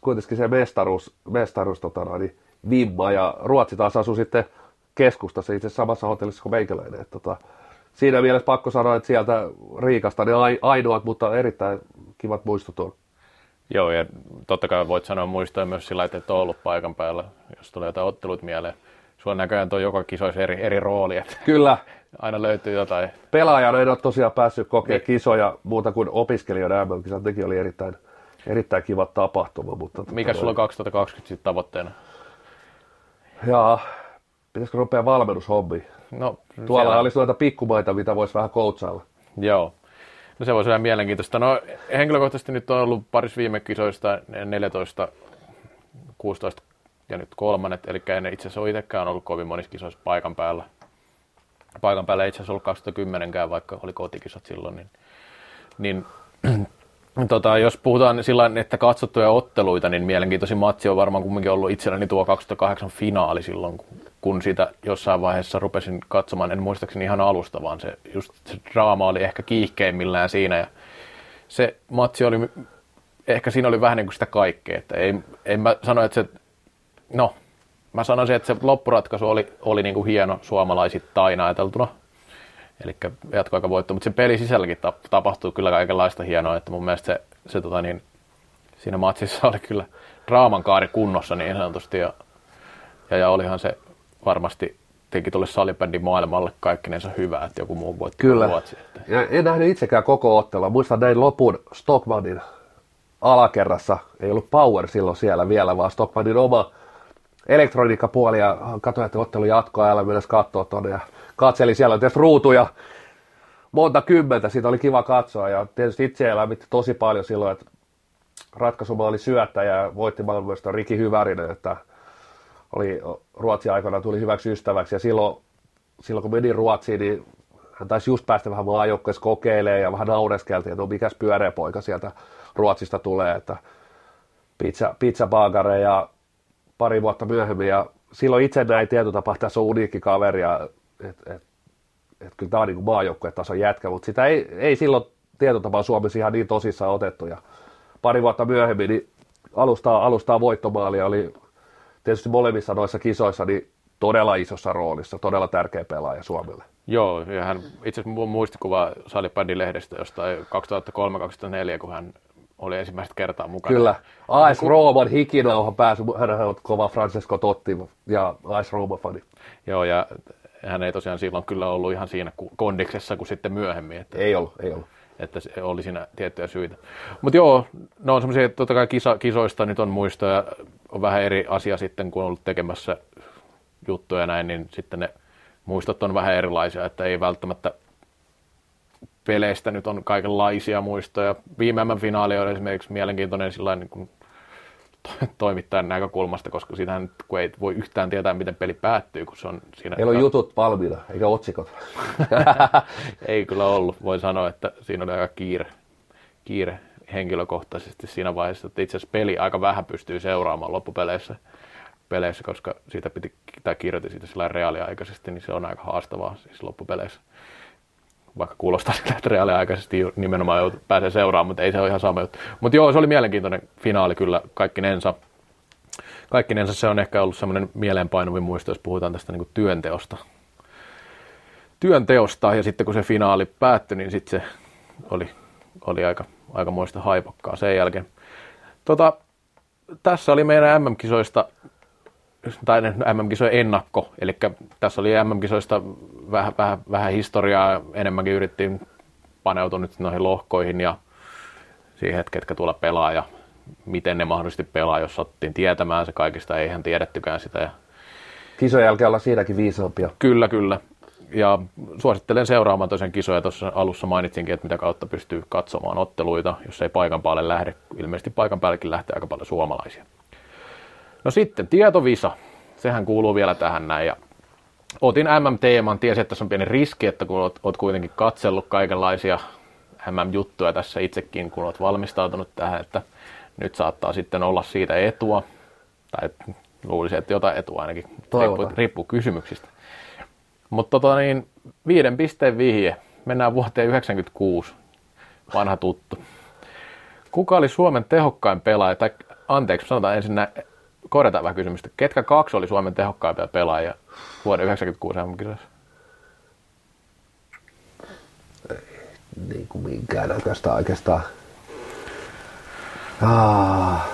kuitenkin se mestaruus, mestaruus tota, no, niin vimma ja Ruotsi taas asui sitten keskustassa itse samassa hotellissa kuin meikäläinen. Et, tota, siinä mielessä pakko sanoa, että sieltä Riikasta ne ainoat, mutta erittäin kivat muistut on. Joo, ja totta kai voit sanoa muistoja myös sillä, että et ole ollut paikan päällä, jos tulee jotain ottelut mieleen. Sulla näköjään tuo joka kisoissa eri, eri rooli, että Kyllä. aina löytyy jotain. Pelaajana en ole tosiaan päässyt kokemaan niin. kisoja muuta kuin opiskelijoiden MM-kisat. Nekin oli erittäin, erittäin kiva tapahtuma. Mutta tota Mikä sulla on 2020 sitten tavoitteena? Ja pitäisikö rupea valmennushommi? No, Tuolla siellä... olisi noita pikkumaita, mitä voisi vähän koutsailla. Joo. No se voisi olla mielenkiintoista. No henkilökohtaisesti nyt on ollut paris viime kisoista 14, 16 ja nyt kolmannet, eli en itse asiassa ole itsekään ollut kovin monissa kisoissa paikan päällä. Paikan päällä ei itse asiassa ollut 2010 vaikka oli kotikisat silloin, niin, niin tota, jos puhutaan sillä että katsottuja otteluita, niin mielenkiintoisin matsi on varmaan kumminkin ollut itselläni tuo 2008 finaali silloin, kun sitä jossain vaiheessa rupesin katsomaan, en muistaakseni ihan alusta, vaan se, just se draama oli ehkä kiihkeimmillään siinä. Ja se matsi oli, ehkä siinä oli vähän niin kuin sitä kaikkea, että ei, en mä sano, että se, no, mä sanoisin, että se loppuratkaisu oli, oli niin kuin hieno suomalaisittain ajateltuna, eli voitto, mutta se peli sisälläkin tapahtuu kyllä kaikenlaista hienoa, että mun mielestä se, se tota niin, siinä matsissa oli kyllä draaman kaari kunnossa niin sanotusti, ja, ja, ja olihan se varmasti teki tuolle salibändin maailmalle kaikkinensa hyvää, että joku muu voitti Kyllä. Ruotsi. Että... Ja en nähnyt itsekään koko ottelua. Muistan näin lopun Stockmanin alakerrassa. Ei ollut Power silloin siellä vielä, vaan Stockmanin oma elektroniikkapuoli ja katsoin, että ottelu jatkoajalla myös katsoa tuonne ja katseli siellä tietysti ruutuja. Monta kymmentä, siitä oli kiva katsoa. Ja tietysti itse elämitti tosi paljon silloin, että ratkaisuma oli syöttäjä ja voitti maailmanmestarin Riki Hyvärinen, että oli Ruotsin aikana tuli hyväksi ystäväksi. Ja silloin, silloin kun meni Ruotsiin, niin hän taisi just päästä vähän maajoukkueessa kokeilemaan ja vähän naureskeltiin, että no mikäs pyöreä poika sieltä Ruotsista tulee, että pizza, pizza ja pari vuotta myöhemmin. Ja silloin itse näin tietotapa, tässä on uniikki kaveri ja että et, et, kyllä tämä on niin maajoukkuetason jätkä, mutta sitä ei, ei silloin tietotapaa Suomessa ihan niin tosissaan otettu ja pari vuotta myöhemmin niin alustaa, alustaa voittomaali oli tietysti molemmissa noissa kisoissa niin todella isossa roolissa, todella tärkeä pelaaja Suomelle. Joo, ja hän itse asiassa muistikuva Salibandin lehdestä jostain 2003-2004, kun hän oli ensimmäistä kertaa mukana. Kyllä. AS kun... Rooman hikinauhan pääsy, hän on kova Francesco Totti ja AS Roma fani. Joo, ja hän ei tosiaan silloin kyllä ollut ihan siinä kondiksessa kuin sitten myöhemmin. Että, ei ollut, ei ollut. Että se oli siinä tiettyjä syitä. Mutta joo, ne on semmoisia, että totta kai kisa, kisoista nyt on muistoja, on vähän eri asia sitten, kun on ollut tekemässä juttuja näin, niin sitten ne muistot on vähän erilaisia, että ei välttämättä peleistä nyt on kaikenlaisia muistoja. Viimeemmän finaali on esimerkiksi mielenkiintoinen sillä niin kuin toimittajan näkökulmasta, koska siitähän kun ei voi yhtään tietää, miten peli päättyy, kun se on siinä... Meillä on jutut valmiina, eikä otsikot. ei kyllä ollut. Voi sanoa, että siinä oli aika kiire, kiire henkilökohtaisesti siinä vaiheessa, että itse asiassa peli aika vähän pystyy seuraamaan loppupeleissä, peleissä, koska siitä piti, tai kirjoitin siitä sillä reaaliaikaisesti, niin se on aika haastavaa siis loppupeleissä vaikka kuulostaa siltä, että reaaliaikaisesti nimenomaan joutu, pääsee seuraamaan, mutta ei se ole ihan sama juttu. Mutta joo, se oli mielenkiintoinen finaali kyllä kaikkinensa. Kaikkinensa se on ehkä ollut semmoinen mieleenpainuvin muisto, jos puhutaan tästä niin työnteosta. Työnteosta ja sitten kun se finaali päättyi, niin sitten se oli, oli aika, aika muista haipokkaa sen jälkeen. Tota, tässä oli meidän MM-kisoista tai MM-kisojen ennakko, eli tässä oli MM-kisoista vähän, vähän, vähän historiaa, enemmänkin yrittiin paneutua nyt noihin lohkoihin ja siihen, että ketkä tuolla pelaa ja miten ne mahdollisesti pelaa, jos sattiin tietämään se kaikista, eihän tiedettykään sitä. Ja... Kisojen jälkeen olla siinäkin viisaampia. Kyllä, kyllä. Ja suosittelen seuraamaan tosiaan kisoja. Tuossa alussa mainitsinkin, että mitä kautta pystyy katsomaan otteluita, jos ei paikan päälle lähde. Ilmeisesti paikan päällekin lähtee aika paljon suomalaisia. No sitten tietovisa, sehän kuuluu vielä tähän näin. Ja otin MM-teeman, tiesin, että tässä on pieni riski, että kun oot, oot kuitenkin katsellut kaikenlaisia MM-juttuja tässä itsekin, kun oot valmistautunut tähän, että nyt saattaa sitten olla siitä etua, tai luulisin, että jotain etua ainakin, riippuu, riippuu kysymyksistä. Mutta tota niin, viiden pisteen vihje, mennään vuoteen 96, vanha tuttu. Kuka oli Suomen tehokkain pelaaja, tai anteeksi, sanotaan ensin näin, korjataan vähän kysymystä. Ketkä kaksi oli Suomen tehokkaimpia pelaajia vuoden 1996 MM-kisoissa? Niin kuin minkään näköistä oikeastaan. Ah.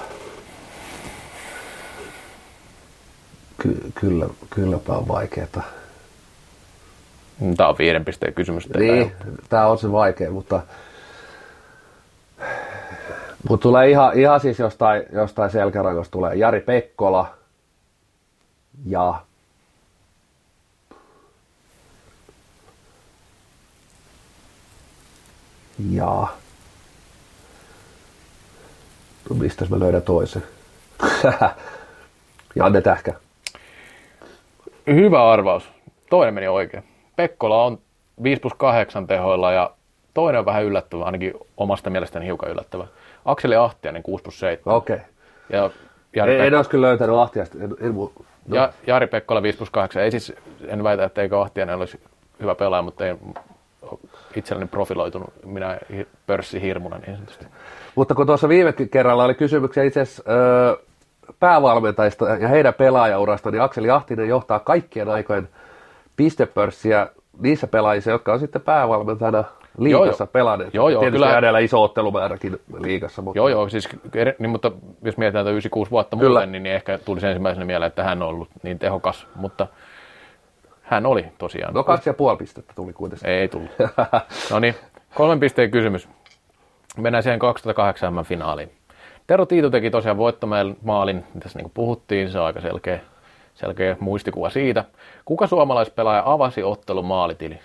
Ky- kyllä, kylläpä on vaikeeta. Tämä on viiden pisteen kysymys. Niin, tämä on se vaikea, mutta mutta tulee ihan, ihan siis jostain, jostain selkärangosta tulee Jari Pekkola ja ja no mistä mä löydän toisen? Janne Tähkä. Hyvä arvaus. Toinen meni oikein. Pekkola on 5 plus 8 tehoilla ja toinen on vähän yllättävä, ainakin omasta mielestäni hiukan yllättävä. Akseli Ahtiainen 6 plus 7. Okei. Okay. Ja Jari ei, Pek- en olisi kyllä löytänyt Ahtiasta. En, en, no. ja, Jari Pekkola 5 plus 8. Ei siis, en väitä, että eikö Ahtiainen olisi hyvä pelaaja, mutta ei itselleni profiloitunut minä pörssihirmuna niin sanotusti. Mutta kun tuossa viime kerralla oli kysymyksiä itse asiassa öö, päävalmentajista ja heidän pelaajaurasta, niin Akseli Ahtinen johtaa kaikkien aikojen pistepörssiä niissä pelaajissa, jotka on sitten päävalmentajana liikassa pelanneet. Joo, joo, Tietysti kyllä. edellä iso ottelumääräkin liikassa. Mutta... Joo, joo, siis, niin, mutta jos mietitään 96 vuotta kyllä. muuten, niin, niin ehkä tulisi ensimmäisenä mieleen, että hän on ollut niin tehokas, mutta hän oli tosiaan. No kaksi ja puoli pistettä tuli kuitenkin. Ei tullut. no niin, kolmen pisteen kysymys. Mennään siihen 2008 finaaliin. Tero Tiito teki tosiaan voittomaalin, tässä niin kuin puhuttiin, se on aika selkeä, Selkeä muistikuva siitä. Kuka suomalaispelaaja avasi ottelun maalitili?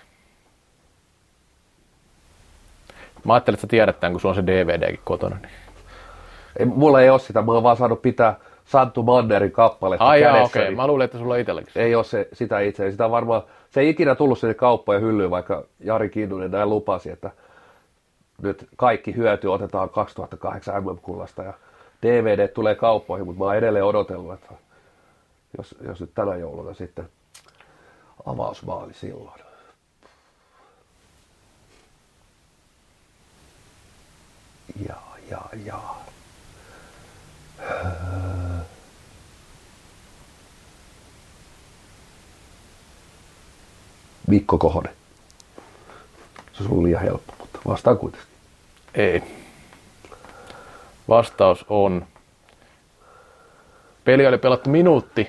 Mä ajattelin, että sä tiedät tämän, kun sulla on se DVDkin kotona. Niin. Ei, mulla ei ole sitä, mä oon vaan saanut pitää Santtu Mannerin kappaletta Ai kädessä. okei. Mä luulin, että sulla on itselläkin. se. Ei ole se, sitä itse. Sitä varmaan, se ei ikinä tullut sinne kauppojen hyllyyn, vaikka Jari Kinnunen näin lupasi, että nyt kaikki hyöty otetaan 2008 MM-kullasta ja DVD tulee kauppoihin, mutta mä oon edelleen odotellut, että jos, jos nyt tänä jouluna sitten avausmaali silloin. Ja, ja, ja. Mikko Kohonen. Se on liian helppo, mutta vastaan kuitenkin. Ei. Vastaus on, peli oli pelattu minuutti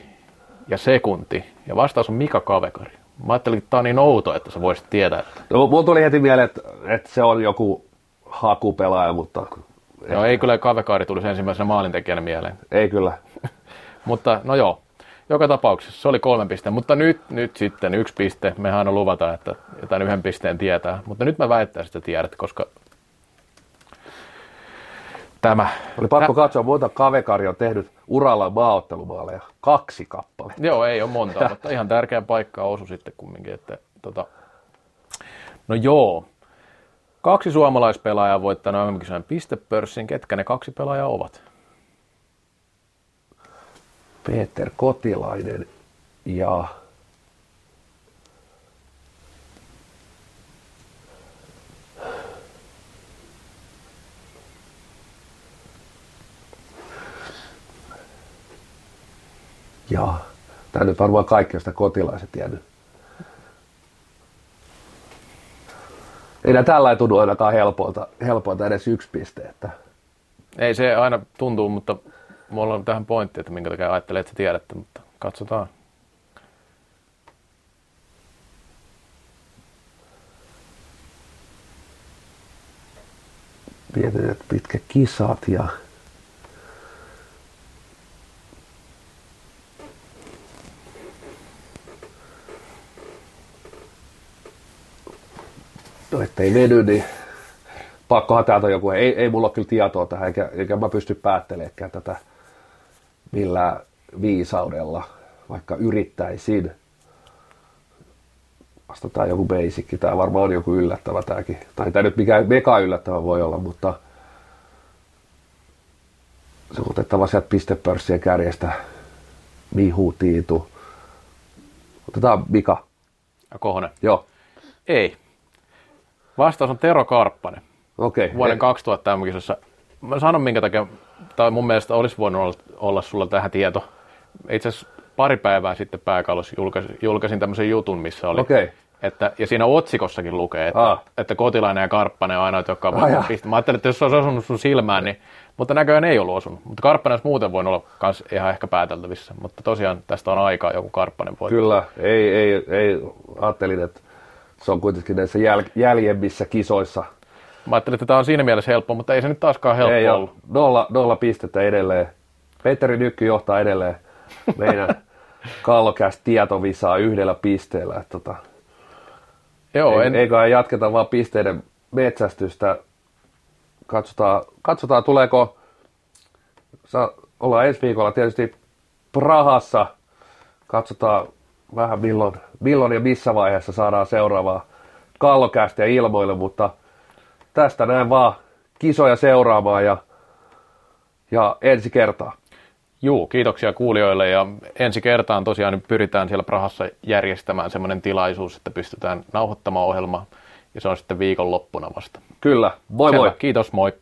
ja sekunti, ja vastaus on Mika Kavekari. Mä ajattelin, että tää on niin outo, että sä voisit tietää, että No, mulla tuli heti mieleen, että, että se on joku hakupelaaja, mutta Joo, ei kyllä Kavekari tulisi ensimmäisenä maalintekijänä mieleen. ei kyllä. Mutta no joo, joka tapauksessa se oli kolme pistettä, mutta nyt, nyt sitten yksi piste. Mehän aina luvata, että jotain yhden pisteen tietää, mutta nyt mä väittäisin, että tiedät, koska tämä, Oli pakko katsoa, monta Kavekari on tehnyt uralla maaottelumaaleja. Kaksi kappaletta. joo ei ole monta, mutta ihan tärkeä paikka osu sitten kumminkin, että tota, no joo, kaksi suomalaispelaajaa on voittanut MM-kisojen pistepörssin, ketkä ne kaksi pelaajaa ovat? Peter Kotilainen ja ja tämä nyt varmaan kaikki on sitä kotilaiset tiennyt. Ei tällä ei tunnu ainakaan helpolta, helpolta edes yksi piste. Että Ei se aina tuntuu, mutta mulla on tähän pointti, että minkä takia ajattelee, että sä tiedätte, mutta katsotaan. mietin, että pitkä kisat ja No ettei veny, niin pakkohan täältä joku, ei, ei mulla ole kyllä tietoa tähän, eikä, eikä mä pysty päättelemään tätä millään viisaudella, vaikka yrittäisin. Vastataan joku basic, tämä varmaan on joku yllättävä tämäkin. Tai tämä nyt mikään mega yllättävä voi olla, mutta se on otettava sieltä pistepörssien kärjestä. Mihu, Tiitu. Otetaan Mika. Ja Kohonen. Joo, Ei. Vastaus on Tero Karppanen. okei. Vuoden Okay. 2000 MM-kisossa. Mä sanon minkä takia, tai mun mielestä olisi voinut olla, olla sulla tähän tieto. Itse asiassa pari päivää sitten pääkallossa julkaisin, julkaisin tämmöisen jutun, missä oli, Okei. että, ja siinä otsikossakin lukee, että, Ah. että Kotilainen ja Karppanen on ainoat, jotka Ah, jaa. piste. Mä ajattelin, että jos se olisi osunut sun silmään, niin, mutta näköjään ei ollut osunut. Mutta Karppanen olisi muuten voinut olla kans ihan ehkä pääteltävissä. Mutta tosiaan tästä on aikaa joku Karppanen voi. Kyllä, ei, ei, ei, ajattelin, että se on kuitenkin näissä jäl, jäljemmissä kisoissa. Mä ajattelin, että tämä on siinä mielessä helppo, mutta ei se nyt taaskaan helppo ei ollut. ole. Nolla, nolla pistettä edelleen. Petteri Nykky johtaa edelleen meidän kallokäs tietovisaa yhdellä pisteellä. Että tota, Joo, ei, en, eiköhän jatketa vaan pisteiden metsästystä. Katsotaan, katsotaan tuleeko, Sa, ollaan ensi viikolla tietysti Prahassa. Katsotaan vähän milloin, milloin ja missä vaiheessa saadaan seuraavaa kallokästä ilmoille, mutta tästä näin vaan kisoja seuraamaan ja, ja ensi kertaa. Juu, kiitoksia kuulijoille ja ensi kertaan tosiaan nyt pyritään siellä Prahassa järjestämään semmoinen tilaisuus, että pystytään nauhoittamaan ohjelma ja se on sitten viikonloppuna vasta. Kyllä, moi Selvä, moi! kiitos, moi.